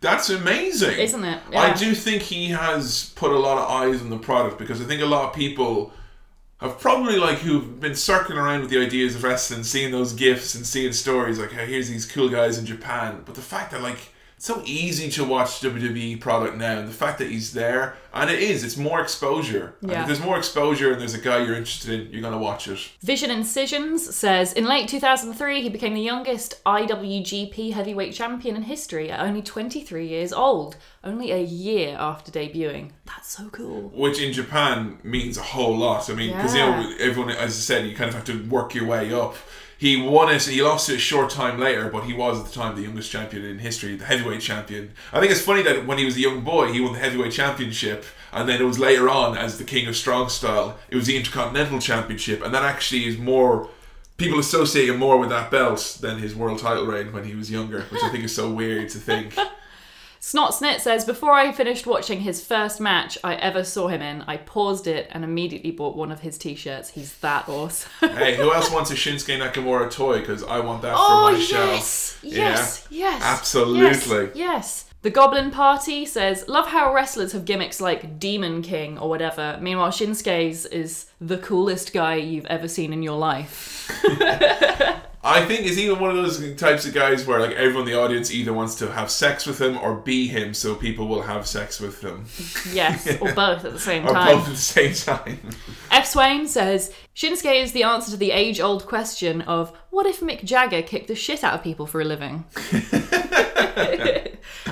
That's amazing, Isn't it? I do think he has put a lot of eyes on the product because I think a lot of people have probably like who've been circling around with the ideas of wrestling, seeing those gifts and seeing stories like, hey, here's these cool guys in Japan. But the fact that like it's so easy to watch WWE product now, and the fact that he's there, and it is, it's more exposure. And Yeah. if there's more exposure and there's a guy you're interested in, you're gonna watch it. Vision Incisions says, In late 2003, he became the youngest IWGP heavyweight champion in history at only 23 years old, only a year after debuting. That's so cool. Which in Japan means a whole lot. I mean, because Yeah. you know, everyone, as I said, you kind of have to work your way up. He won it. He lost it a short time later, but he was at the time the youngest champion in history, the heavyweight champion. I think it's funny that when he was a young boy, he won the heavyweight championship, and then it was later on as the king of strong style, it was the intercontinental championship, and that actually is more. People associate him more with that belt than his world title reign when he was younger, which I think is so weird to think. Snot Snit says, Before I finished watching his first match I ever saw him in, I paused it and immediately bought one of his t shirts. He's that awesome. hey, who else wants a Shinsuke Nakamura toy? Because I want that oh, for my yes! shelf. Yes! Yes! Absolutely. Yes! yes. The Goblin Party says, Love how wrestlers have gimmicks like Demon King or whatever. Meanwhile, Shinsuke's is the coolest guy you've ever seen in your life. I think is even one of those types of guys where like everyone in the audience either wants to have sex with him or be him, so people will have sex with him, Yes, or both at the same or time. both at the same time. F. Swain says Shinsuke is the answer to the age old question of what if Mick Jagger kicked the shit out of people for a living?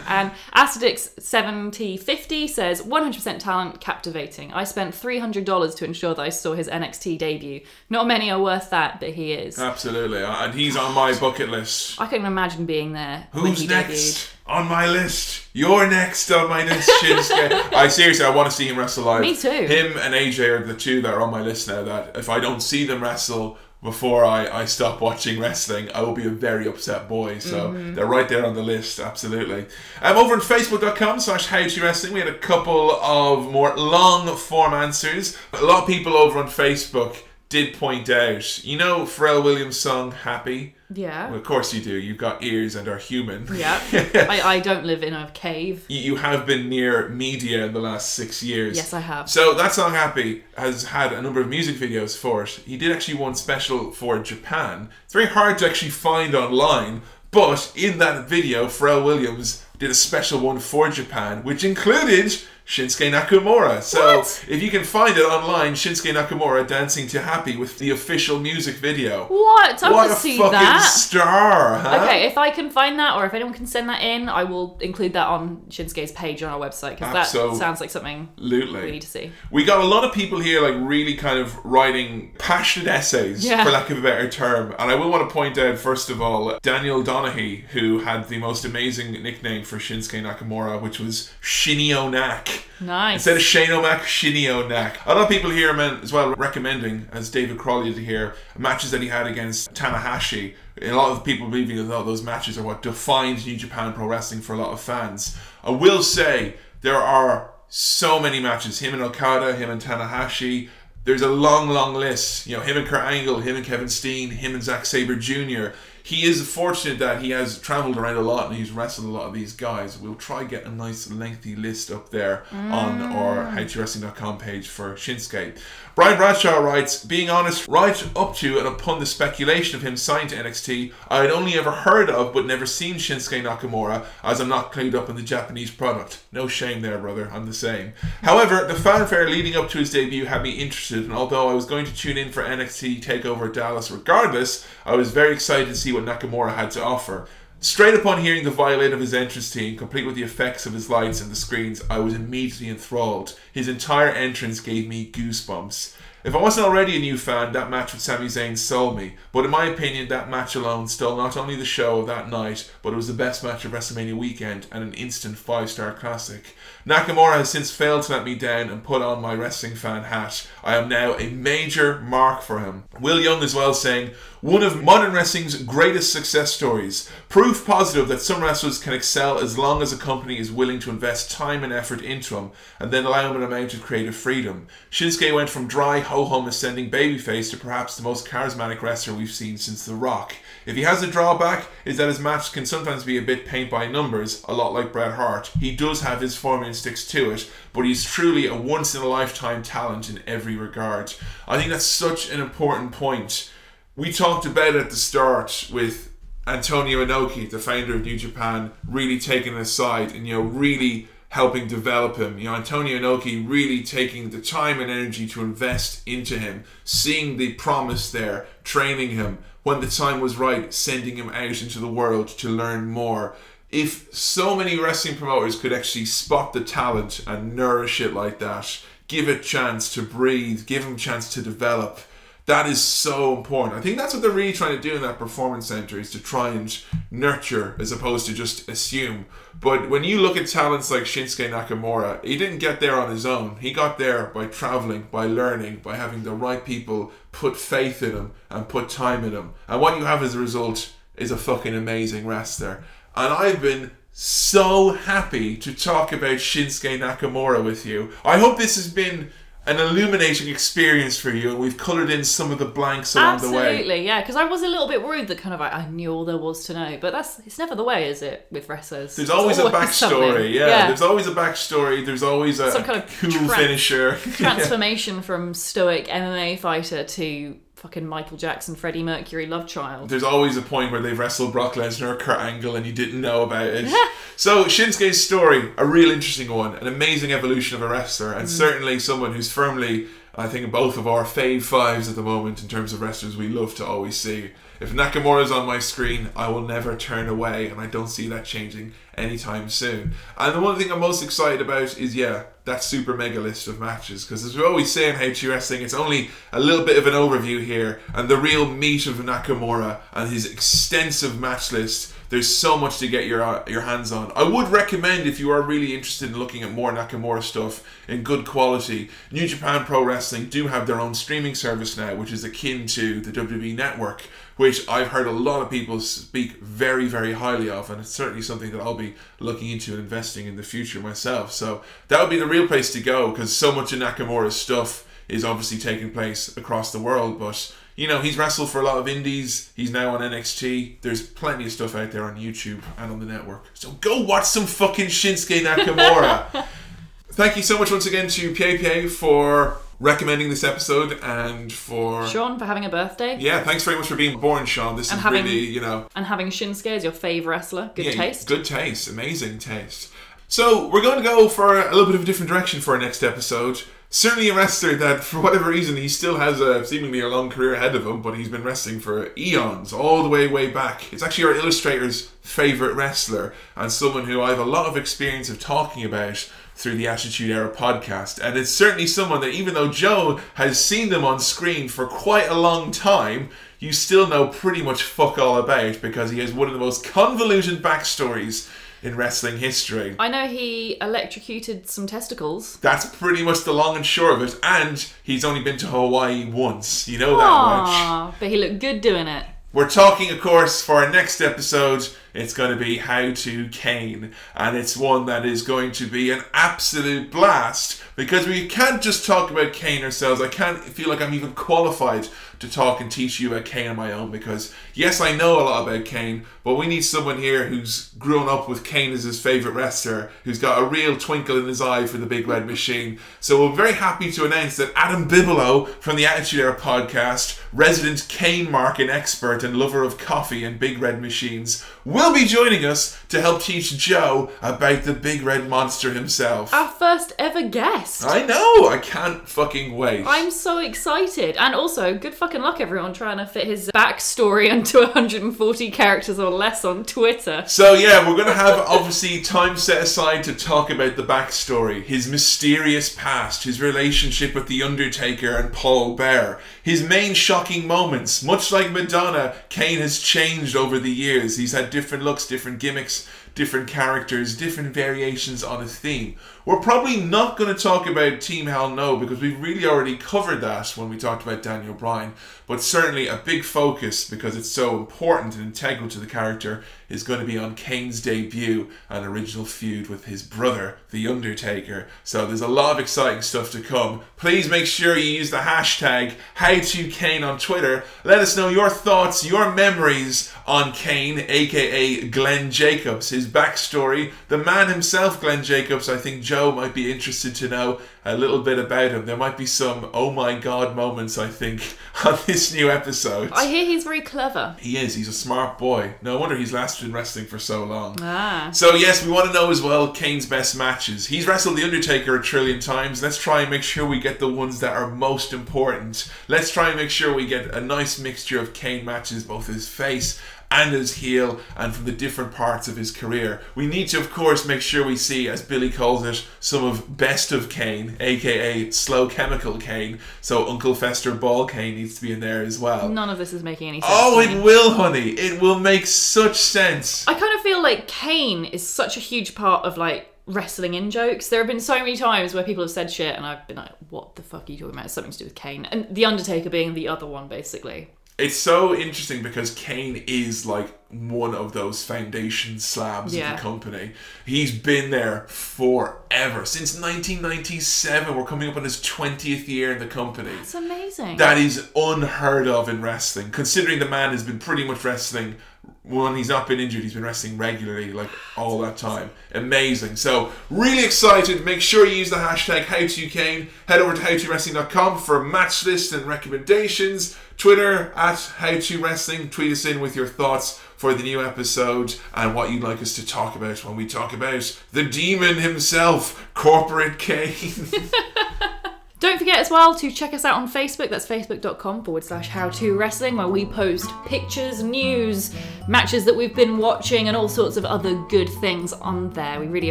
and Acidix7050 says 100% talent, captivating. I spent $300 to ensure that I saw his NXT debut. Not many are worth that, but he is. Absolutely, and he's on my bucket list. I can imagine being there Who's he next debuted. On my list? You're next on my list, Shinsuke. I seriously, I want to see him wrestle live. Me too. Him and AJ are the two that are on my list now. That if I don't see them wrestle, before I, I stop watching wrestling, I will be a very upset boy. So they're right there on the list, absolutely. Um, over on Facebook.com slash How to Wrestling, we had a couple of more long form answers. A lot of people over on Facebook did point out, you know Pharrell Williams' song Happy? Yeah. Well, of course you do. You've got ears and are human. Yeah. I, I don't live in a cave. You- you have been near media in the last six years. Yes, I have. So that song "Happy" has had a number of music videos for it. He did actually one special for Japan. It's very hard to actually find online, but in that video, Pharrell Williams did a special one for Japan, which included Shinsuke Nakamura. So What? if you can find it online, Shinsuke Nakamura dancing to "Happy" with the official music video. What? I what want a to see fucking that. star! Huh? Okay, if I can find that, or if anyone can send that in, I will include that on Shinsuke's page on our website because that sounds like something Absolutely. we need to see. We got a lot of people here, like really kind of writing passionate essays, Yeah. for lack of a better term. And I will want to point out, first of all, Daniel Donaghy, who had the most amazing nickname for Shinsuke Nakamura, which was Shinio Nak. Nice. Instead of Shane O'Mac, Shinio Nak. A lot of people here, man, as well, recommending, as David Crawley did here, matches that he had against Tanahashi. A lot of people believing that those matches are what defined New Japan Pro Wrestling for a lot of fans. I will say there are so many matches. Him and Okada, him and Tanahashi. There's a long, long list. You know, him and Kurt Angle, him and Kevin Steen, him and Zack Sabre Jr. He is fortunate that he has traveled around a lot and he's wrestled a lot of these guys. We'll try get a nice lengthy list up there on our mm. HowToWrestling.com page for Shinsuke. Brian Bradshaw writes, being honest, right up to and upon the speculation of him signing to NXT, I had only ever heard of but never seen Shinsuke Nakamura as I'm not clued up on the Japanese product. No shame there, brother. I'm the same. However, the fanfare leading up to his debut had me interested, and although I was going to tune in for NXT TakeOver Dallas regardless, I was very excited to see what Nakamura had to offer. Straight upon hearing the violin of his entrance team, complete with the effects of his lights and the screens, I was immediately enthralled. His entire entrance gave me goosebumps. If I wasn't already a new fan, that match with Sami Zayn sold me. But in my opinion, that match alone stole not only the show of that night, but it was the best match of WrestleMania weekend and an instant five star classic. Nakamura has since failed to let me down and put on my wrestling fan hat. I am now a major mark for him. Will Young as well saying, one of modern wrestling's greatest success stories. Proof positive that some wrestlers can excel as long as a company is willing to invest time and effort into them and then allow them an amount of creative freedom. Shinsuke went from dry ho hum ascending babyface to perhaps the most charismatic wrestler we've seen since The Rock. If he has a drawback, is that his match can sometimes be a bit paint by numbers, a lot like Bret Hart. He does have his form and sticks to it, but he's truly a once in a lifetime talent in every regard. I think that's such an important point. We talked about it at the start with Antonio Inoki, the founder of New Japan, really taking his side and you know really helping develop him. You know, Antonio Inoki really taking the time and energy to invest into him, seeing the promise there, training him when the time was right, sending him out into the world to learn more. If so many wrestling promoters could actually spot the talent and nourish it like that, give it chance to breathe, give him chance to develop, that is so important. I think that's what they're really trying to do in that performance center is to try and nurture as opposed to just assume. But when you look at talents like Shinsuke Nakamura, he didn't get there on his own. He got there by traveling, by learning, by having the right people put faith in him and put time in him. And what you have as a result is a fucking amazing wrestler. And I've been so happy to talk about Shinsuke Nakamura with you. I hope this has been an illuminating experience for you and we've coloured in some of the blanks along the way. Absolutely, yeah. Because I was a little bit worried that kind of I, I knew all there was to know, but that's it's never the way, is it, with wrestlers? There's It's always a backstory, yeah, There's always a backstory. There's always a, Some kind of cool finisher. transformation from stoic MMA fighter to fucking Michael Jackson, Freddie Mercury love child. There's always a point where they've wrestled Brock Lesnar or Kurt Angle and you didn't know about it. so Shinsuke's story, a real interesting one, an amazing evolution of a wrestler, Mm. and certainly someone who's firmly, I think, both of our fave fives at the moment in terms of wrestlers we love to always see. If Nakamura's on my screen, I will never turn away, and I don't see that changing anytime soon. And the one thing I'm most excited about is, yeah, that super mega list of matches. Because as we're always say in HU Wrestling, it's only a little bit of an overview here, and the real meat of Nakamura and his extensive match list. There's so much to get your uh, your hands on. I would recommend if you are really interested in looking at more Nakamura stuff in good quality. New Japan Pro Wrestling do have their own streaming service now, which is akin to the WWE Network, which I've heard a lot of people speak very very highly of, and it's certainly something that I'll be looking into and investing in the future myself. So that would be the real place to go because so much of Nakamura's stuff is obviously taking place across the world, but you know, he's wrestled for a lot of indies. He's now on NXT. There's plenty of stuff out there on YouTube and on the network. So go watch some fucking Shinsuke Nakamura. Thank you so much once again to PAPA for recommending this episode and for. Sean for having a birthday Yeah, thanks very much for being born, Sean. This And is having- really, you know, and having Shinsuke as your fave wrestler. Good yeah, taste. Good taste. Amazing taste. So we're going to go for a little bit of a different direction for our next episode. Certainly a wrestler that, for whatever reason, he still has a seemingly a long career ahead of him, but he's been wrestling for eons, all the way, way back. It's actually our illustrator's favorite wrestler, and someone who I have a lot of experience of talking about through the Attitude Era podcast. And it's certainly someone that, even though Joe has seen them on screen for quite a long time, you still know pretty much fuck all about because he has one of the most convoluted backstories in wrestling history. I know he electrocuted some testicles. That's pretty much the long and short of it. And he's only been to Hawaii once. You know that much. But he looked good doing it. We're talking, of course, for our next episode. It's going to be How to Kane, and it's one that is going to be an absolute blast because we can't just talk about Kane ourselves. I can't feel like I'm even qualified to talk and teach you about Kane on my own because, yes, I know a lot about Kane, but we need someone here who's grown up with Kane as his favourite wrestler, who's got a real twinkle in his eye for the Big Red Machine. So we're very happy to announce that Adam Bigelow from the Attitude Era podcast, resident Kane marking expert and lover of coffee and Big Red Machines, will be joining us to help teach Joe about the Big Red Monster himself. Our first ever guest. I know, I can't fucking wait. I'm so excited. And also, good fucking luck, everyone, trying to fit his backstory into 140 characters or less on Twitter. So yeah, we're gonna have obviously time set aside to talk about the backstory, his mysterious past, his relationship with the Undertaker and Paul Bearer, his main shocking moments. Much like Madonna, Kane has changed over the years. He's had different looks, different gimmicks, different characters, different variations on a theme. We're probably not going to talk about Team Hell No because we've really already covered that when we talked about Daniel Bryan. But certainly a big focus because it's so important and integral to the character is going to be on Kane's debut and original feud with his brother, The Undertaker. So there's a lot of exciting stuff to come. Please make sure you use the hashtag HowToKane on Twitter. Let us know your thoughts, your memories on Kane, aka Glenn Jacobs, his backstory. The man himself, Glenn Jacobs, I think Joe might be interested to know a little bit about him. There might be some oh my god moments, I think, on this new episode. I hear he's very clever. He is, he's a smart boy. No wonder he's lasted in wrestling for so long. Ah. So yes, we want to know as well Kane's best matches. He's wrestled the Undertaker a trillion times. Let's try and make sure we get the ones that are most important. Let's try and make sure we get a nice mixture of Kane matches, both his face and his heel, and from the different parts of his career. We need to, of course, make sure we see, as Billy calls it, some of best of Kane, aka slow chemical Kane. So Uncle Fester Ball Kane needs to be in there as well. None of this is making any sense. Oh, it will, honey. It will make such sense. I kind of feel like Kane is such a huge part of like wrestling in jokes. There have been so many times where people have said shit and I've been like, what the fuck are you talking about? It's something to do with Kane. And The Undertaker being the other one, basically. It's so interesting because Kane is like one of those foundation slabs of the company. He's been there forever. Since 1997, we're coming up on his 20th year in the company. It's amazing. That is unheard of in wrestling, considering the man has been pretty much wrestling when he's not been injured, he's been wrestling regularly, like all that time. Amazing. So, really excited. Make sure you use the hashtag HowToKane. Head over to HowToWrestling.com for match lists and recommendations. Twitter at HowToWrestling. Tweet us in with your thoughts for the new episode and what you'd like us to talk about when we talk about the demon himself, Corporate Kane. Don't forget as well to check us out on Facebook. That's facebook.com forward slash how to wrestling, where we post pictures, news, matches that we've been watching, and all sorts of other good things on there. We really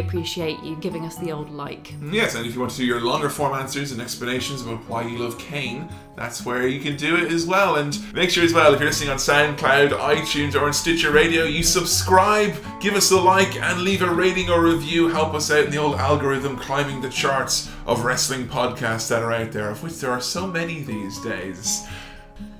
appreciate you giving us the old like. Yes, and if you want to do your longer form answers and explanations about why you love Kane, that's where you can do it as well. And make sure as well, if you're listening on SoundCloud, iTunes, or on Stitcher Radio, you subscribe, give us a like, and leave a rating or review. Help us out in the old algorithm climbing the charts of wrestling podcasts that are out there, of which there are so many these days.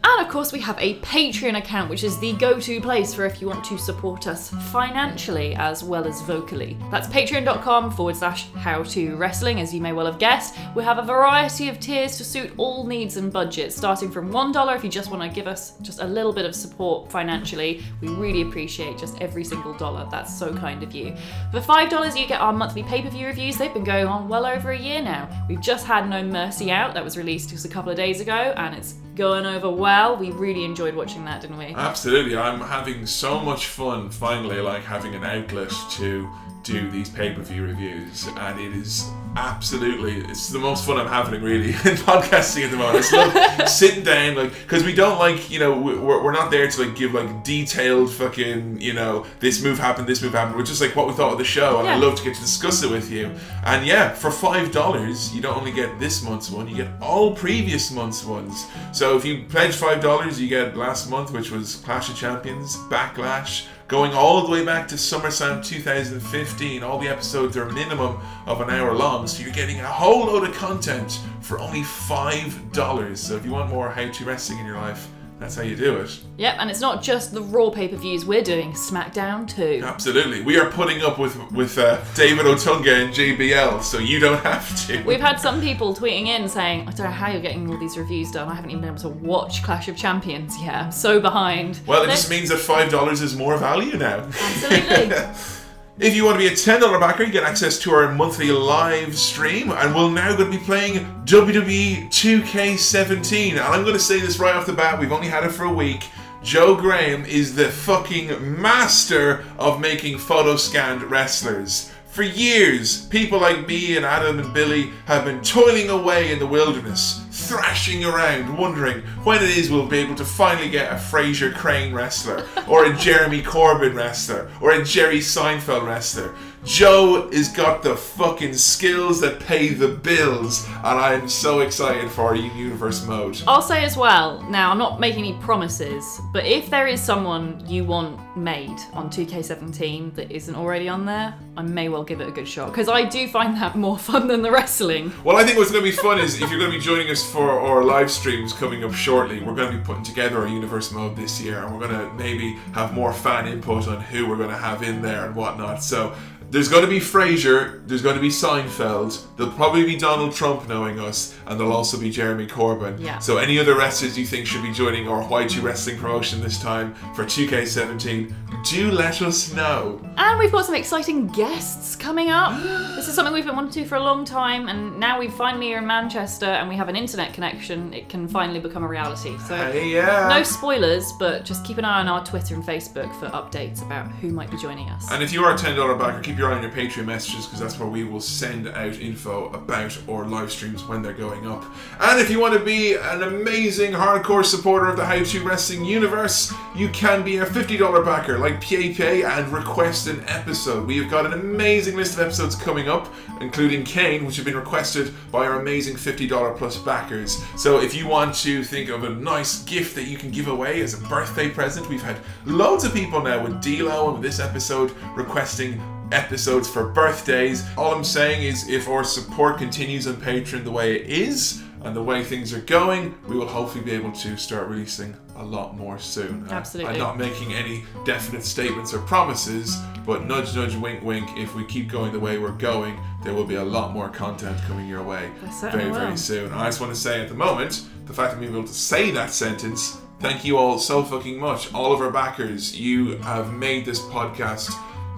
And of course, we have a Patreon account, which is the go to place for if you want to support us financially as well as vocally. That's patreon.com forward slash how to wrestling, as you may well have guessed. We have a variety of tiers to suit all needs and budgets, starting from $1 if you just want to give us just a little bit of support financially. We really appreciate just every single dollar. That's so kind of you. For $5, you get our monthly pay per view reviews. They've been going on well over a year now. We've just had No Mercy out, that was released just a couple of days ago, and it's going over well. We really enjoyed watching that, didn't we? Absolutely, I'm having so much fun finally, like having an outlet to do these pay per view reviews, and it is absolutely it's the most fun I'm having really in podcasting at the moment. I just love sitting down, like because we don't like you know we're, we're not there to like give like detailed fucking you know this move happened, this move happened. We're just like what we thought of the show, and I love to get to discuss it with you. And yeah, for five dollars, you don't only get this month's one, you get all previous months' ones. So if you pledge five dollars, you get last month, which was Clash of Champions, Backlash, going all the way back to SummerSlam 2015. All the episodes are minimum of an hour long, so you're getting a whole load of content for only five dollars. So if you want more how to wrestling in your life, that's how you do it. Yep, and it's not just the Raw pay per views, we're doing SmackDown too. Absolutely, we are putting up with with uh, David Otunga and JBL, so you don't have to. We've had some people tweeting in saying, I don't know how you're getting all these reviews done. I haven't even been able to watch Clash of Champions yet. I'm so behind. Well, it just means that five dollars is more value now. Absolutely. If you want to be a $10 backer, you get access to our monthly live stream, and we're now going to be playing WWE 2K17. And I'm going to say this right off the bat, we've only had it for a week. Joe Graham is the fucking master of making photo scanned wrestlers. For years, people like me and Adam and Billy have been toiling away in the wilderness, thrashing around, wondering when it is we'll be able to finally get a Frasier Crane wrestler, or a Jeremy Corbyn wrestler, or a Jerry Seinfeld wrestler. Joe has got the fucking skills that pay the bills, and I'm so excited for Universe mode. I'll say as well, now I'm not making any promises, but if there is someone you want made on 2K17 that isn't already on there, I may well give it a good shot. Because I do find that more fun than the wrestling. Well, I think what's going to be fun is if you're going to be joining us for our live streams coming up shortly, we're going to be putting together our universe mode this year, and we're going to maybe have more fan input on who we're going to have in there and whatnot. So there's going to be Frasier, there's going to be Seinfeld, there'll probably be Donald Trump knowing us, and there'll also be Jeremy Corbyn. Yeah. So any other wrestlers you think should be joining our YG Wrestling promotion this time for 2K17, do let us know. And we've got some exciting guests coming up. this is something we've been wanting to do for a long time, and now we finally are in Manchester and we have an internet connection. It can finally become a reality. So, Hey, yeah. no spoilers, but just keep an eye on our Twitter and Facebook for updates about who might be joining us. And if you are a $10 backer, keep your eye on your Patreon messages because that's where we will send out info about our live streams when they're going up. And if you want to be an amazing hardcore supporter of the How To Wrestling universe, you can be a $50 backer like Pay and request an episode. We have got an amazing list of episodes coming up, including Kane, which have been requested by our amazing $50 plus backers. So if you want to think of a nice gift that you can give away as a birthday present, we've had loads of people now with D'Lo and with this episode requesting episodes for birthdays. All I'm saying is if our support continues on Patreon the way it is and the way things are going, we will hopefully be able to start releasing a lot more soon. Uh, Absolutely. I'm not making any definite statements or promises, but nudge, nudge, wink, wink. If we keep going the way we're going, there will be a lot more content coming your way very, very will. soon. I just want to say at the moment, the fact that we've able to say that sentence, thank you all so fucking much. All of our backers, you have made this podcast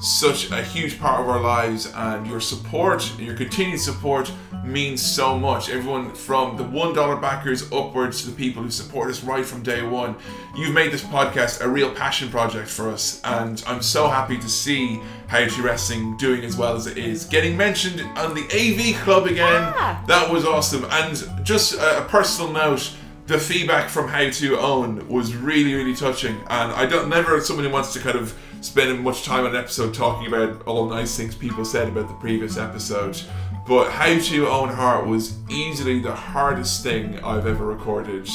such a huge part of our lives, and your support, your continued support, means so much. Everyone from the $1 backers upwards to the people who support us right from day one. You've made this podcast a real passion project for us, and I'm so happy to see How to Wrestling doing as well as it is. Getting mentioned on the AV Club again. Yeah. That was awesome. And just a, a personal note the feedback from How to Owen was really, really touching. And I don't never somebody wants to kind of spend much time on an episode talking about all nice things people said about the previous episode. But How to Owen Hart was easily the hardest thing I've ever recorded.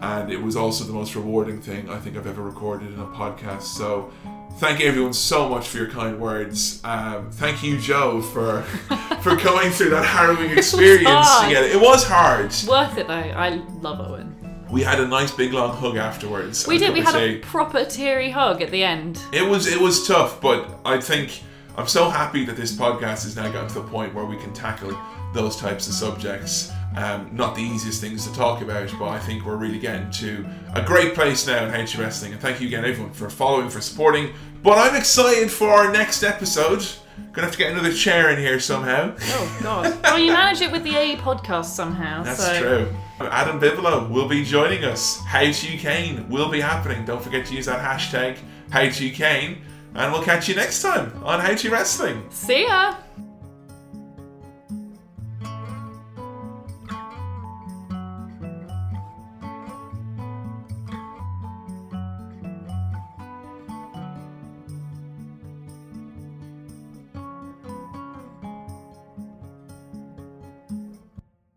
And it was also the most rewarding thing I think I've ever recorded in a podcast. So thank you everyone so much for your kind words. Um, thank you, Joe, for for going through that harrowing experience together. It was hard. Worth it though. I love Owen. We had a nice big long hug afterwards. We did. We had say. a proper teary hug at the end. It was it was tough, but I think I'm so happy that this podcast has now gotten to the point where we can tackle those types of subjects. Um, not the easiest things to talk about, but I think we're really getting to a great place now in HU Wrestling. And thank you again, everyone, for following, for supporting. But I'm excited for our next episode. Gonna have to get another chair in here somehow. Oh God. well, you manage it with the AE podcast somehow. That's so. true. Adam Bivolo will be joining us. How to Kane will be happening. Don't forget to use that hashtag How to Kane. And we'll catch you next time on How to Wrestling. See ya.